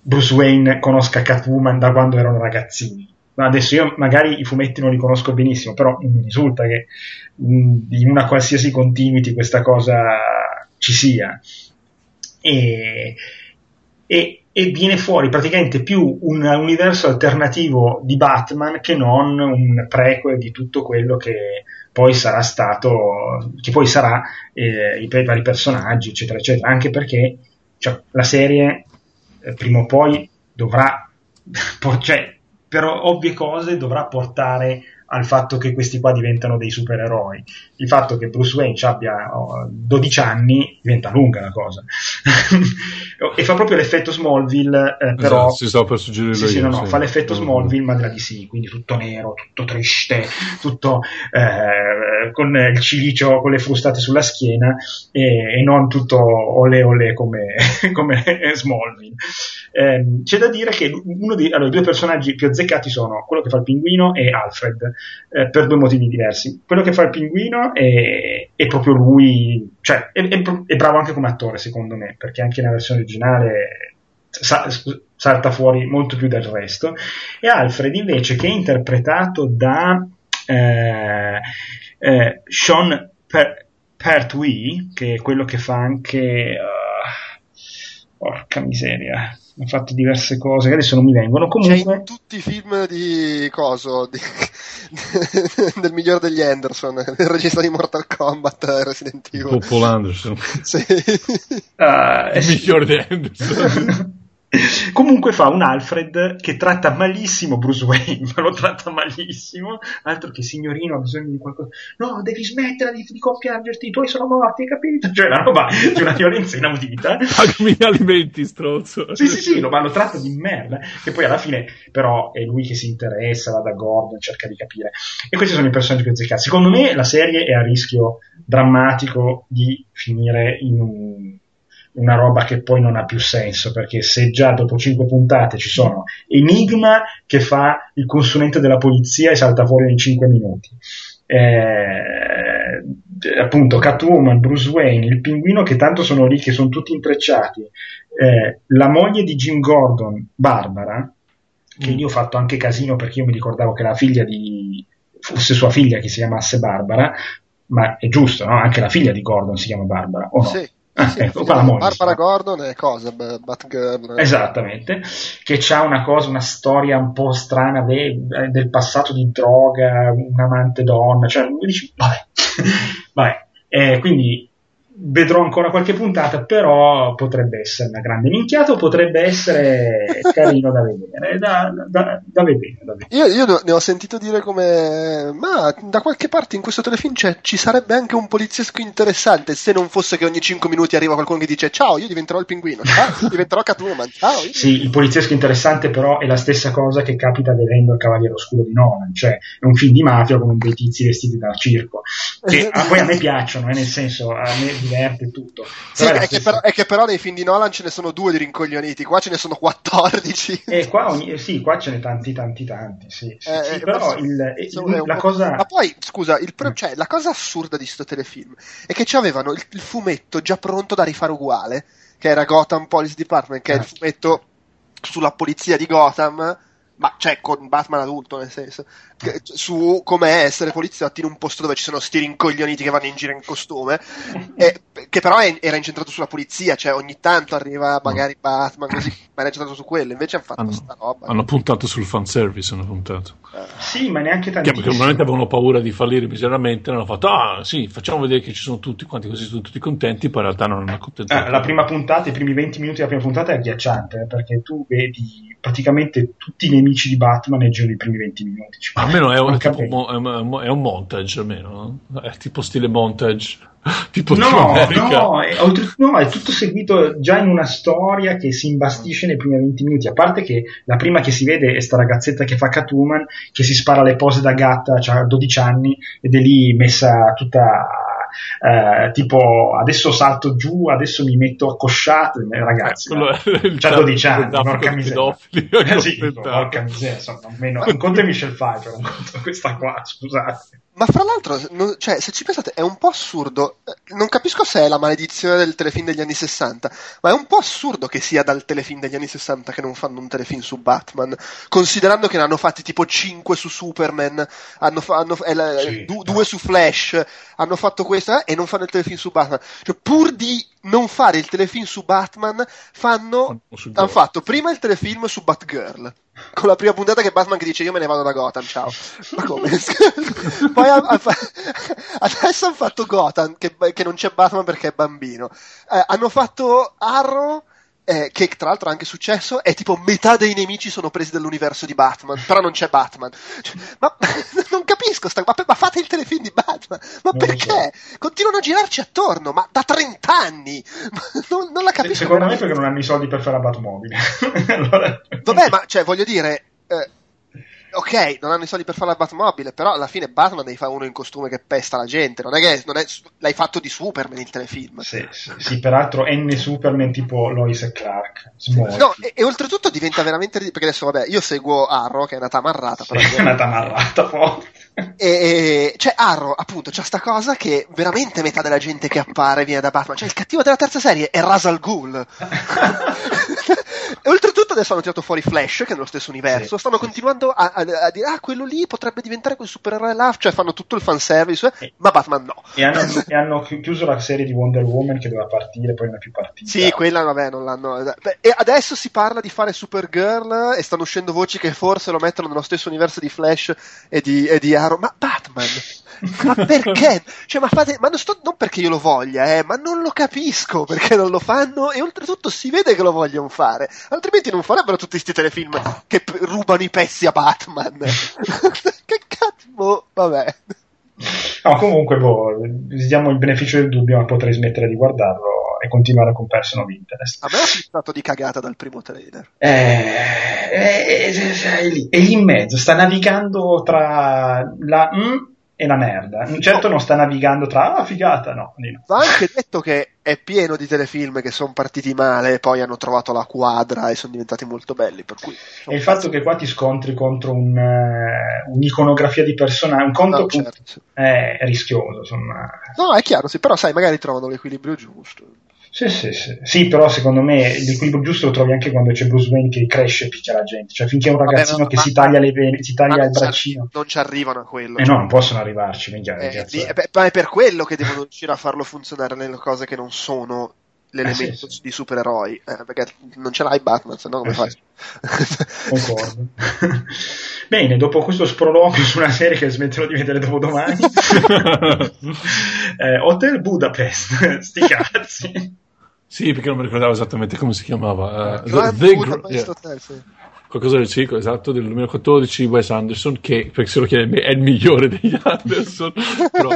Bruce Wayne conosca Catwoman da quando erano ragazzini? Adesso io magari i fumetti non li conosco benissimo, però mi risulta che in una qualsiasi continuity questa cosa ci sia. E, e, e, viene fuori praticamente più un universo alternativo di Batman che non un prequel di tutto quello che poi sarà stato, che poi sarà eh, i, i vari personaggi, eccetera, eccetera. Anche perché cioè, la serie eh, prima o poi dovrà, [laughs] cioè, per ovvie cose dovrà portare al fatto che questi qua diventano dei supereroi. Il fatto che Bruce Wayne abbia oh, 12 anni diventa lunga la cosa. [laughs] e fa proprio l'effetto Smallville, eh, però... Esatto, si stava per suggerire sì, sì, no, no, fa l'effetto Smallville ma della DC, quindi tutto nero, tutto triste, tutto eh, con il cilicio, con le frustate sulla schiena e, e non tutto ole ole come, [laughs] come Smallville. Eh, c'è da dire che uno dei allora, due personaggi più azzeccati sono quello che fa il pinguino e Alfred, eh, per due motivi diversi. Quello che fa il pinguino è, è proprio lui, cioè è, è, è, bravo anche come attore secondo me, perché anche nella versione originale sa, salta fuori molto più del resto. E Alfred invece che è interpretato da eh, eh, Sean per- Pertwee, che è quello che fa anche... Uh, porca miseria ha fatto diverse cose che adesso non mi vengono. Comunque... Tutti i film di Coso, di... [laughs] del migliore degli Anderson, il regista di Mortal Kombat Resident Evil. Paul Anderson. [laughs] sì. Uh, il migliore di Anderson. [laughs] Comunque fa un Alfred che tratta malissimo Bruce Wayne, [laughs] lo tratta malissimo, altro che signorino ha bisogno di qualcosa. No, devi smettere di, di compiangerti, i tuoi sono morti, hai capito? Cioè, la roba di una violenza inaudita. Gli alimenti, stronzo. Sì, sì, sì, lo, ma lo tratta di merda. Che poi alla fine, però, è lui che si interessa, va da Gordon, cerca di capire. E questi sono i personaggi più azzeccati. Secondo me la serie è a rischio drammatico di finire in un una roba che poi non ha più senso, perché se già dopo cinque puntate ci sono Enigma che fa il consulente della polizia e salta fuori in cinque minuti, eh, appunto Catwoman, Bruce Wayne, il pinguino che tanto sono lì, che sono tutti intrecciati, eh, la moglie di Jim Gordon, Barbara, che mm. io ho fatto anche casino perché io mi ricordavo che la figlia di fosse sua figlia che si chiamasse Barbara, ma è giusto, no? Anche la figlia di Gordon si chiama Barbara, o no? Sì. Ah, sì, ecco, qua la moglie. Barbara Gordon è cosa? Batgirl. Esattamente, che ha una cosa, una storia un po' strana de, del passato di droga, un amante donna, cioè dici, vabbè, [laughs] vabbè. Eh, quindi vedrò ancora qualche puntata, però potrebbe essere una grande minchiata o potrebbe essere carino da vedere. Da, da, da vedere, da vedere. Io, io, ne ho sentito dire come, ma da qualche parte in questo telefilm ci sarebbe anche un poliziesco interessante, se non fosse che ogni 5 minuti arriva qualcuno che dice ciao, io diventerò il pinguino, ciao, [laughs] diventerò Catwoman, ciao. Io... Sì, il poliziesco interessante però è la stessa cosa che capita vedendo il Cavaliere Oscuro di Nolan, cioè è un film di mafia con dei tizi vestiti da circo, che [laughs] ah, poi a me piacciono, eh, nel senso, a me diverte tutto. Sì, è, è, che però, è, che però, nei film di Nolan ce ne sono due di rincoglioniti, qua ce ne sono 14. E qua, ogni, sì, qua ce ne tanti, tanti, tanti. Sì, sì, eh, sì eh, però il, il, la cosa. Ma poi, scusa, il, mm. cioè, la cosa assurda di questo telefilm è che avevano il, il, fumetto già pronto da rifare uguale, che era Gotham Police Department, che è il certo. fumetto sulla polizia di Gotham ma cioè con Batman adulto nel senso. Su come essere poliziotti in un posto dove ci sono sti rincoglioniti che vanno in giro in costume e, che però è, era incentrato sulla polizia cioè ogni tanto arriva magari Batman così ma era incentrato su quello invece hanno fatto hanno, sta roba. hanno puntato sul fanservice hanno puntato. Sì ma neanche tanto perché normalmente avevano paura di fallire miseramente hanno fatto ah sì facciamo vedere che ci sono tutti quanti così sono tutti contenti poi in realtà non hanno accontentato eh, la prima puntata i primi 20 minuti della prima puntata è agghiacciante eh, perché tu vedi praticamente tutti i nemici di Batman nel giro dei primi 20 minuti. Cioè, almeno è un, tipo, è un, montage, almeno, è tipo stile montage. [laughs] Tipo no, no è, no, è tutto seguito già in una storia che si imbastisce nei primi 20 minuti. A parte che la prima che si vede è sta ragazzetta che fa Catwoman, che si spara le pose da gatta, ha 12 anni, ed è lì messa tutta eh, tipo adesso salto giù, adesso mi metto accosciato, eh, ragazzi, no? c'ha 12 anni, porca miseria. Eh, sì, porca miseria, insomma, almeno, è Michelle Pfeiffer, questa qua, scusate. Ma fra l'altro, non, cioè, se ci pensate, è un po' assurdo. Eh, non capisco se è la maledizione del telefilm degli anni 60, ma è un po' assurdo che sia dal telefilm degli anni 60 che non fanno un telefilm su Batman, considerando che ne hanno fatti tipo 5 su Superman, hanno, hanno, la, sì, du, no. due su Flash, hanno fatto questo eh, e non fanno il telefilm su Batman. Cioè, pur di non fare il telefilm su Batman, fanno, hanno fatto prima il telefilm su Batgirl con la prima puntata che Batman dice io me ne vado da Gotham, ciao. Ma come? [laughs] Poi ha, ha, [laughs] adesso hanno fatto Gotham, che, che, non c'è Batman perché è bambino. Eh, hanno fatto Arrow eh, che tra l'altro è anche successo, è tipo metà dei nemici sono presi dall'universo di Batman, però non c'è Batman. Cioè, ma [laughs] non capisco, sta, ma, ma, fate il telefilm di Batman, ma non perché? So. Continuano a girarci attorno, ma da 30 anni! Non, non la capisco. Secondo me perché non hanno i soldi per fare la Batmobile. [laughs] allora... Vabbè, ma cioè, voglio dire... Eh, ok, non hanno i soldi per fare la Batmobile, però alla fine Batman devi fare uno in costume che pesta la gente, non è che non è, l'hai fatto di Superman il telefilm. Sì, sì, sì, peraltro N Superman tipo Lois e Clark. No, e, e, oltretutto diventa veramente perché adesso vabbè, io seguo Arrow che è una tamarrata, però sì, [laughs] è una tamarrata forte. E, cioè Arrow, appunto, c'è sta cosa che veramente metà della gente che appare viene da Batman, cioè il cattivo della terza serie è Rasal Ghul. [laughs] e oltretutto adesso hanno tirato fuori Flash che è nello stesso universo, stanno continuando a, a, a, dire ah quello lì potrebbe diventare quel supereroe là, cioè fanno tutto il fanservice, eh, ma Batman no. E hanno, e hanno, chiuso la serie di Wonder Woman che doveva partire, poi non è più partita. Sì, quella vabbè non l'hanno... E adesso si parla di fare Supergirl e stanno uscendo voci che forse lo mettono nello stesso universo di Flash e di, e di Arrow, ma Batman ma perché? Cioè, ma, fate, ma non, sto, non, perché io lo voglia, eh, ma non lo capisco perché non lo fanno e oltretutto si vede che lo vogliono fare, altrimenti non farebbero tutti questi telefilm che p- rubano i pezzi a Batman. [laughs] che cazzo, boh, vabbè. No, comunque, boh, diamo il beneficio del dubbio, ma potrei smettere di guardarlo e continuare con Person of Interest. A me ha stato di cagata dal primo trailer. Eh, è, è, lì, è, lì, in mezzo, sta navigando tra la mm e la merda. Certo non sta navigando tra ah figata, no. Va anche detto che è pieno di telefilm che sono partiti male e poi hanno trovato la quadra e sono diventati molto belli. Per cui e il fatto che qua ti scontri contro un, uh, un'iconografia di personaggi, un conto no, certo. è rischioso. Insomma. No, è chiaro, sì, però sai, magari trovano l'equilibrio giusto. Sì, sì, sì. sì, però secondo me l'equilibrio giusto lo trovi anche quando c'è Bruce Wayne che cresce e picchia la gente. Cioè, finché è un ragazzino Vabbè, no, che ma, si taglia le vene, si taglia il braccino. Non ci arrivano a quello. Eh cioè. no, non possono arrivarci, minchia, eh, di, eh, ma è per quello che devono riuscire a farlo funzionare nelle cose che non sono l'elemento eh, sì, sì. di supereroi. Eh, perché non ce l'hai Batman, se no come eh, fai? Concordo. [laughs] Bene, dopo questo sproloquio su una serie che smetterò di vedere dopo domani, [laughs] [laughs] eh, Hotel Budapest, sti cazzi. Sì, perché non mi ricordavo esattamente come si chiamava. Uh, The, The Budapest yeah. Hotel, sì qualcosa del ciclo esatto del 2014 Wes Anderson che perché se lo chiede è il migliore degli [laughs] Anderson. Però,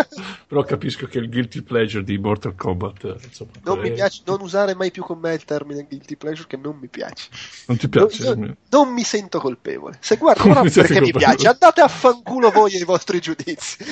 però, capisco che il guilty pleasure di Mortal Kombat insomma, non mi piace non usare mai più con me il termine guilty pleasure che non mi piace. Non ti piace? No, non mi sento colpevole. Se guardo [laughs] ora perché mi piace andate a fanculo voi e i vostri giudizi.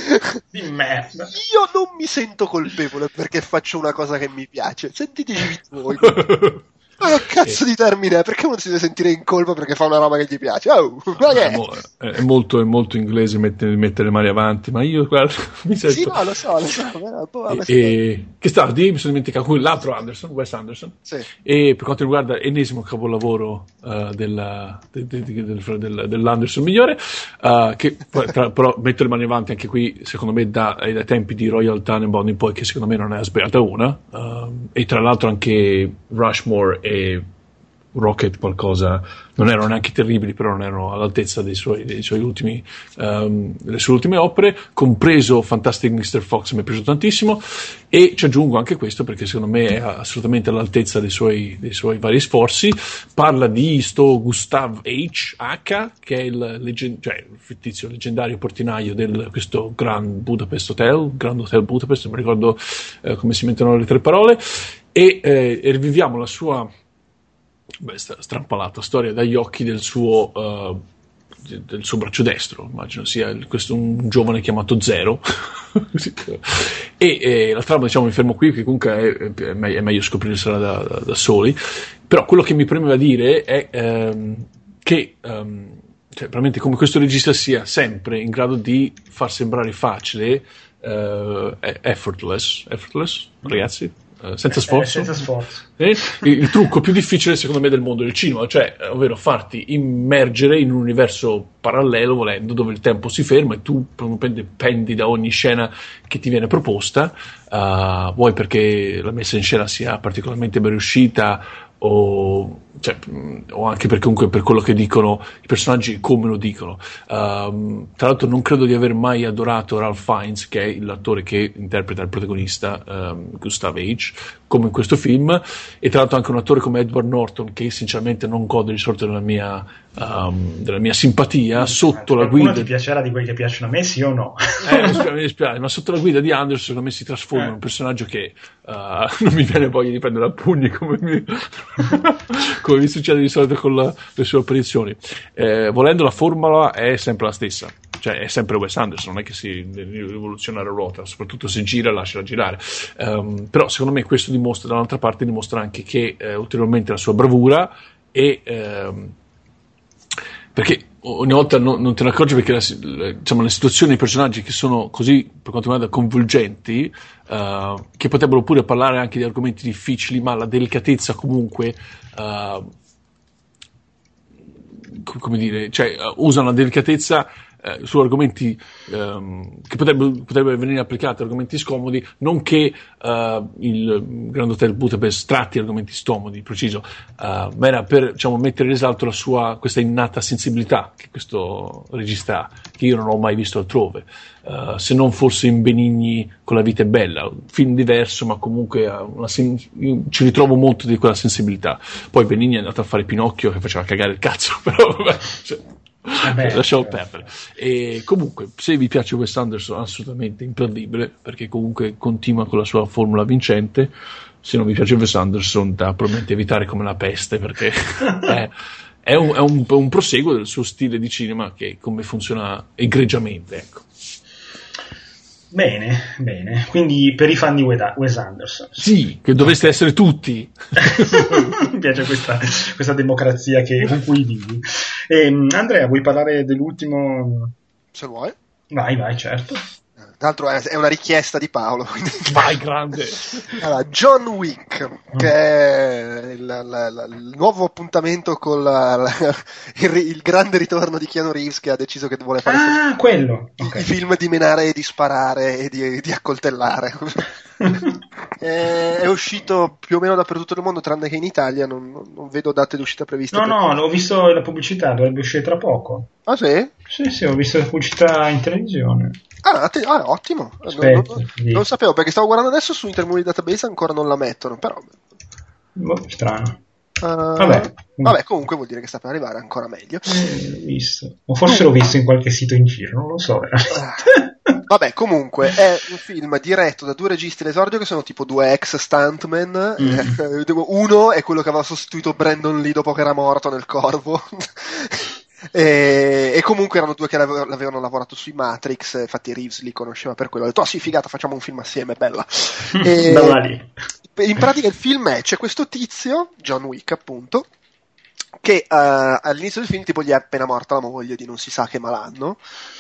Di merda. Io non mi sento colpevole perché faccio una cosa che mi piace. Sentiteci voi [laughs] ma che cazzo di termine è? Perché uno si deve sentire in colpa perché fa una roba che gli piace? Oh, è? È, è, molto, è molto inglese mettere, mettere, le mani avanti, ma io guarda, [laughs] mi sento... Sì, no, lo so, lo so. E, e, che sta di? Mi sono dimenticato l'altro Anderson, Wes Anderson. Sì. E per quanto riguarda l'ennesimo capolavoro uh, della, de, de, de, del, dell'Anderson migliore, uh, che [laughs] tra, però metto le mani avanti anche qui, secondo me, da, dai tempi di Royal Tannenbaum in poi, che secondo me non è sbagliata una. Uh, e tra l'altro anche Rushmore e Rocket qualcosa, non erano neanche terribili, però non erano all'altezza dei suoi, dei suoi ultimi, um, delle sue ultime opere, compreso Fantastic Mr. Fox, mi è piaciuto tantissimo, e ci aggiungo anche questo perché secondo me è assolutamente all'altezza dei suoi, dei suoi vari sforzi. Parla di sto Gustav H. H, che è il, legend- cioè, il fittizio leggendario portinaio di questo Grand Budapest Hotel, Grand Hotel Budapest, non mi ricordo eh, come si mettono le tre parole, e, eh, e riviviamo la sua beh, strampalata storia dagli occhi del suo, uh, del suo braccio destro, immagino sia questo un giovane chiamato Zero. [laughs] e, e, la trama, diciamo, mi fermo qui, che comunque è, è, meglio, è meglio scoprirsela da, da, da, soli. Però quello che mi premeva dire è um, che. Um, cioè, veramente come questo regista sia sempre in grado di far sembrare facile, uh, effortless, effortless, ragazzi, senza eh, sforzo. senza sforzo. Eh? Il, trucco più difficile secondo me del mondo del cinema, cioè, ovvero farti immergere in un universo parallelo, volendo, dove il tempo si ferma e tu pendi da ogni scena che ti viene proposta, uh, vuoi perché la messa in scena sia particolarmente ben riuscita o, cioè, o, anche perché comunque per quello che dicono i personaggi come lo dicono. Um, tra l'altro non credo di aver mai adorato Ralph Fiennes, che è l'attore che interpreta il protagonista, um, Gustav H., come in questo film, e tra l'altro anche un attore come Edward Norton, che sinceramente non gode di sorte della mia, um, della mia simpatia, sotto la guida... ti piacerà di quelli che piacciono a me, sì o no? eh, mi dispiace, mi dispiace, ma sotto la guida di Anderson secondo me si trasforma eh. in un personaggio che uh, [laughs] non mi viene voglia di prendere a pugni come mi, [laughs] come mi succede di solito con la, le sue apparizioni. Eh, volendo la formula è sempre la stessa cioè è sempre Wes Anderson, non è che si rivoluziona la ruota, soprattutto se gira lasciala girare. Um, però secondo me questo dimostra, dall'altra parte, dimostra anche che eh, ulteriormente la sua bravura e ehm, perché ogni volta non, non, te ne accorgi perché la, diciamo, le situazioni i personaggi che sono così per quanto riguarda convolgenti uh, che potrebbero pure parlare anche di argomenti difficili ma la delicatezza comunque uh, come dire cioè uh, usano la delicatezza eh, su argomenti ehm, che potrebbero, potrebbero, venire applicati, argomenti scomodi, non che eh, il Grand Hotel Budapest tratti argomenti scomodi, preciso, eh, ma era per diciamo, mettere in risalto la sua, questa innata sensibilità che questo regista ha, che io non ho mai visto altrove. Uh, se non forse in Benigni con la vita è bella, un film diverso, ma comunque sen- ci ritrovo molto di quella sensibilità. Poi Benigni è andato a fare Pinocchio che faceva cagare il cazzo, [laughs] però vabbè, cioè, Vabbè, lasciamo perdere. E comunque, se vi piace Wes Anderson, assolutamente imperdibile perché comunque continua con la sua formula vincente. Se non vi piace Wes Anderson, da probabilmente evitare come la peste perché [laughs] è, è, un, è un, un, proseguo del suo stile di cinema che come funziona egregiamente. Ecco. Bene, bene. Quindi per i fan di Wes Anderson. Sì, che dovreste okay. essere tutti. [laughs] Mi piace questa, questa democrazia che, con cui vivi. E, ehm, Andrea, vuoi parlare dell'ultimo? Se vuoi. Vai, vai, certo. Tra l'altro è una richiesta di Paolo. [laughs] Vai, grande! Allora, John Wick, che è il, il, il nuovo appuntamento con la, il, il, grande ritorno di Keanu Reeves che ha deciso che vuole fare ah, quello. Okay. i film di menare e di sparare e di, di accoltellare. [laughs] è, uscito più o meno dappertutto nel mondo, tranne che in Italia, non, non vedo date d'uscita previste. No, no, ho visto la pubblicità, dovrebbe uscire tra poco. Ah sì? Sì, sì, ho visto la pubblicità in televisione. Ah, te- ah ottimo. Aspetta, non, non, non, sapevo perché stavo guardando adesso su Intermovie Database ancora non la mettono, però. Boh, strano. Uh, vabbè. vabbè. comunque vuol dire che sta per arrivare ancora meglio. Eh, visto. O forse l'ho visto in qualche sito in giro, non lo so. [laughs] vabbè, comunque è un film diretto da due registi l'esordio che sono tipo due ex stuntman. Mm. Eh, [laughs] uno è quello che aveva sostituito Brandon Lee dopo che era morto nel Corvo. E, e, comunque erano due che l'avevano lavorato sui Matrix, infatti Reeves li conosceva per quello. Ha detto, oh sì, figata, facciamo un film assieme, bella. [laughs] e. In pratica il film è, c'è questo tizio, John Wick appunto, che uh, all'inizio del film tipo gli è appena morta la moglie di non si sa che malanno,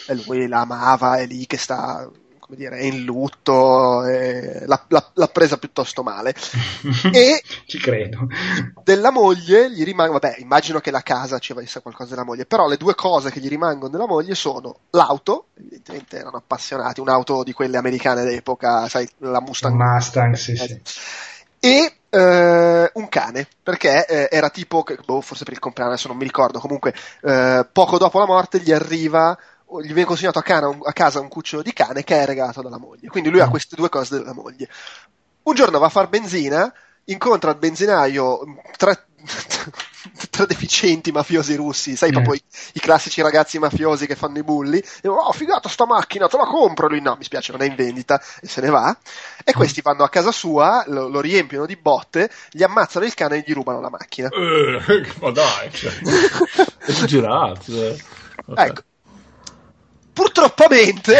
e lui la amava, è lì che sta come dire, è in lutto, è, l'ha, l'ha, l'ha, presa piuttosto male. [laughs] e ci credo. Della moglie gli rimangono, vabbè, immagino che la casa ci avesse qualcosa della moglie, però le due cose che gli rimangono della moglie sono l'auto, evidentemente erano appassionati, un'auto di quelle americane d'epoca, sai, la Mustang. Mustang, sì, sì. E Uh, un cane, perché uh, era tipo, boh, forse per il compleanno, adesso non mi ricordo, comunque uh, poco dopo la morte gli arriva gli viene consegnato a, cana, a, casa un cucciolo di cane che è regalato dalla moglie. Quindi lui ha mm. queste due cose della moglie. Un giorno va a far benzina, incontra il benzinaio mm, tre, [laughs] tre deficienti mafiosi russi, sai, mm. proprio i, i, classici ragazzi mafiosi che fanno i bulli. E oh, figata sta macchina, te la compro. Lui, no, mi spiace, non è in vendita, e se ne va. E questi vanno a casa sua, lo, lo riempiono di botte, gli ammazzano il cane e gli rubano la macchina. Eh, [laughs] ma dai, cioè, [laughs] è girato. Eh. Ecco, Purtroppamente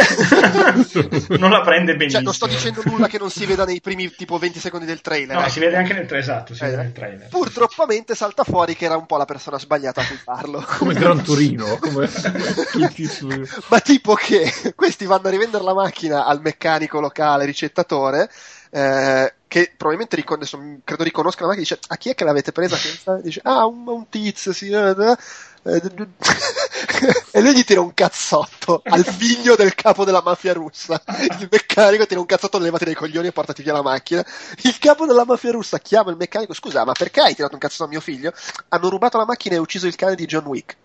[laughs] non la prende benissimo. Cioè, non sto dicendo nulla che non si veda nei primi tipo 20 secondi del trailer. No, eh. si vede anche nel, esatto, eh, nel trailer. Purtroppamente salta fuori che era un po' la persona sbagliata a cui farlo. [laughs] Come Gran Turino. Come... [laughs] Ma tipo che questi vanno a rivendere la macchina al meccanico locale, ricettatore, eh, che probabilmente ricon- credo riconosca la macchina, dice a chi è che l'avete presa? Dice ah un, un tizio, sì, eh, eh [laughs] e lui gli tira un cazzotto al figlio del capo della mafia russa. Il meccanico tira un cazzotto, levati dai coglioni e portati via la macchina. Il capo della mafia russa chiama il meccanico: Scusa, ma perché hai tirato un cazzotto a mio figlio? Hanno rubato la macchina e ucciso il cane di John Wick.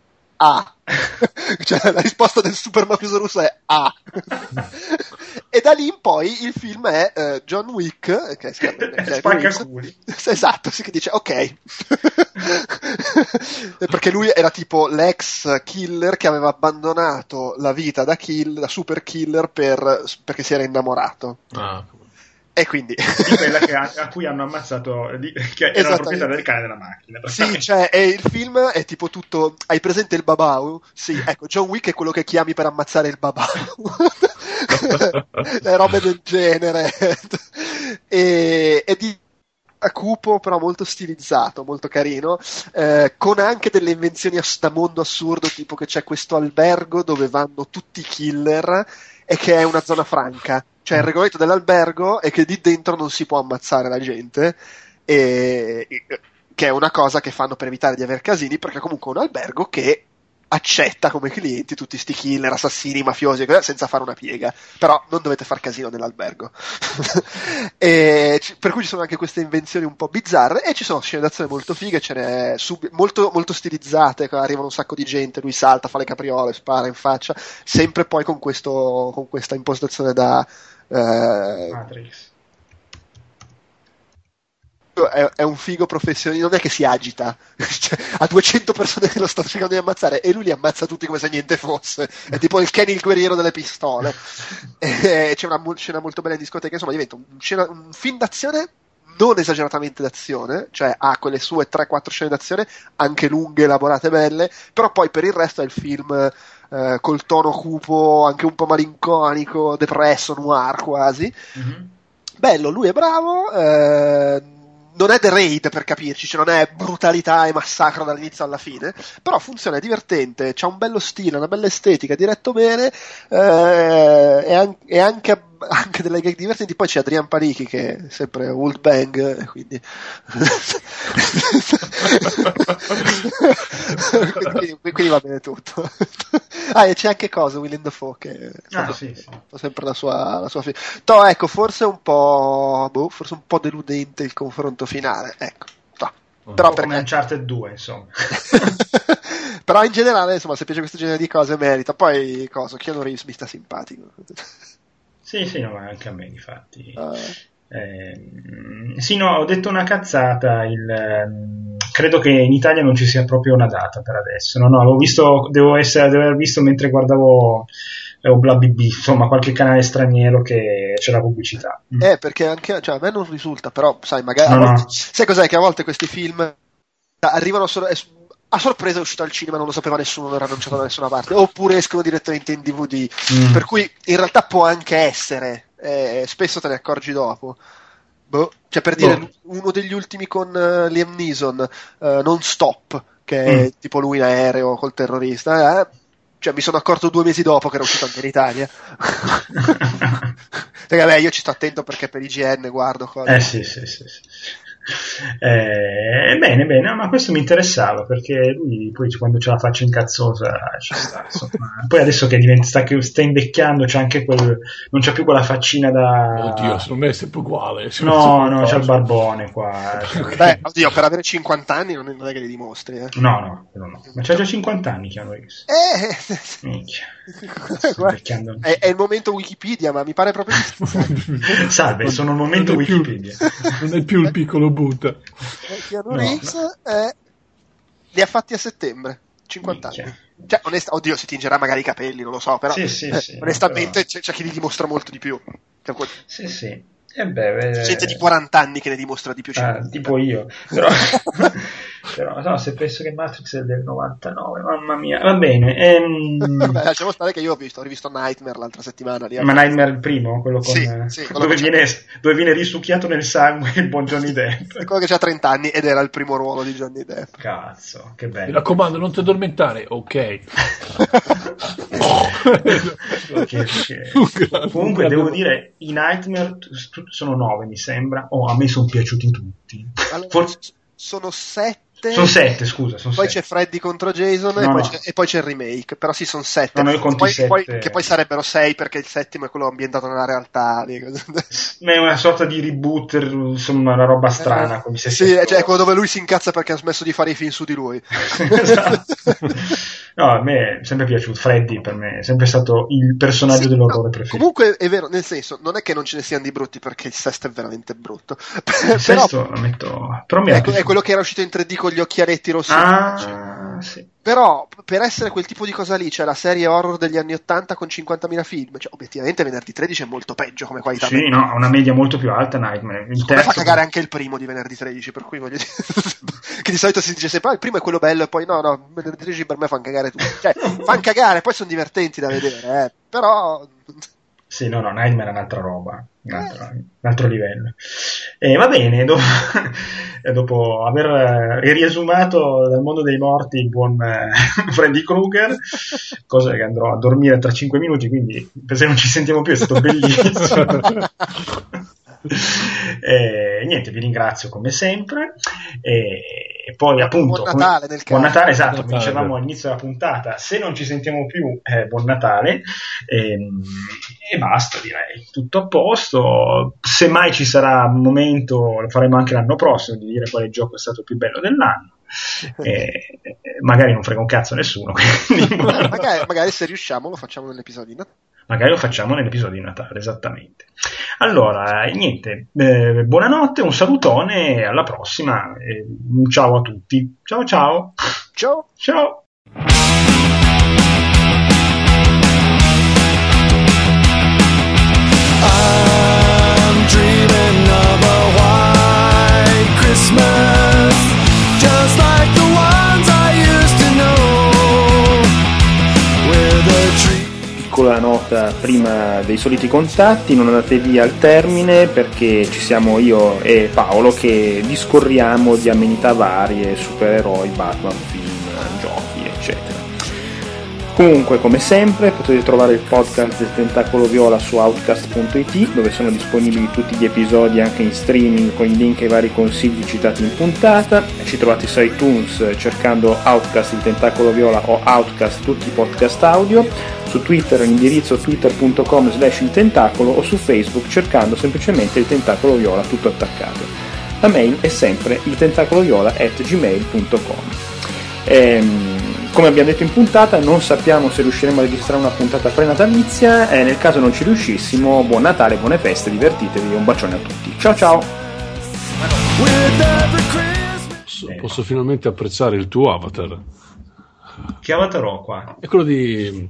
A. [laughs] cioè, la risposta del super mafioso russo è A. [laughs] e da lì in poi il film è uh, John Wick che è Spaccaculi. [laughs] Esatto, sì, che dice ok. [laughs] Perché lui era tipo l'ex killer che aveva abbandonato la vita da kill, da super killer per, perché si era innamorato. Ah, e quindi... di quella ha, a cui hanno ammazzato, di, che era la proprietà del cane della macchina. Sì, cioè, il film è tipo tutto... Hai presente il babau? Sì, ecco, John Wick è quello che chiami per ammazzare il babau. [laughs] [laughs] Le robe del genere. e, e di a cupo, però molto stilizzato, molto carino, eh, con anche delle invenzioni da mondo assurdo, tipo che c'è questo albergo dove vanno tutti i killer e che è una zona franca. Cioè il regolamento dell'albergo è che di dentro non si può ammazzare la gente, e, che è una cosa che fanno per evitare di avere casini, perché comunque è un albergo che accetta come clienti tutti sti killer, assassini, mafiosi, senza fare una piega. Però non dovete far casino nell'albergo. [laughs] e, per cui ci sono anche queste invenzioni un po' bizzarre e ci sono scene d'azione molto fighe, ce n'è sub- molto, molto stilizzate, arrivano un sacco di gente, lui salta, fa le capriole, spara in faccia, sempre poi con, questo, con questa impostazione da... Eh, Matrix è, è, un figo professionista, non è che si agita, [laughs] cioè, ha 200 persone che lo stanno cercando di ammazzare e lui li ammazza tutti come se niente fosse, è tipo il Kenny il guerriero delle pistole. [laughs] E, c'è una scena molto bella in discoteca, insomma diventa un, scena, un film d'azione non esageratamente d'azione, cioè ha quelle sue 3-4 scene d'azione, anche lunghe, elaborate, belle, però poi per il resto è il film eh, col tono cupo, anche un po' malinconico, depresso, noir quasi. Mm-hmm. Bello, lui è bravo, eh, non è The Raid per capirci, cioè non è brutalità e massacro dall'inizio alla fine, però funziona, è divertente, c'ha un bello stile, una bella estetica, diretto bene, eh, e, an- e anche, anche, delle gag divertenti. Poi c'è Adrian Panichi che è sempre Old Bang, quindi quindi, quindi, va bene tutto. ah, e c'è anche cosa, William Dafoe, che ah, sì, sì. fa sempre la sua, la sua fine. No, ecco, forse un po', boh, forse un po' deludente il confronto finale, ecco. No. Però per me Uncharted 2, insomma. [laughs] Però in generale, insomma, se piace questo genere di cose merita. Poi, cosa, Keanu Reeves mi sta simpatico. Sì, sì, no, ma anche a me, infatti. Uh. Eh, sì, no, ho detto una cazzata. Il, ehm, credo che in Italia non ci sia proprio una data per adesso. No, no, l'ho visto, devo, essere, devo aver visto mentre guardavo o bla BB, insomma, qualche canale straniero che c'è la pubblicità. Mm. Eh, perché anche cioè, a me non risulta, però, sai, magari. No, volte, no. Sai cos'è? Che a volte questi film arrivano solo. A sorpresa è uscito al cinema, non lo sapeva nessuno, non era annunciato da nessuna parte, oppure escono direttamente in DVD. Mm. Per cui in realtà può anche essere eh, spesso te ne accorgi dopo. Boh. Cioè, per dire, boh. uno degli ultimi con uh, Liam Neeson, uh, Non Stop, che è mm. tipo lui in aereo col terrorista, eh? cioè, mi sono accorto due mesi dopo che era uscito anche in Italia. [laughs] Perché, vabbè, io ci sto attento perché per IGN guardo cose. Eh sì, sì, sì. sì. Eh, bene, bene, ma questo mi interessava perché lui poi quando c'è la faccia incazzosa ci sta. [laughs] poi adesso che diventa, sta, che sta invecchiando, c'è anche quel. non c'è più quella faccina da. Oddio, secondo me è sempre uguale. [laughs] No, no, c'è il barbone qua. [laughs] Beh, oddio, per avere 50 anni non è che li dimostri. Eh. No, no, no, ma c'ha già 50 anni Keanu Reeves. Eh, Minchia. È, è, il momento Wikipedia, ma mi pare proprio di [laughs] Salve, sono il momento non Wikipedia. Più, [laughs] non è più il piccolo butta. Eh, Keanu no, Reeves no. È... li ha fatti a settembre, 50 Minchia. anni. Cioè, onesta, oddio, si tingerà magari i capelli, non lo so, però sì, sì, sì, onestamente però... c'è, c'è, chi li dimostra molto di più. Sì, sì. Eh beh, beh, gente di 40 anni che ne dimostra di più. Ah, tipo io. Però... [laughs] però no, se penso che Matrix è del 99, mamma mia, va bene. Ehm... [laughs] Vabbè, lasciamo stare che io ho visto, ho rivisto Nightmare l'altra settimana. Lì, Ma Nightmare il primo, quello con, sì, sì, quello dove, viene, dove, viene, risucchiato nel sangue il buon Johnny Depp. È quello che ha 30 anni ed era il primo ruolo di Johnny Depp. Cazzo, che bello. Mi raccomando, non ti addormentare, ok. okay, okay. [laughs] Comunque devo dire, i Nightmare sono 9 mi sembra. Oh, a me sono piaciuti tutti. Allora, Forse... Sono 7 sette. Sono sette, scusa. Sono poi sette. c'è Freddy contro Jason no, e, poi no. e, poi c'è, il remake. Però sì, sono sette. No, poi, sette. Poi, che poi sarebbero sei perché il settimo è quello ambientato nella realtà. [laughs] Ma è una sorta di reboot, insomma, una roba strana. Eh, come se sì, cioè quello dove lui si incazza perché ha smesso di fare i film su di lui. [laughs] esatto. [laughs] No, a me è sempre piaciuto. Freddy per me è sempre stato il personaggio sì, dell'orrore no, preferito. Comunque è vero, nel senso, non è che non ce ne siano di brutti perché il sesto è veramente brutto. [laughs] Il però, sesto lo metto. Però mi è, è quello che era uscito in 3D con gli occhialetti rossi. Ah, sì. Però per essere quel tipo di cosa lì, cioè la serie horror degli anni 80 con 50.000 film, cioè obiettivamente venerdì 13 è molto peggio come qualità. Sì, no, ha una media molto più alta Nightmare. Il terzo... fa cagare anche il primo di venerdì 13, per cui voglio dire [laughs] che di solito si dice sempre ah, il primo è quello bello e poi no, no, venerdì 13 per me fanno cagare tutti. Cioè, [laughs] fanno cagare, poi sono divertenti da vedere, eh. però sì, no, no, Nightmare è un'altra roba, un altro, un altro livello. E va bene, dopo, [laughs] dopo aver eh, riesumato dal mondo dei morti il buon eh, [laughs] Freddy Krueger, cosa che andrò a dormire tra 5 minuti, quindi se non ci sentiamo più è stato [laughs] bellissimo. E, niente, vi ringrazio come sempre. E, e poi appunto buon Natale, nel buon Natale esatto buon come dicevamo all'inizio della puntata. Se non ci sentiamo più eh, buon Natale. E, ehm, e, basta direi. Tutto a posto. Se mai ci sarà un momento lo faremo anche l'anno prossimo di dire quale gioco è stato più bello dell'anno. [laughs] E, magari non frega un cazzo nessuno [laughs] magari, magari se riusciamo lo facciamo nell'episodio di Natale magari lo facciamo nell'episodio di Natale, esattamente. Allora, niente, eh, buonanotte, un salutone e alla prossima. Eh, un ciao a tutti. Ciao ciao. Ciao. Ciao. I'm dreaming of a white Christmas, piccola nota prima dei soliti contatti, non andate via al termine perché ci siamo io e Paolo che discorriamo di amenità varie, supereroi, Batman, film, eccetera. Comunque, come sempre, potete trovare il podcast del Tentacolo Viola su outcast.it, dove sono disponibili tutti gli episodi anche in streaming con i link ai vari consigli citati in puntata. Ci trovate su iTunes cercando Outcast il Tentacolo Viola o Outcast tutti i podcast audio, su Twitter l'indirizzo twitter.com slash il tentacolo o su Facebook cercando semplicemente il Tentacolo Viola tutto attaccato. La mail è sempre il tentacoloviola at gmail.com. Ehm, come abbiamo detto in puntata, non sappiamo se riusciremo a registrare una puntata prenatalizia e nel caso non ci riuscissimo, buon Natale, buone feste, divertitevi, un bacione a tutti. Ciao ciao! Posso, posso finalmente apprezzare il tuo avatar. Che avatar ho qua? È quello di...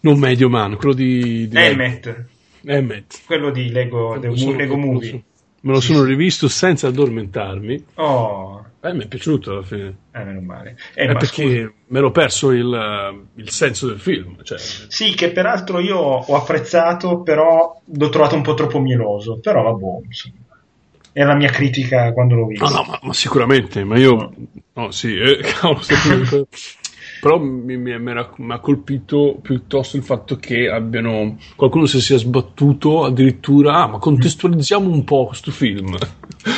non Medio Man, quello di... di Emmet. Emmet. Quello di Lego, Lego, Lego Movie. Me lo sono rivisto senza addormentarmi. Oh. Eh, mi è piaciuto alla fine. Eh, meno male. Eh, eh perché scusa. me l'ho perso il, il senso del film. Cioè... Sì, che peraltro io ho apprezzato, però l'ho trovato un po' troppo mieloso. Però vabbè, insomma. È la mia critica quando l'ho visto. No, no, ma, ma sicuramente, ma io... No, no sì, eh, [laughs] cavolo, però mi, mi, mi, ha colpito piuttosto il fatto che abbiano qualcuno si sia sbattuto addirittura ah ma contestualizziamo un po' questo film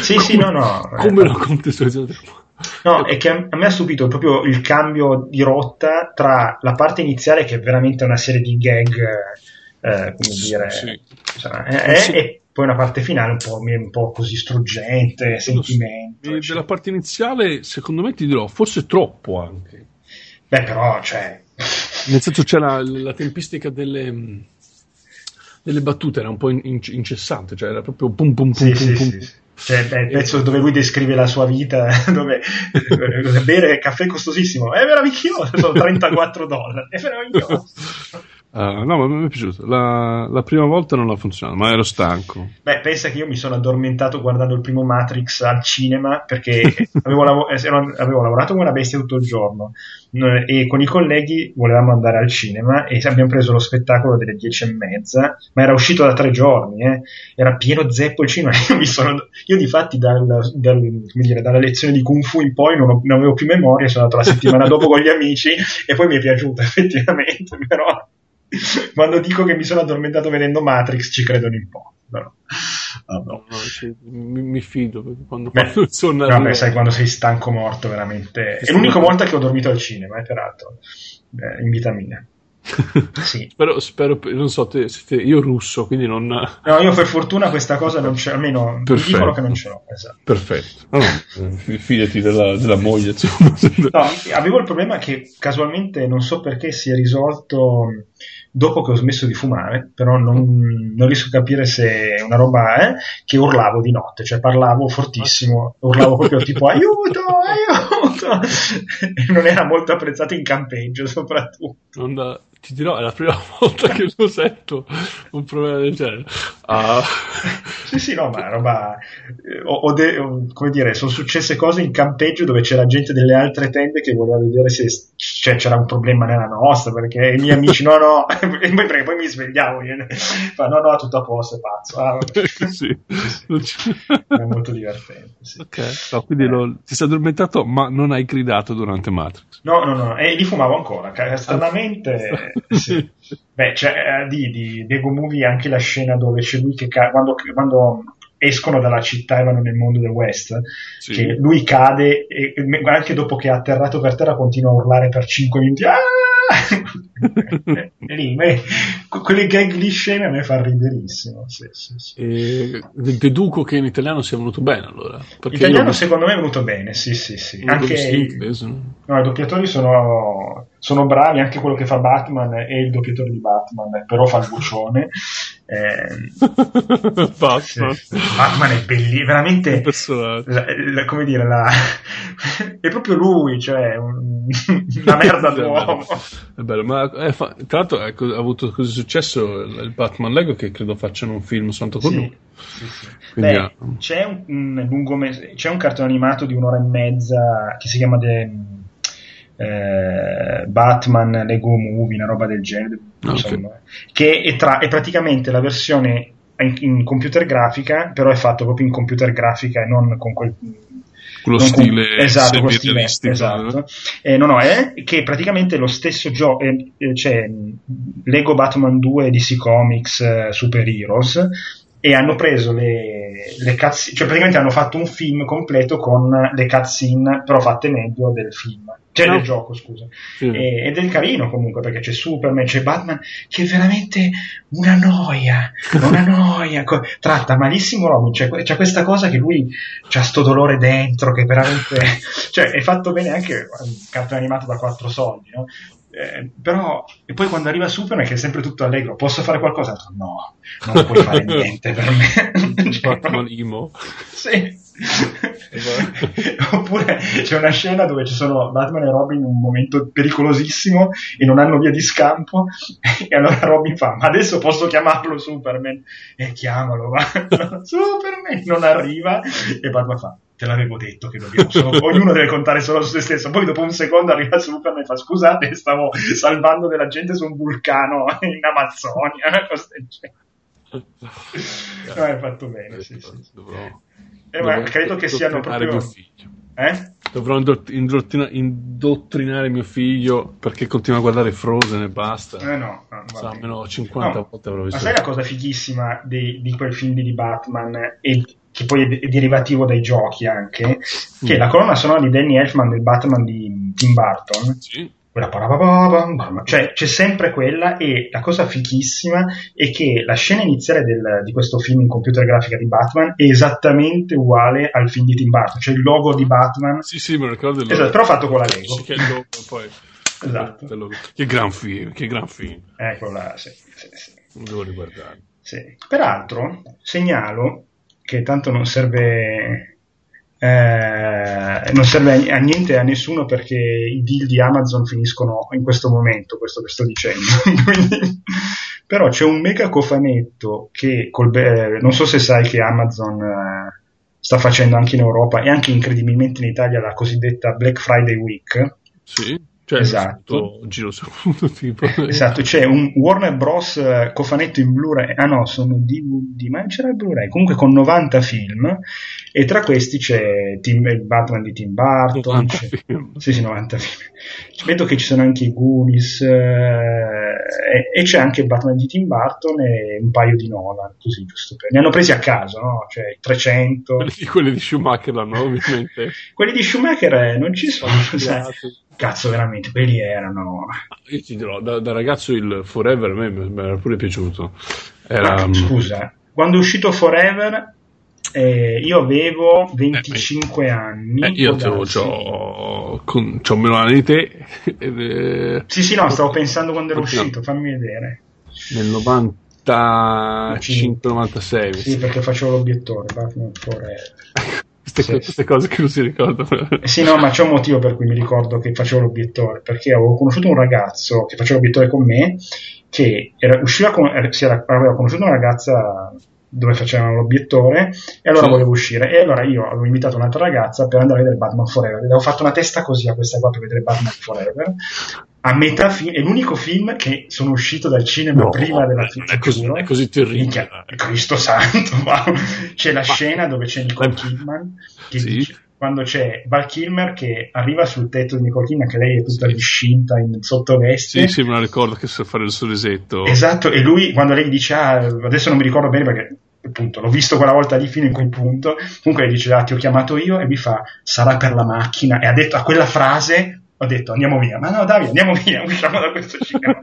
sì come, sì no no [laughs] come eh, lo contestualizziamo No, è che a me ha stupito proprio il cambio di rotta tra la parte iniziale, che è veramente una serie di gag, eh, come dire, sì. cioè, è, sì. e poi una parte finale un po', un po così struggente, sentimento. Della parte iniziale, secondo me ti dirò, forse troppo anche. Beh, però, cioè... Nel senso c'è la, la tempistica delle, delle, battute, era un po' incessante, cioè era proprio pum pum pum sì, pum, sì, pum. Sì, cioè, beh, il pezzo dove lui descrive la sua vita, [laughs] dove bere caffè costosissimo, è meraviglioso, sono [laughs] 34 dollari, è meraviglioso. Uh, no, ma mi è piaciuto. La, la, prima volta non ha funzionato, ma ero stanco. Beh, pensa che io mi sono addormentato guardando il primo Matrix al cinema perché [laughs] avevo, lav- eh, avevo, lavorato come una bestia tutto il giorno e con i colleghi volevamo andare al cinema e abbiamo preso lo spettacolo delle dieci e mezza, ma era uscito da tre giorni, eh. era pieno zeppo il cinema. [laughs] Io, mi sono, io difatti dal, dal, dire, dalla lezione di Kung Fu in poi non, ho, non avevo più memoria, sono andato la settimana [laughs] dopo con gli amici e poi mi è piaciuto effettivamente, però [laughs] quando dico che mi sono addormentato vedendo Matrix ci credono in po'. Però. No, no, cioè, mi, mi, fido quando, Beh, quando sono vabbè, sai quando sei stanco morto veramente è l'unica volta che ho dormito al cinema eh, peraltro eh, in vita mia [laughs] sì. spero, spero, non so, te, te, io russo, quindi non. No, io per fortuna questa cosa non c'è, almeno Perfetto. mi dicono che non ce l'ho. Esatto. Perfetto, no, fidati della, della moglie. no, avevo il problema che casualmente non so perché si è risolto dopo che ho smesso di fumare, però non, non riesco a capire se è una roba è, eh, che urlavo di notte, cioè parlavo fortissimo, urlavo proprio tipo aiuto, aiuto, [laughs] e non era molto apprezzato in campeggio soprattutto. Non da, ti dirò, è la prima [laughs] volta che lo sento un problema del genere. Uh. sì, sì, no, ma roba. O, o de, o, come dire, sono successe cose in campeggio dove c'era gente delle altre tende che voleva vedere se cioè, c'era un problema nella nostra, perché i miei amici, no, no, [laughs] e poi, perché poi mi svegliavo, io, fa, no, no, tutto a posto, è pazzo. Ah, [laughs] sì. sì. È molto divertente. Sì. Ok, no, quindi eh. lo, ti sei addormentato, ma non hai gridato durante Matrix. No, no, no, e li fumavo ancora, stranamente sì. Beh, c'è eh, di, di Lego Movie anche la scena dove c'è lui che ca- quando, quando, escono dalla città e vanno nel mondo del West, sì. che lui cade e, e anche dopo che è atterrato per terra continua a urlare per 5 minuti. Ah! e [laughs] lì, me, quelle gag lì scene a me fa riderissimo. Sì, sì, sì. deduco che in italiano sia venuto bene allora. In italiano io... secondo me è venuto bene, sì, sì, sì. Anche i, no, i doppiatori sono sono bravi anche quello che fa Batman e il doppiatore di Batman, però fa il vocione. [laughs] Eh, Batman. Sì, Batman è bellissimo, veramente la, la, come dire, la, [laughs] è proprio lui, cioè un, [laughs] una merda d'uomo. È bello, ma è fa, tra l'altro ecco, ha avuto così successo il Batman Lego che credo facciano un film soltanto con sì, lui. Sì, sì. Beh, ha... c'è, un, un lungo, c'è un cartone animato di un'ora e mezza che si chiama The eh, Batman Lego Movie, una roba del genere, okay. insomma, che è, tra, è, praticamente la versione in, in, computer grafica, però è fatto proprio in computer grafica e non con quel quello stile con, esatto, quello stile, esatto. Eh, no, no, è che praticamente lo stesso gioco, eh, eh, c'è Lego Batman 2 DC Comics eh, Super Heroes e hanno preso le, le cutscene, cioè praticamente hanno fatto un film completo con le cutscene però fatte meglio del film cioè no. del gioco scusa sì. e, ed è carino comunque perché c'è Superman c'è Batman che è veramente una noia una noia tratta malissimo Robin c'è, c'è, questa cosa che lui c'ha sto dolore dentro che veramente [laughs] cioè è fatto bene anche un cartone animato da quattro soldi no? Eh, però, e poi quando arriva Superman, che è sempre tutto allegro, posso fare qualcosa? No, non puoi fare niente per me. [laughs] [laughs] Batman Imo. Sì. [laughs] Oppure c'è una scena dove ci sono Batman e Robin in un momento pericolosissimo e non hanno via di scampo. E allora Robin fa: Ma adesso posso chiamarlo Superman? E chiamalo, va. Superman non arriva. E Batman fa: te l'avevo detto che dobbiamo solo, [laughs] ognuno deve contare solo su se stesso. Poi dopo un secondo arriva Superman e fa scusate, stavo salvando della gente su un vulcano [laughs] in Amazzonia. No, hai [laughs] fatto bene, sì, sì. Dovrò, eh, ma credo che siano proprio... Mio figlio. Eh? Dovrò indottrina- indottrinare mio figlio perché continua a guardare Frozen e basta. Eh no, no almeno 50 no. volte avrò visto. Ma sai la cosa fighissima di, di quel film di Batman e che poi è derivativo dai giochi anche, che è la colonna sonora di Danny Elfman del Batman di Tim Burton. Sì. Cioè c'è sempre quella e la cosa fichissima è che la scena iniziale del, di questo film in computer grafica di Batman è esattamente uguale al film di Tim Burton, cioè il logo di Batman. Sì, sì, me lo ricordo. Esatto, però fatto con la Lego. Sì, che è il logo [laughs] poi. esatto. Che gran film, che gran film. Ecco là, sì, sì, sì. Non devo riguardare. Sì. Peraltro, segnalo che tanto non serve, eh, non serve a niente a nessuno perché i deal di Amazon finiscono in questo momento, questo che sto dicendo. [laughs] Però c'è un mega cofanetto che col, eh, non so se sai che Amazon eh, sta facendo anche in Europa e anche incredibilmente in Italia la cosiddetta Black Friday Week. Sì cioè, esatto. Giro secondo [laughs] tipo. Esatto, c'è un Warner Bros. Eh, cofanetto in Blu-ray, ah no, sono DVD, ma c'era il Blu-ray, comunque con 90 film, e tra questi c'è Tim, il Batman di Tim Burton. Sì, sì, 90 film. Vedo che ci sono anche i Goonies, eh, e, e, c'è anche il Batman di Tim Burton e un paio di Nolan, così giusto per... Ne hanno presi a caso, no? Cioè 300. Quelli, quelli di Schumacher l'hanno [laughs] ovviamente. quelli di Schumacher eh, non ci sono, sai cazzo veramente quelli erano io ti dirò da, da ragazzo il Forever a me mi era pure piaciuto era... Ma, scusa quando è uscito Forever eh, io avevo 25 eh, anni eh, io con, c'ho meno anni di te. [laughs] Eh, sì sì no stavo pensando quando era uscito fammi vedere. Nel 95-96 sì perché facevo l'obiettore queste, sì. queste, cose che non si ricordano. Eh sì, no, ma c'è un motivo per cui mi ricordo che facevo l'obiettore, perché avevo conosciuto un ragazzo che faceva l'obiettore con me, che era, usciva con, era, era, aveva conosciuto una ragazza dove facevano l'obiettore e allora sì. volevo uscire e allora io avevo invitato un'altra ragazza per andare a vedere Batman Forever avevo fatto una testa così a questa qua per vedere Batman Forever a metà film, è l'unico film che sono uscito dal cinema no, prima della fine. È così, è così terribile. Cristo santo, [laughs] ma c'è la ma, scena dove c'è Nicole Kidman che sì. dice, quando c'è Val Kilmer che arriva sul tetto di Nicole Kidman, che lei è tutta sì. discinta in sottoveste. Sì, sì, me la ricordo che sa fare il sorrisetto. Esatto, e lui quando lei dice, ah, adesso non mi ricordo bene perché appunto l'ho visto quella volta lì fino in quel punto, comunque lei dice, ah, ti ho chiamato io e mi fa, sarà per la macchina, e ha detto a quella frase ho detto andiamo via, ma no Davide andiamo via, [laughs] usciamo da questo cinema.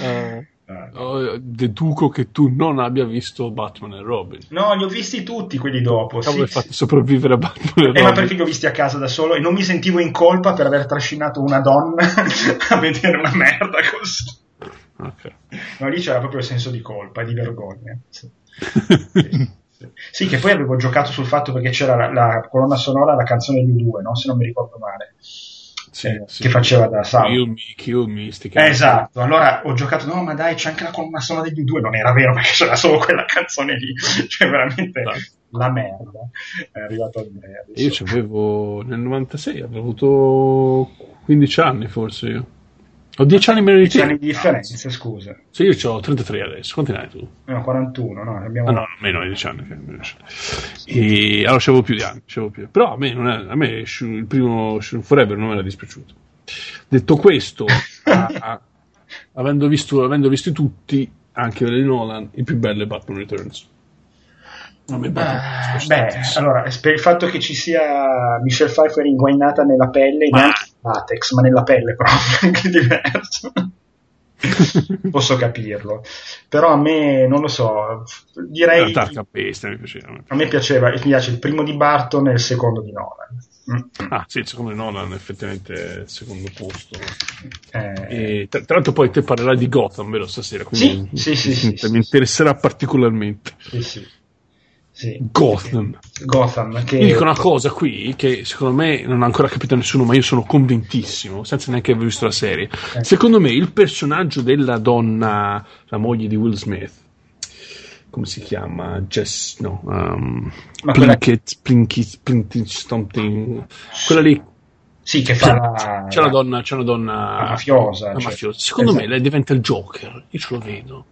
uh, [laughs] uh, deduco che tu non abbia visto Batman e Robin. No, li ho visti tutti quelli dopo. Come sì. hai fatto sopravvivere a Batman e Robin? Eh, ma perché li ho visti a casa da solo e non mi sentivo in colpa per aver trascinato una donna [laughs] a vedere una merda così. Okay. No, lì c'era proprio il senso di colpa e di vergogna. Sì. [laughs] sì. Sì, che poi avevo giocato sul fatto perché c'era la, la colonna sonora, la canzone di U2, no? se non mi ricordo male. Sì, sì. che faceva da Salvo. Kill me, kill me, eh, esatto, allora ho giocato, no ma dai c'è anche la colonna sonora degli U2, non era vero [laughs] perché c'era solo quella canzone lì, [laughs] cioè veramente esatto. la merda. È arrivato Andrea. Io ci avevo nel 96, avevo avuto 15 anni forse io. Ho 10 anni meno di te. 10 anni di differenza, scusa. Sì, io ho 33 adesso. Quanti ne hai tu? No, 41, no, abbiamo... Ah, no, meno di 10 anni. E allora c'avevo più di anni, c'avevo più. Però a me, non è, a me il primo Forever non mi era dispiaciuto. Detto questo, [laughs] a, a, avendo, visto, avendo visto tutti, anche quelli di Nolan, il più bello è Batman Returns. Non mi beh, beh, allora, per il fatto che ci sia Michelle Pfeiffer inguainata nella pelle, ma... neanche latex, ma nella pelle proprio, [laughs] che è diverso. [laughs] Posso capirlo, però a me non lo so. Direi. Peste, mi piaceva. A me piaceva, mi piace il primo di Barton e il secondo di Nolan. Mm. Ah, sì, il secondo di Nolan effettivamente è il secondo posto. Eh... Tra, tra, l'altro, poi te parlerai di Gotham, vero? Stasera, quindi sì, sì, sì, mi, mi interesserà particolarmente. Sì, sì. Sì, Gotham. Gotham che... Io dico una cosa qui che secondo me non ha ancora capito nessuno, ma io sono convintissimo, senza neanche aver visto la serie. Eh. Secondo me il personaggio della donna, la moglie di Will Smith, come si chiama? Jess, no, um, Plinkett, Plinkett, Plinkett, something, quella lì. Sì, che fa la... C'è una donna, c'è una donna la mafiosa. La cioè, mafiosa. Secondo esatto. me lei diventa il Joker, io ce lo vedo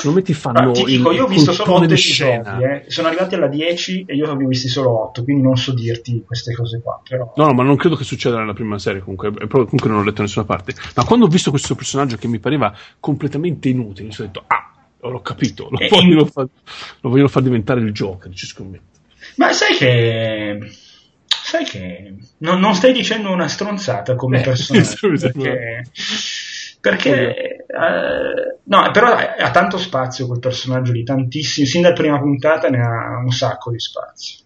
secondo me ti fanno ah, ti dico, io ho visto solo 8 episodi eh. sono arrivati alla 10 e io ne ho visti solo 8 quindi non so dirti queste cose qua però... no no ma non credo che succeda nella prima serie comunque. Comunque non ho letto da nessuna parte. Ma quando ho visto questo personaggio che mi pareva completamente inutile mi sono detto ah l'ho capito lo, vogliono, in... far, lo vogliono far diventare il Joker ci scommetto. Ma sai che sai che non, non stai dicendo una stronzata come eh, [laughs] personaggio perché perché eh, no, però ha tanto spazio quel personaggio lì, tantissimo, sin dalla prima puntata ne ha un sacco di spazio.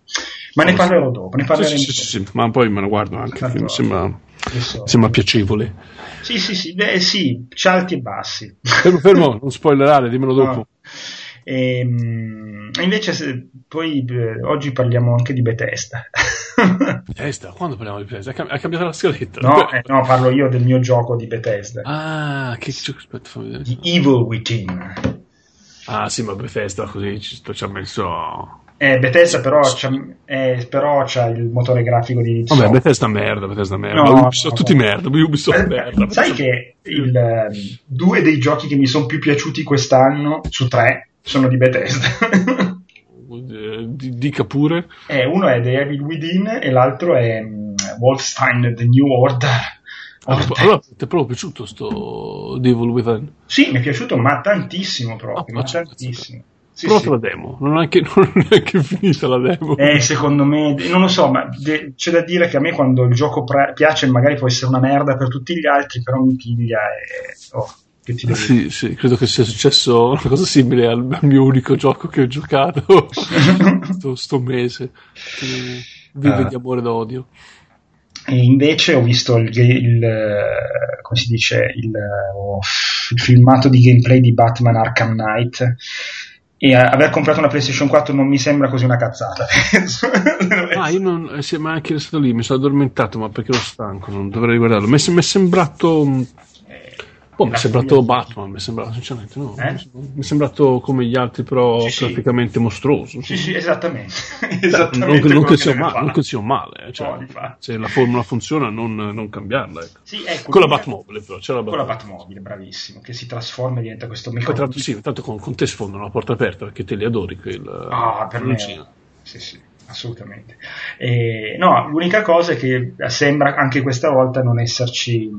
Ma ne parlerò dopo, ne parleremo sì, sì, sì, ma poi me lo guardo anche, mi sembra, so. sembra piacevole. Sì, sì, sì, beh, sì, c'è alti e bassi. Fermo, [laughs] fermo, non spoilerare, dimmelo dopo. No. E, ehm, invece se, poi eh, oggi parliamo anche di Bethesda. [laughs] Bethesda? Quando parliamo di Bethesda? Ha cambiato la scaletta? No, eh, no, parlo io del mio gioco di Bethesda. Ah, che gioco? Aspetta, fammi vedere. Di Evil Within. Ah, sì, ma Bethesda così ci, ci ha messo... Eh, Bethesda però c'ha, eh, però c'ha il motore grafico di Ubisoft. Vabbè, Bethesda merda, Bethesda merda. No, Ubisoft, no, tutti merda, Ubisoft eh, merda. Sai che il, um, due dei giochi che mi sono più piaciuti quest'anno su tre sono di Bethesda. [laughs] dica pure. Eh, uno è The Evil Within e l'altro è um, Wolfenstein The New Order. Allora, allora ti è proprio piaciuto sto Devil Within? Sì, mi è piaciuto, ma tantissimo proprio, ah, ma tantissimo. Sì, Provate sì. la demo, non è, anche, [laughs] non è neanche finita la demo. Eh, secondo me, non lo so, ma de- c'è da dire che a me quando il gioco pra- piace magari può essere una merda per tutti gli altri, però mi piglia e... Oh che ti sì, sì, credo che sia successo una cosa simile al, al [laughs] mio unico gioco che ho giocato [laughs] sto, sto, mese. Vive uh, di amore d'odio. E invece ho visto il, il come si dice, il, il, filmato di gameplay di Batman Arkham Knight e aver comprato una PlayStation 4 non mi sembra così una cazzata. [laughs] ah, io non, eh, ma anche stato lì, mi sono addormentato, ma perché ero stanco, non dovrei guardarlo. Mi è, mi è sembrato Boh, mi è sembrato Batman, mi è sembrato sinceramente, no? Eh? Mi è sembrato come gli altri, però sì, praticamente sì. mostruoso. Sì, sì, esattamente. [laughs] esattamente non, non, che sia male, non che sia male, eh, cioè, no, se la formula funziona, non, non cambiarla. Ecco. Sì, ecco, con la Batmobile, però. C'è la Batmobile. Con la Batmobile, bravissimo, che si trasforma e diventa questo meccanismo. Poi, sì, tanto con, con te sfondano la porta aperta perché te li adori. Quel, ah, per me. Sì, sì assolutamente. E, no, l'unica cosa è che sembra anche questa volta non esserci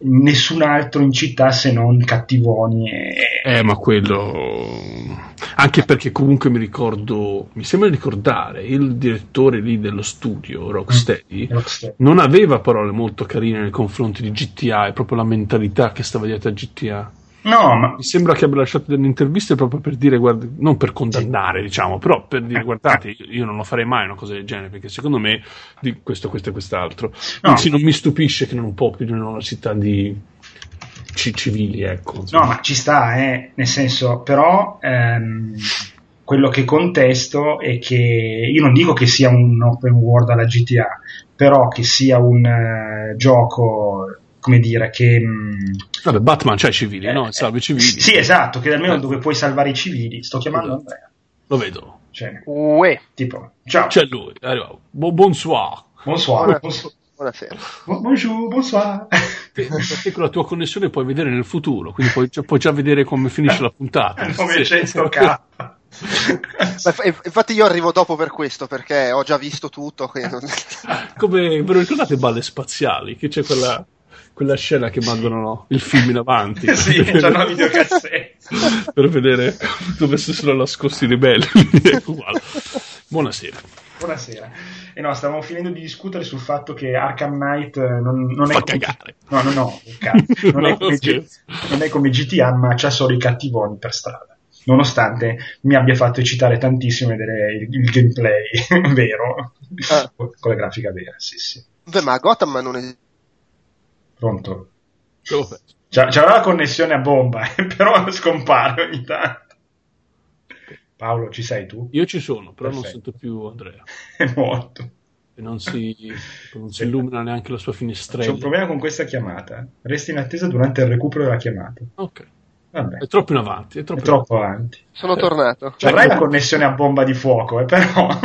nessun altro in città se non cattivoni. E... Eh, ma quello. Anche perché comunque mi ricordo, mi sembra ricordare, il direttore lì dello studio, Rocksteady, mm, Rocksteady, non aveva parole molto carine nei confronti di GTA, è proprio la mentalità che stava dietro a GTA. No, ma... Mi sembra che abbia lasciato delle interviste proprio per dire, guarda, non per condannare, sì. diciamo, però per dire, guardate, io non lo farei mai una cosa del genere, perché secondo me di questo, questo e quest'altro. No. Anzi, non mi stupisce che non può più in una città di c- civili, ecco. Insomma. No, ma ci sta, eh, nel senso, però... Ehm, quello che contesto è che io non dico che sia un open world alla GTA, però che sia un uh, gioco come dire, che... Mm, Vabbè, Batman c'è i civili, eh, no? Salva i civili. Sì, esatto, che almeno eh. dove puoi salvare i civili. Sto chiamando esatto. Andrea. Lo vedo. Cioè, Uè. Tipo, ciao. C'è lui, arriva. Bon, bonsoir. Bonsoir. bonsoir. Buonasera. Bonjour, bonsoir. Te, con la tua connessione puoi vedere nel futuro, quindi puoi, puoi già vedere come finisce la puntata. [laughs] come c'è 100k. [laughs] Infatti io arrivo dopo per questo, perché ho già visto tutto. Come ve lo ricordate balle spaziali? Che c'è quella, quella scena che mandano no, il film in avanti. [laughs] sì, una videocassetta. [laughs] per vedere dove si sono nascosti i ribelli. [laughs] Buonasera. Buonasera. E no, stavamo finendo di discutere sul fatto che Arkham Knight eh, non, non è Fa come... cagare. No, no, no, non, no, è come G... non è come GTA, ma c'ha solo i cattivoni per strada nonostante mi abbia fatto eccitare tantissimo vedere il, il gameplay vero, ah. con la grafica vera, sì, sì. Beh, ma Gotham non Pronto? C'era la connessione a bomba, [laughs] però scompare ogni tanto. Paolo, ci sei tu? Io ci sono, però Perfetto. non sento più Andrea. [laughs] È morto. E non si, non si illumina neanche la sua finestrella. C'è un problema con questa chiamata. Resti in attesa durante il recupero della chiamata. Ok. Vabbè. È troppo in avanti. È troppo, è troppo avanti. Sono eh. tornato. Cioè, avrai la connessione a bomba di fuoco, eh, però. [laughs]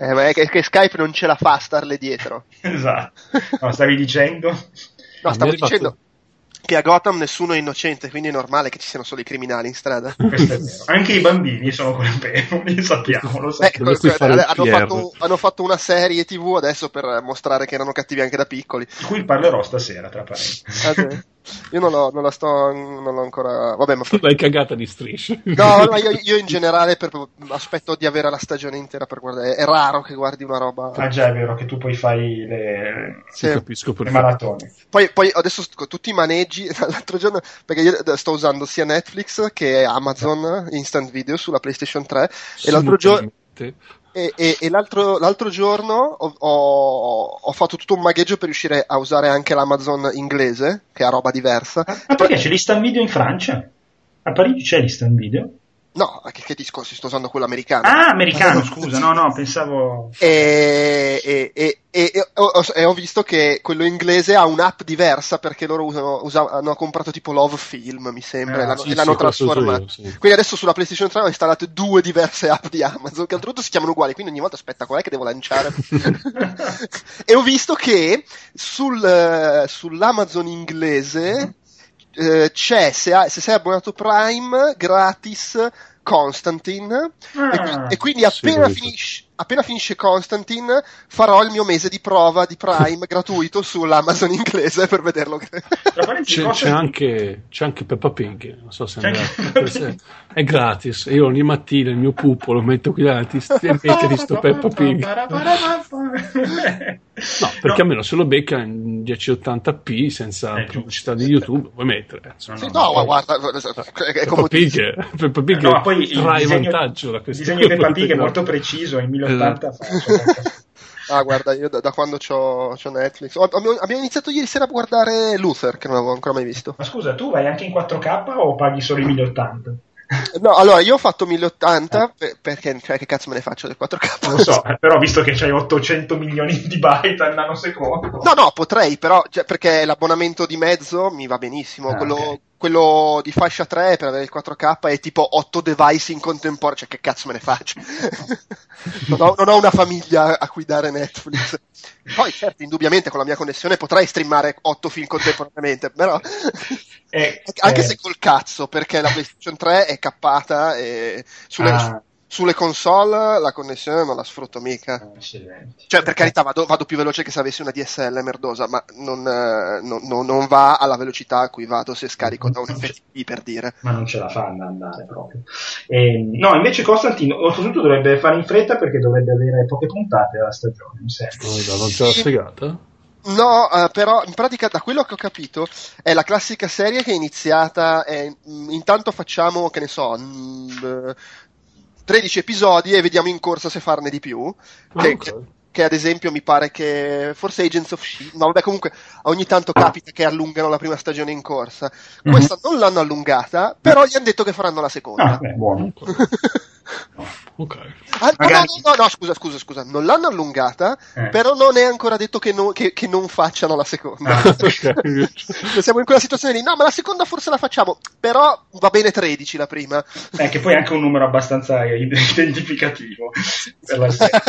eh, ma è che, che, Skype non ce la fa a starle dietro. [laughs] esatto. No, stavi dicendo? No, stavo dicendo che a Gotham nessuno è innocente, quindi è normale che ci siano solo i criminali in strada. Questo è vero. Anche i bambini sono colpevoli, [laughs] sappiamo, lo sappiamo. Beh, hanno, fatto, hanno, fatto, una serie TV adesso per mostrare che erano cattivi anche da piccoli. Di cui parlerò stasera, tra parentesi. [laughs] Io non, ho, non, la sto, non l'ho ancora. Vabbè, ma. Tu l'hai cagata di strisce. No, no io, io, in generale per, aspetto di avere la stagione intera per guardare. È raro che guardi una roba. Ah, già, è vero che tu poi fai le, sì. capisco le maratone. Poi, poi adesso tutti i maneggi. [laughs] L'altro giorno, perché io sto usando sia Netflix che Amazon Instant Video sulla PlayStation 3. E l'altro giorno. E, e, e l'altro, l'altro, giorno ho, ho, ho, fatto tutto un magheggio per riuscire a usare anche l'Amazon inglese, che è roba diversa. Ma perché c'è l'instant video in Francia? A Parigi c'è l'instant video? No, che, che discorsi? Sto usando quello americano. Ah, americano, scusa, no, no, pensavo. E, e, e, e ho, ho, visto che quello inglese ha un'app diversa perché loro usano, usano hanno comprato tipo Love Film, mi sembra, ah, e l'hanno, sì, l'hanno sì, trasformato. Sì. Quindi adesso sulla PlayStation 3 ho installato due diverse app di Amazon, che oltretutto si chiamano uguali, quindi ogni volta aspetta, qual è che devo lanciare? [laughs] e ho visto che sul, sull'Amazon inglese eh, c'è, se, hai, se sei abbonato Prime, gratis Constantine ah, e, e, quindi appena, sì, finisce, appena, finisce, Constantine farò il mio mese di prova di Prime [laughs] gratuito sull'Amazon inglese per vederlo. C'è, c'è, anche, c'è anche Peppa Pig, non so se è, è gratis. Io ogni mattina il mio pupo lo metto qui davanti [laughs] e di sto Peppa Pig. [laughs] No, perché no. almeno se lo becca in 1080p senza eh, pubblicità di YouTube, puoi mettere. Sì, no, no guarda, è come Pig, Peppa Pig no, poi trae disegno, vantaggio da questo. Il disegno di Peppa Pig è molto preciso, in 1080 esatto. [laughs] Ah, guarda, io da, da quando ho Netflix. Ho, abbiamo iniziato ieri sera a guardare Luther, che non avevo ancora mai visto. Ma scusa, tu vai anche in 4K o paghi solo i 1080? [laughs] No, allora io ho fatto 1080 eh. perché cioè, che cazzo me ne faccio del 4K? Non lo so, eh, però visto che c'hai 800 milioni di byte al nanosecondo. No, no, potrei, però cioè, perché l'abbonamento di mezzo mi va benissimo. Ah, quello, okay. Quello, di fascia 3 per avere il 4K è tipo 8 device in contemporanea, cioè che cazzo me ne faccio? [laughs] non, ho, non ho una famiglia a cui dare Netflix. Poi, certo, indubbiamente con la mia connessione potrei streamare 8 film contemporaneamente, però. Eh, [laughs] anche eh. se col cazzo, perché la PlayStation 3 è cappata e sulle, ah sulle console la connessione non la sfrutto mica. Ah, cioè, per carità, vado, vado, più veloce che se avessi una DSL merdosa, ma non, eh, non, non, non, va alla velocità a cui vado se scarico da un FTP per dire. Ma non ce la fa ad andare proprio. E, no, invece Costantino, oltretutto dovrebbe fare in fretta perché dovrebbe avere poche puntate alla stagione, mi sembra. Oh, non ce l'ha spiegata? No, uh, però in pratica da quello che ho capito è la classica serie che è iniziata, è, mh, intanto facciamo, che ne so, mh, 13 episodi e vediamo in corsa se farne di più. Ah, che. Che, ad esempio mi pare che forse Agents of Shield, ma vabbè comunque ogni tanto capita che allungano la prima stagione in corsa. Mm-hmm. Questa non l'hanno allungata, però gli hanno detto che faranno la seconda. Ah, beh, buono. [laughs] ok. Ah, no, no, no, no, scusa, scusa, scusa, non l'hanno allungata, eh. però non è ancora detto che, no, che, che non facciano la seconda. Ah, [laughs] Siamo in quella situazione di no, ma la seconda forse la facciamo, però va bene 13 la prima. Eh, che poi è anche un numero abbastanza [laughs] identificativo per la serie.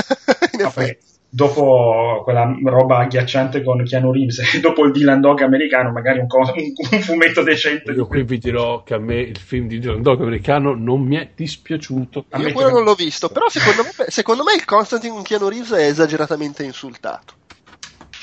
In effetti. dopo quella roba agghiacciante con Keanu Reeves e [laughs] dopo il Dylan Dog americano magari un, co- un, fumetto decente. Io qui vi dirò che a me il film di Dylan Dog americano non mi è dispiaciuto. Io quello non l'ho visto però secondo me, secondo me il Constantine con Keanu Reeves è esageratamente insultato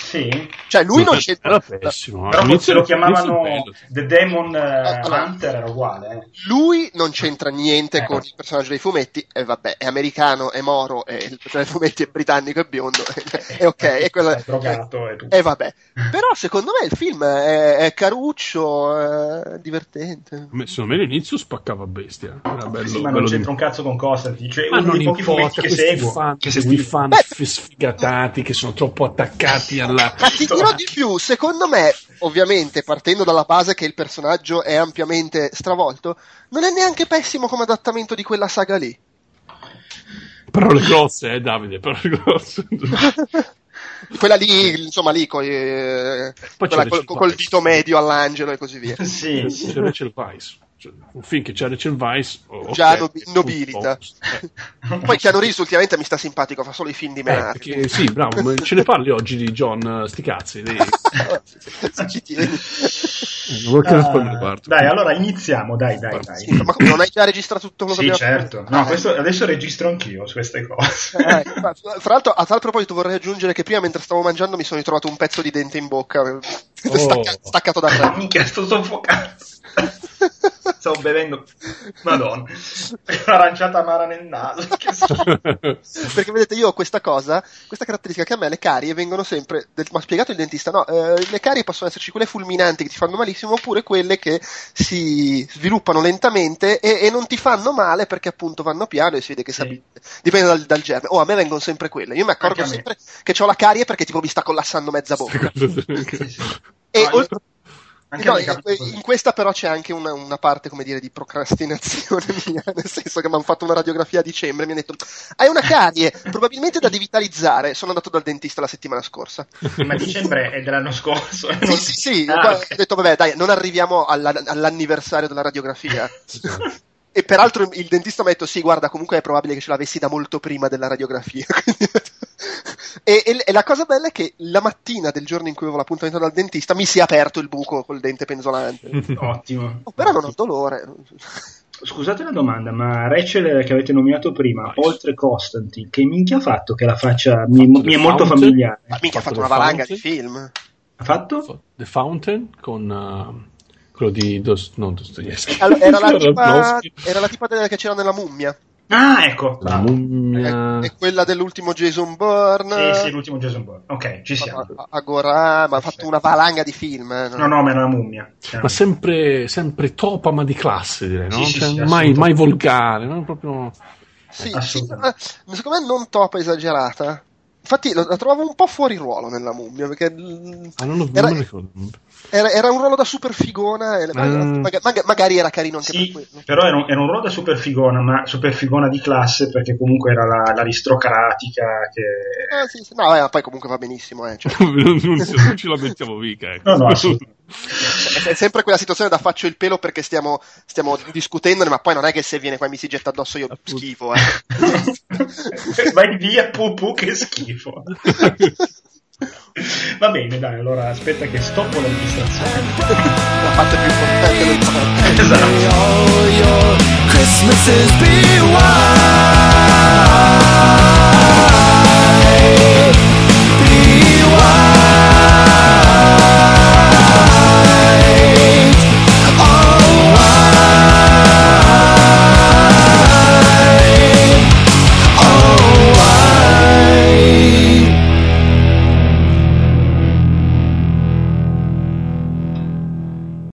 sì. Cioè, lui non c'entra. Era pessimo. Però se lo chiamavano The Demon uh, Hunter era uguale. Eh. Lui non c'entra niente eh, con il personaggio dei fumetti. E vabbè, è americano, è moro, e il personaggio dei fumetti è britannico e biondo. [laughs] è ok. È, quello, [laughs] è drogato e tutto. E vabbè. Però secondo me il film è, è caruccio, è divertente. Secondo me l'inizio spaccava bestia. Era bello, sì, ma non c'entra un cazzo con Constantine. Cioè, ma uno non dei pochi importa, che seguo. Fan, che questi fan Beh, sfigatati che sono troppo attaccati alla la... Ma [laughs] ti dirò di più, secondo me, ovviamente partendo dalla base che il personaggio è ampiamente stravolto, non è neanche pessimo come adattamento di quella saga lì. Parole grosse, eh Davide, parole grosse. [laughs] quella lì, insomma, lì con, eh, quella, col, col dito medio all'angelo e così via. sì, sì. C'è Rachel Weiss cioè, un film che c'è Rachel Weiss oh, già okay, nobilita. Poi Keanu Reeves ultimamente mi sta simpatico fa solo i film di me eh, sì bravo ce ne parli oggi di John sti cazzi dei... uh, dai allora iniziamo dai dai, dai. Sì, ma non hai già registrato tutto quello che sì certo. no, questo, adesso registro anch'io su queste cose. Eh, fra l'altro a tal proposito vorrei aggiungere che prima mentre stavo mangiando mi sono ritrovato un pezzo di dente in bocca oh. stacca, staccato da tre minchia sto soffocando Stavo bevendo, madonna, [laughs] un'aranciata amara nel naso. [laughs] Perché vedete, io ho questa cosa, questa caratteristica che a me le carie vengono sempre, mi ha spiegato il dentista, no, eh, le carie possono esserci quelle fulminanti che ti fanno malissimo, oppure quelle che si sviluppano lentamente e, e non ti fanno male perché appunto vanno piano e si vede che sì. dipende dal, dal, germe. Oh, a me vengono sempre quelle. Io mi accorgo sempre che ho la carie perché tipo mi sta collassando mezza bocca. e no, oltre No, in, questa però c'è anche una, una, parte, come dire, di procrastinazione [laughs] mia, nel senso che mi hanno fatto una radiografia a dicembre e mi hanno detto hai una carie, probabilmente da devitalizzare. Sono andato dal dentista la settimana scorsa. Ma dicembre è dell'anno scorso. Sì, sì, sì. Ah, okay. Ho detto, vabbè, dai, non arriviamo alla, all'anniversario della radiografia. [laughs] e peraltro il dentista mi ha detto, sì, guarda, comunque è probabile che ce l'avessi da molto prima della radiografia. [laughs] E, e, e, la cosa bella è che la mattina del giorno in cui avevo l'appuntamento dal dentista mi si è aperto il buco col dente penzolante. [laughs] Ottimo. Oh, però non ho dolore. Scusate la domanda, ma Rachel che avete nominato prima, nice. oltre Constantine, che minchia ha fatto che la faccia mi, mi è molto Fountain? familiare? Ma minchia ha fatto, fatto una valanga di film. Ha fatto? The Fountain con... Uh, quello di Dos, non Dostoevsky. Allora, era, la [laughs] tipa, era la tipa che c'era nella mummia. Ah, ecco. La mummia... È, è, quella dell'ultimo Jason Bourne. Sì, sì, l'ultimo Jason Bourne. Ok, ci siamo. Agora, ma ha fatto una valanga di film. Eh, no, no, ma era una mummia. Ma sempre, sempre topa, ma di classe, direi, no? Sì, cioè, sì, mai, mai, volgare, no? Proprio... Sì, sì, secondo me non topa esagerata. Infatti la, trovavo un po' fuori ruolo nella mummia perché ah, non lo, era, non era, era, un ruolo da super figona e mm. magari, magari, era carino anche sì, per quello. Però era un, era un, ruolo da super figona, ma super figona di classe perché comunque era la, l'aristocratica che... Eh, sì, sì. No, eh, poi comunque va benissimo. Eh, cioè. [laughs] non, non, ci lamentiamo mica. Ecco. No, no, assolutamente. È sempre quella situazione da faccio il pelo perché stiamo, stiamo discutendone, ma poi non è che se viene qua e mi si getta addosso io Appunto. schifo. Eh. [laughs] Vai via, pupu, che schifo. [laughs] Va bene, dai, allora aspetta che stoppo la registrazione. la parte più importante del podcast. Esatto.